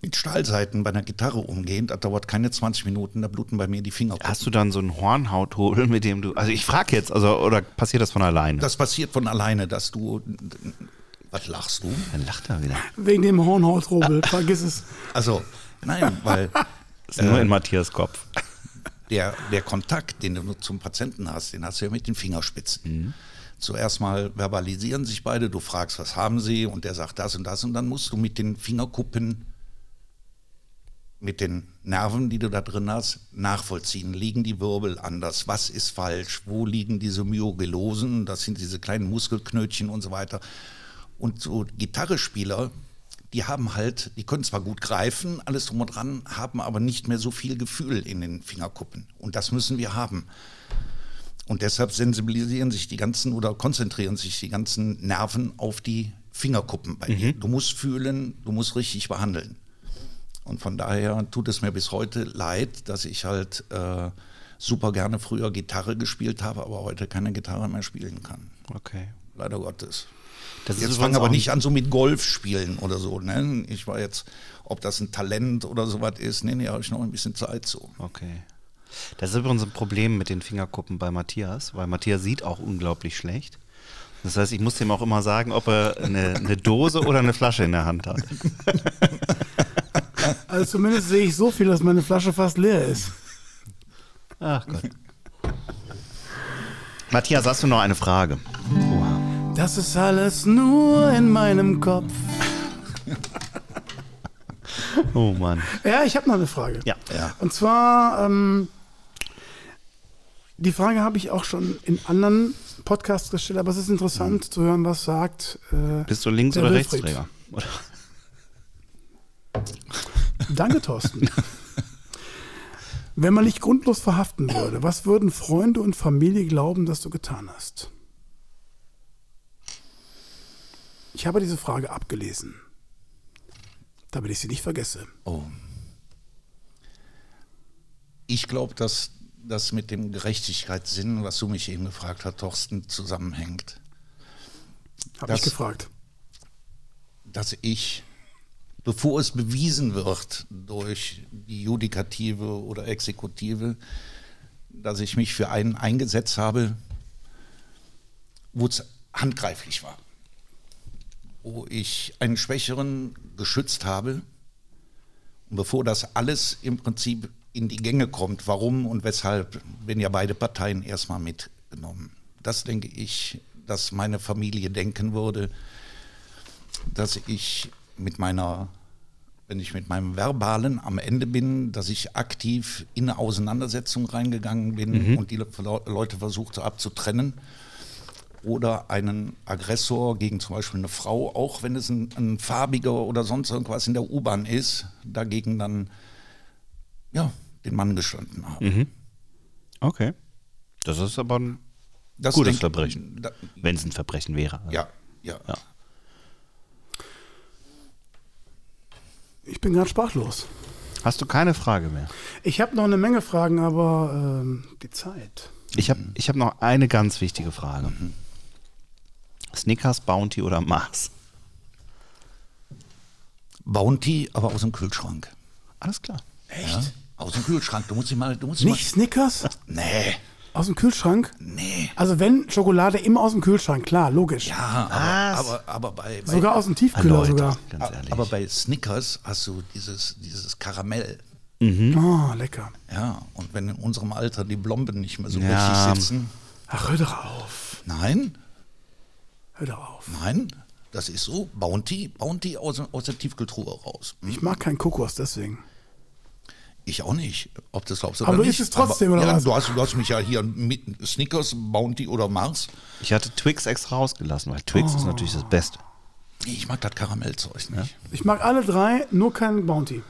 mit Stahlseiten bei einer Gitarre umgehe, das dauert keine 20 Minuten, da bluten bei mir die Finger. Hast du dann so einen Hornhauthobel, mit dem du. Also ich frage jetzt, also, oder passiert das von alleine? Das passiert von alleine, dass du. Was lachst du? Dann lacht er wieder. Wegen dem Hornhauthobel, vergiss es. Also, nein, weil. <laughs> Das ist nur äh, in Matthias Kopf der, der Kontakt, den du zum Patienten hast, den hast du ja mit den Fingerspitzen. Mhm. Zuerst mal verbalisieren sich beide, du fragst, was haben sie, und der sagt das und das, und dann musst du mit den Fingerkuppen, mit den Nerven, die du da drin hast, nachvollziehen. Liegen die Wirbel anders? Was ist falsch? Wo liegen diese Myogelosen? Das sind diese kleinen Muskelknötchen und so weiter. Und so Gitarrespieler, die haben halt, die können zwar gut greifen, alles drum und dran, haben aber nicht mehr so viel Gefühl in den Fingerkuppen. Und das müssen wir haben. Und deshalb sensibilisieren sich die ganzen oder konzentrieren sich die ganzen Nerven auf die Fingerkuppen bei dir. Mhm. Du musst fühlen, du musst richtig behandeln. Und von daher tut es mir bis heute leid, dass ich halt äh, super gerne früher Gitarre gespielt habe, aber heute keine Gitarre mehr spielen kann. Okay. Leider Gottes. Das jetzt fange aber nicht an so mit Golf spielen oder so. Ne? Ich war jetzt, ob das ein Talent oder sowas ist, nee, nee, habe ich noch ein bisschen Zeit so. Okay. Das ist übrigens ein Problem mit den Fingerkuppen bei Matthias, weil Matthias sieht auch unglaublich schlecht. Das heißt, ich muss ihm auch immer sagen, ob er eine, eine Dose oder eine Flasche in der Hand hat. <laughs> Also zumindest sehe ich so viel, dass meine Flasche fast leer ist. Ach Gott. Matthias, hast du noch eine Frage? Das ist alles nur in meinem Kopf. <laughs> oh Mann. Ja, ich habe noch eine Frage. Ja. ja. Und zwar, ähm, die Frage habe ich auch schon in anderen Podcasts gestellt, aber es ist interessant mhm. zu hören, was sagt. Äh, Bist du Links- oder Wilfried. Rechtsträger? Danke, Thorsten. Wenn man dich grundlos verhaften würde, was würden Freunde und Familie glauben, dass du getan hast? Ich habe diese Frage abgelesen, damit ich sie nicht vergesse. Oh. Ich glaube, dass das mit dem Gerechtigkeitssinn, was du mich eben gefragt hast, Thorsten, zusammenhängt. Habe ich gefragt. Dass ich, bevor es bewiesen wird durch die Judikative oder Exekutive, dass ich mich für einen eingesetzt habe, wo es handgreiflich war. Wo ich einen Schwächeren geschützt habe. Und bevor das alles im Prinzip in die Gänge kommt, warum und weshalb, werden ja beide Parteien erstmal mitgenommen. Das denke ich, dass meine Familie denken würde, dass ich mit meiner, wenn ich mit meinem Verbalen am Ende bin, dass ich aktiv in eine Auseinandersetzung reingegangen bin und die Le- Leute versuchte abzutrennen. Oder einen Aggressor gegen zum Beispiel eine Frau, auch wenn es ein, ein farbiger oder sonst irgendwas in der U-Bahn ist, dagegen dann ja, den Mann gestanden habe. Okay. Das ist aber ein Das gutes denk- Verbrechen. Da, wenn es ein Verbrechen wäre. ja, ja. Ja. Ich bin gerade sprachlos. Hast du keine Frage mehr? Ich habe noch eine Menge Fragen, aber ähm, die Zeit. Ich habe ich hab noch eine ganz wichtige Frage. Snickers, Bounty oder Mars? Bounty, aber aus dem Kühlschrank. Alles klar. Ja? Aus dem Kühlschrank. Du musst dich mal, du musst Nicht Snickers? mal. Nee, Aus dem Kühlschrank? nee. Also wenn Schokolade immer aus dem Kühlschrank, klar, logisch. Ja, aber, aber, aber bei, bei Sogar aus dem Tiefkühler Leute, sogar. ganz ehrlich. aber bei Snickers hast du dieses, dieses Karamell. Oh, lecker. Ja, und wenn in unserem Alter die Blomben nicht mehr so Ja. richtig sitzen. Ach, hör doch auf. Nein, Hör doch auf. nein, das ist so. Bounty, Bounty aus, aus der Tiefkühltruhe raus. Ich mag keinen Kokos, deswegen. Ich auch nicht, ob das glaubst du Aber oder du nicht. isst es trotzdem, aber, oder ja, was? Du hast, du hast mich ja hier mit Snickers, Bounty oder Mars. Ich hatte Twix extra rausgelassen, weil Twix ist natürlich das Beste. Ich mag das Karamellzeug nicht. Ich mag alle drei, nur keinen Bounty.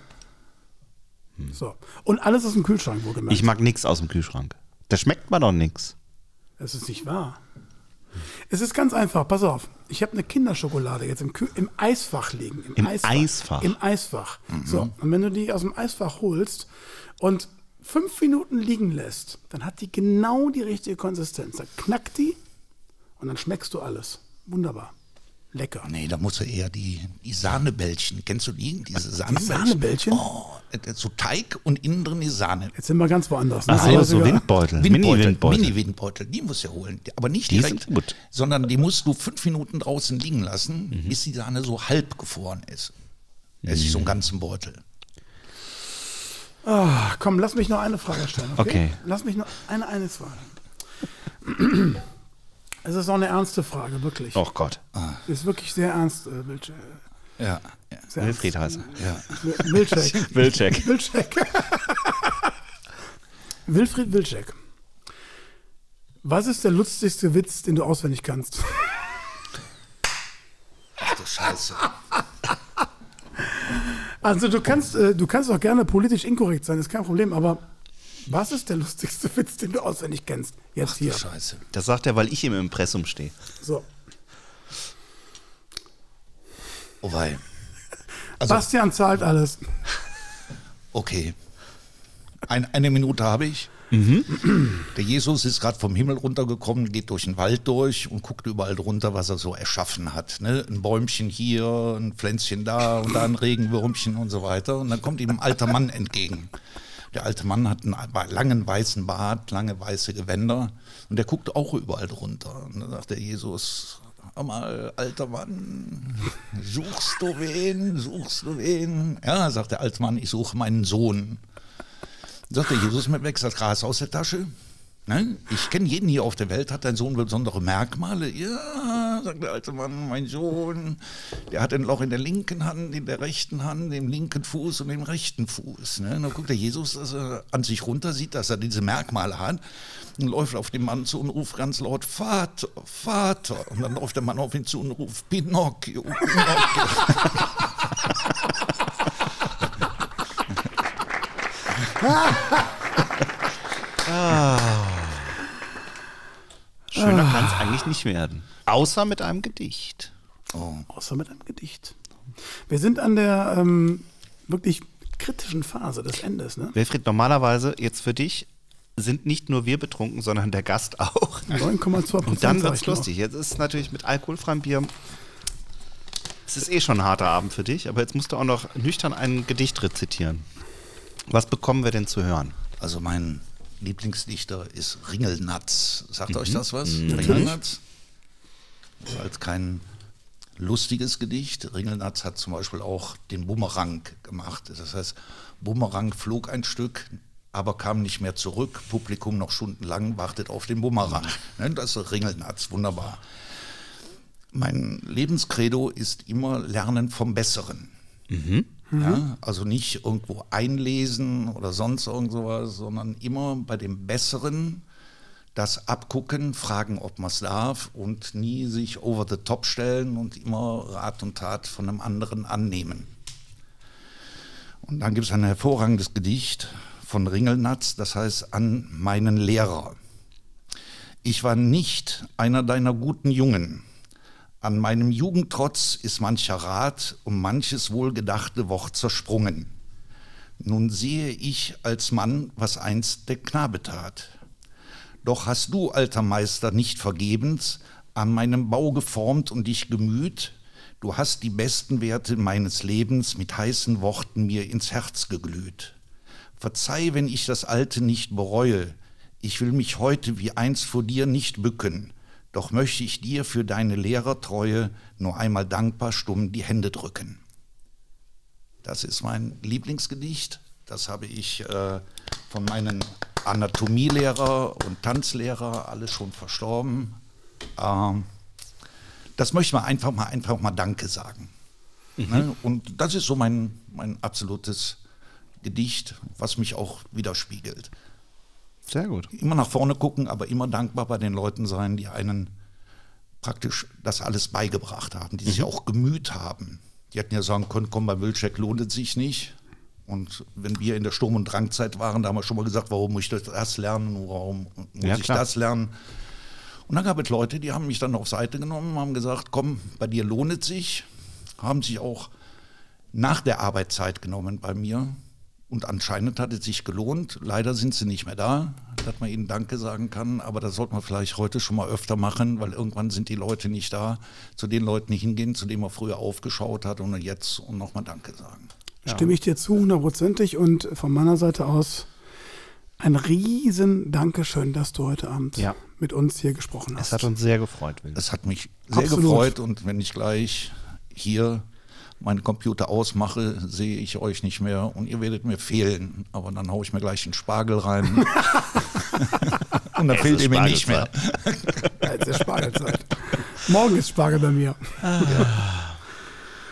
So. Und alles aus dem Kühlschrank, wohlgemerkt. Ich mag nichts aus dem Kühlschrank. Da schmeckt man doch nichts. Das ist nicht wahr. Es ist ganz einfach, pass auf. Ich habe eine Kinderschokolade jetzt im, Kühl im Eisfach liegen. Im Eisfach? Im Eisfach. So, und wenn du die aus dem Eisfach holst und fünf Minuten liegen lässt, dann hat die genau die richtige Konsistenz. Dann knackt die und dann schmeckst du alles. Wunderbar. Lecker. Nee, da musst du eher die, die Sahnebällchen. Kennst du die? Diese Sahnebällchen? Sahnebällchen? Oh, so Teig und innen drin die Sahne. Jetzt sind wir ganz woanders. ne? Ach so, so Windbeutel. Windbeutel, Mini-Windbeutel. Mini-Windbeutel, die musst du holen. Aber nicht Die direkt, sondern die musst du fünf Minuten draußen liegen lassen, Mhm. bis die Sahne so halb gefroren ist. Es ist so einen ganzen Beutel. Ah, komm, lass mich noch eine Frage stellen. Okay. Okay. Lass mich noch eine, eine Frage. Es ist auch eine ernste Frage, wirklich. Oh Gott. Ist wirklich sehr ernst, äh, Wild, äh, Ja, ja. <laughs> <laughs> Wilfried heißt ja. Wildcheck. Wildcheck. Wildcheck. Wilfried Wildcheck. Was ist der lustigste Witz, den du auswendig kannst? Ach du Scheiße. <laughs> Also du kannst, äh, du kannst auch gerne politisch inkorrekt sein, ist kein Problem, aber was ist der lustigste Witz, den du auswendig kennst? Jetzt Ach du hier. Scheiße. Das sagt er, weil ich im Impressum stehe. So. Oh wei. Also, Bastian zahlt alles. okay. Ein, eine Minute habe ich. Der Jesus ist gerade vom Himmel runtergekommen, geht durch den Wald durch und guckt überall drunter, was er so erschaffen hat. Ne? Ein Bäumchen hier, ein Pflänzchen da und da ein Regenwürmchen und so weiter. Und dann kommt ihm ein alter Mann entgegen. Der alte Mann hat einen langen weißen Bart, lange weiße Gewänder und der guckt auch überall drunter. Und dann sagt der Jesus, hör mal, alter Mann, suchst du wen, suchst du wen? Ja, sagt der alte Mann, ich suche meinen Sohn. Sagt der Jesus mit wächst das Gras aus der Tasche. Ne? Ich kenne jeden hier auf der Welt, hat dein Sohn besondere Merkmale? Ja, sagt der alte Mann, mein Sohn, der hat ein Loch in der linken Hand, in der rechten Hand, im linken Fuß und im rechten Fuß. Ne? Dann guckt der Jesus, dass er an sich runter sieht, dass er diese Merkmale hat und läuft auf den Mann zu und ruft ganz laut, Vater, Vater. Und dann läuft der Mann auf ihn zu und ruft, Pinocchio, Pinocchio. <laughs> <laughs> Schöner kann es eigentlich nicht werden. Außer mit einem Gedicht. Außer mit einem Gedicht. Wir sind an der ähm, wirklich kritischen Phase des Endes, ne? Wilfried, normalerweise jetzt für dich sind nicht nur wir betrunken, sondern der Gast auch. 9,2 Prozent. Und dann wird's lustig. Jetzt ist es natürlich mit alkoholfreiem Bier. Es ist eh schon ein harter Abend für dich, aber jetzt musst du auch noch nüchtern ein Gedicht rezitieren. Was bekommen wir denn zu hören? Also mein Lieblingsdichter ist Ringelnatz. Sagt Mhm. euch das was? Ringelnatz? Das ist als kein lustiges Gedicht. Ringelnatz hat zum Beispiel auch den Bumerang gemacht. Das heißt, Bumerang flog ein Stück, aber kam nicht mehr zurück. Publikum noch stundenlang wartet auf den Bumerang. Ne, Das ist Ringelnatz, wunderbar. Mein Lebenskredo ist immer Lernen vom Besseren. Ja, also nicht irgendwo einlesen oder sonst irgend sowas, sondern immer bei dem Besseren das abgucken, fragen, ob man es darf und nie sich over the top stellen und immer Rat und Tat von einem anderen annehmen. Und dann gibt es ein hervorragendes Gedicht von Ringelnatz, das heißt an meinen Lehrer. Ich war nicht einer deiner guten Jungen. An meinem Jugendtrotz ist mancher Rat um manches wohlgedachte Wort zersprungen. Nun sehe ich als Mann, was einst der Knabe tat. Doch hast du, alter Meister, nicht vergebens an meinem Bau geformt und dich gemüht, du hast die besten Werte meines Lebens mit heißen Worten mir ins Herz geglüht. Verzeih, wenn ich das Alte nicht bereue, ich will mich heute wie einst vor dir nicht bücken, doch möchte ich dir für deine Lehrertreue nur einmal dankbar stumm die Hände drücken. Das ist mein Lieblingsgedicht. Das habe ich äh, von meinen Anatomielehrer und Tanzlehrer alle schon verstorben. Ähm, das möchte man einfach mal einfach mal Danke sagen. Ne? Und das ist so mein, mein absolutes Gedicht, was mich auch widerspiegelt. Sehr gut. Immer nach vorne gucken, aber immer dankbar bei den Leuten sein, die einen praktisch das alles beigebracht haben, die sich auch gemüht haben. Die hätten ja sagen können, komm, bei Wilczek lohnt es sich nicht. Und wenn wir in der Sturm- und Drangzeit waren, da haben wir schon mal gesagt, warum muss ich das lernen, warum muss Ja, ich das lernen. Und dann gab es Leute, die haben mich dann auf Seite genommen, haben gesagt, komm, bei dir lohnt es sich, haben sich auch nach der Arbeitszeit genommen bei mir. Und anscheinend hat es sich gelohnt. Leider sind sie nicht mehr da, dass man ihnen Danke sagen kann. Aber das sollte man vielleicht heute schon mal öfter machen, weil irgendwann sind die Leute nicht da, zu den Leuten hingehen, zu denen man früher aufgeschaut hat und jetzt und nochmal Danke sagen. Stimme ich dir zu, hundertprozentig. Und von meiner Seite aus ein riesen Dankeschön, dass du heute Abend Ja. mit uns hier gesprochen Es hast. hat uns sehr gefreut, Will. Es hat mich sehr Absolut. gefreut und wenn ich gleich hier meinen Computer ausmache, sehe ich euch nicht mehr und ihr werdet mir fehlen. Aber dann haue ich mir gleich den Spargel rein. <laughs> und dann fehlt ist ihr mir nicht mehr. Jetzt ist Spargelzeit. Morgen ist Spargel bei mir.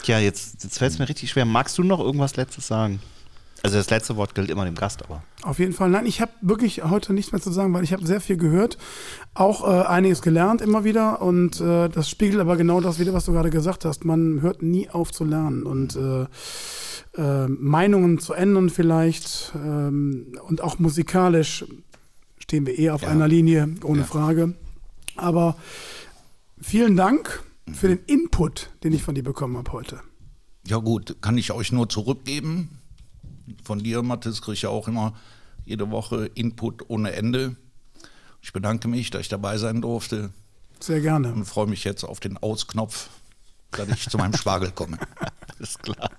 Ja, jetzt, jetzt fällt es mir richtig schwer. Magst du noch irgendwas Letztes sagen? Also das letzte Wort gilt immer dem Gast, aber. Auf jeden Fall. Nein, ich habe wirklich heute nichts mehr zu sagen, weil ich habe sehr viel gehört, auch äh, einiges gelernt immer wieder und äh, das spiegelt aber genau das wieder, was du gerade gesagt hast. Man hört nie auf zu lernen und äh, äh, Meinungen zu ändern vielleicht ähm, und auch musikalisch stehen wir eh auf Ja. einer Linie, ohne Ja. Frage. Aber vielen Dank für den Input, den ich von dir bekommen habe heute. Ja gut, kann ich euch nur zurückgeben. Von dir, Mathis, kriege ich ja auch immer jede Woche Input ohne Ende. Ich bedanke mich, dass ich dabei sein durfte Sehr gerne. und freue mich jetzt auf den Ausknopf, dass ich zu meinem Spargel komme. <laughs> Alles klar.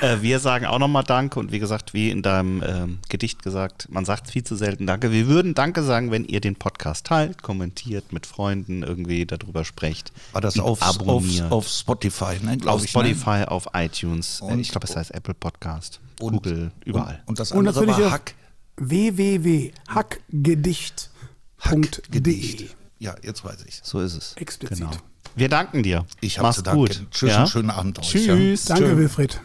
Äh, wir sagen auch nochmal Danke und wie gesagt, wie in deinem ähm, Gedicht gesagt, man sagt viel zu selten Danke. Wir würden Danke sagen, wenn ihr den Podcast teilt, kommentiert, mit Freunden irgendwie darüber sprecht. War das auf, auf, abonniert. auf Spotify, ne, auf ich, Spotify, auf iTunes. Und- ich glaube, es heißt Apple Podcast, Und- Google, überall. Und, und das Und andere natürlich war Hack, www.hackgedicht.de. Ja, jetzt weiß ich so ist es. Explizit. Genau. Wir danken dir. Ich habe Mach's zu danken. gut. Tschüss Ja? und schönen Abend euch. ja. Tschüss. Danke, Tschö. Wilfried.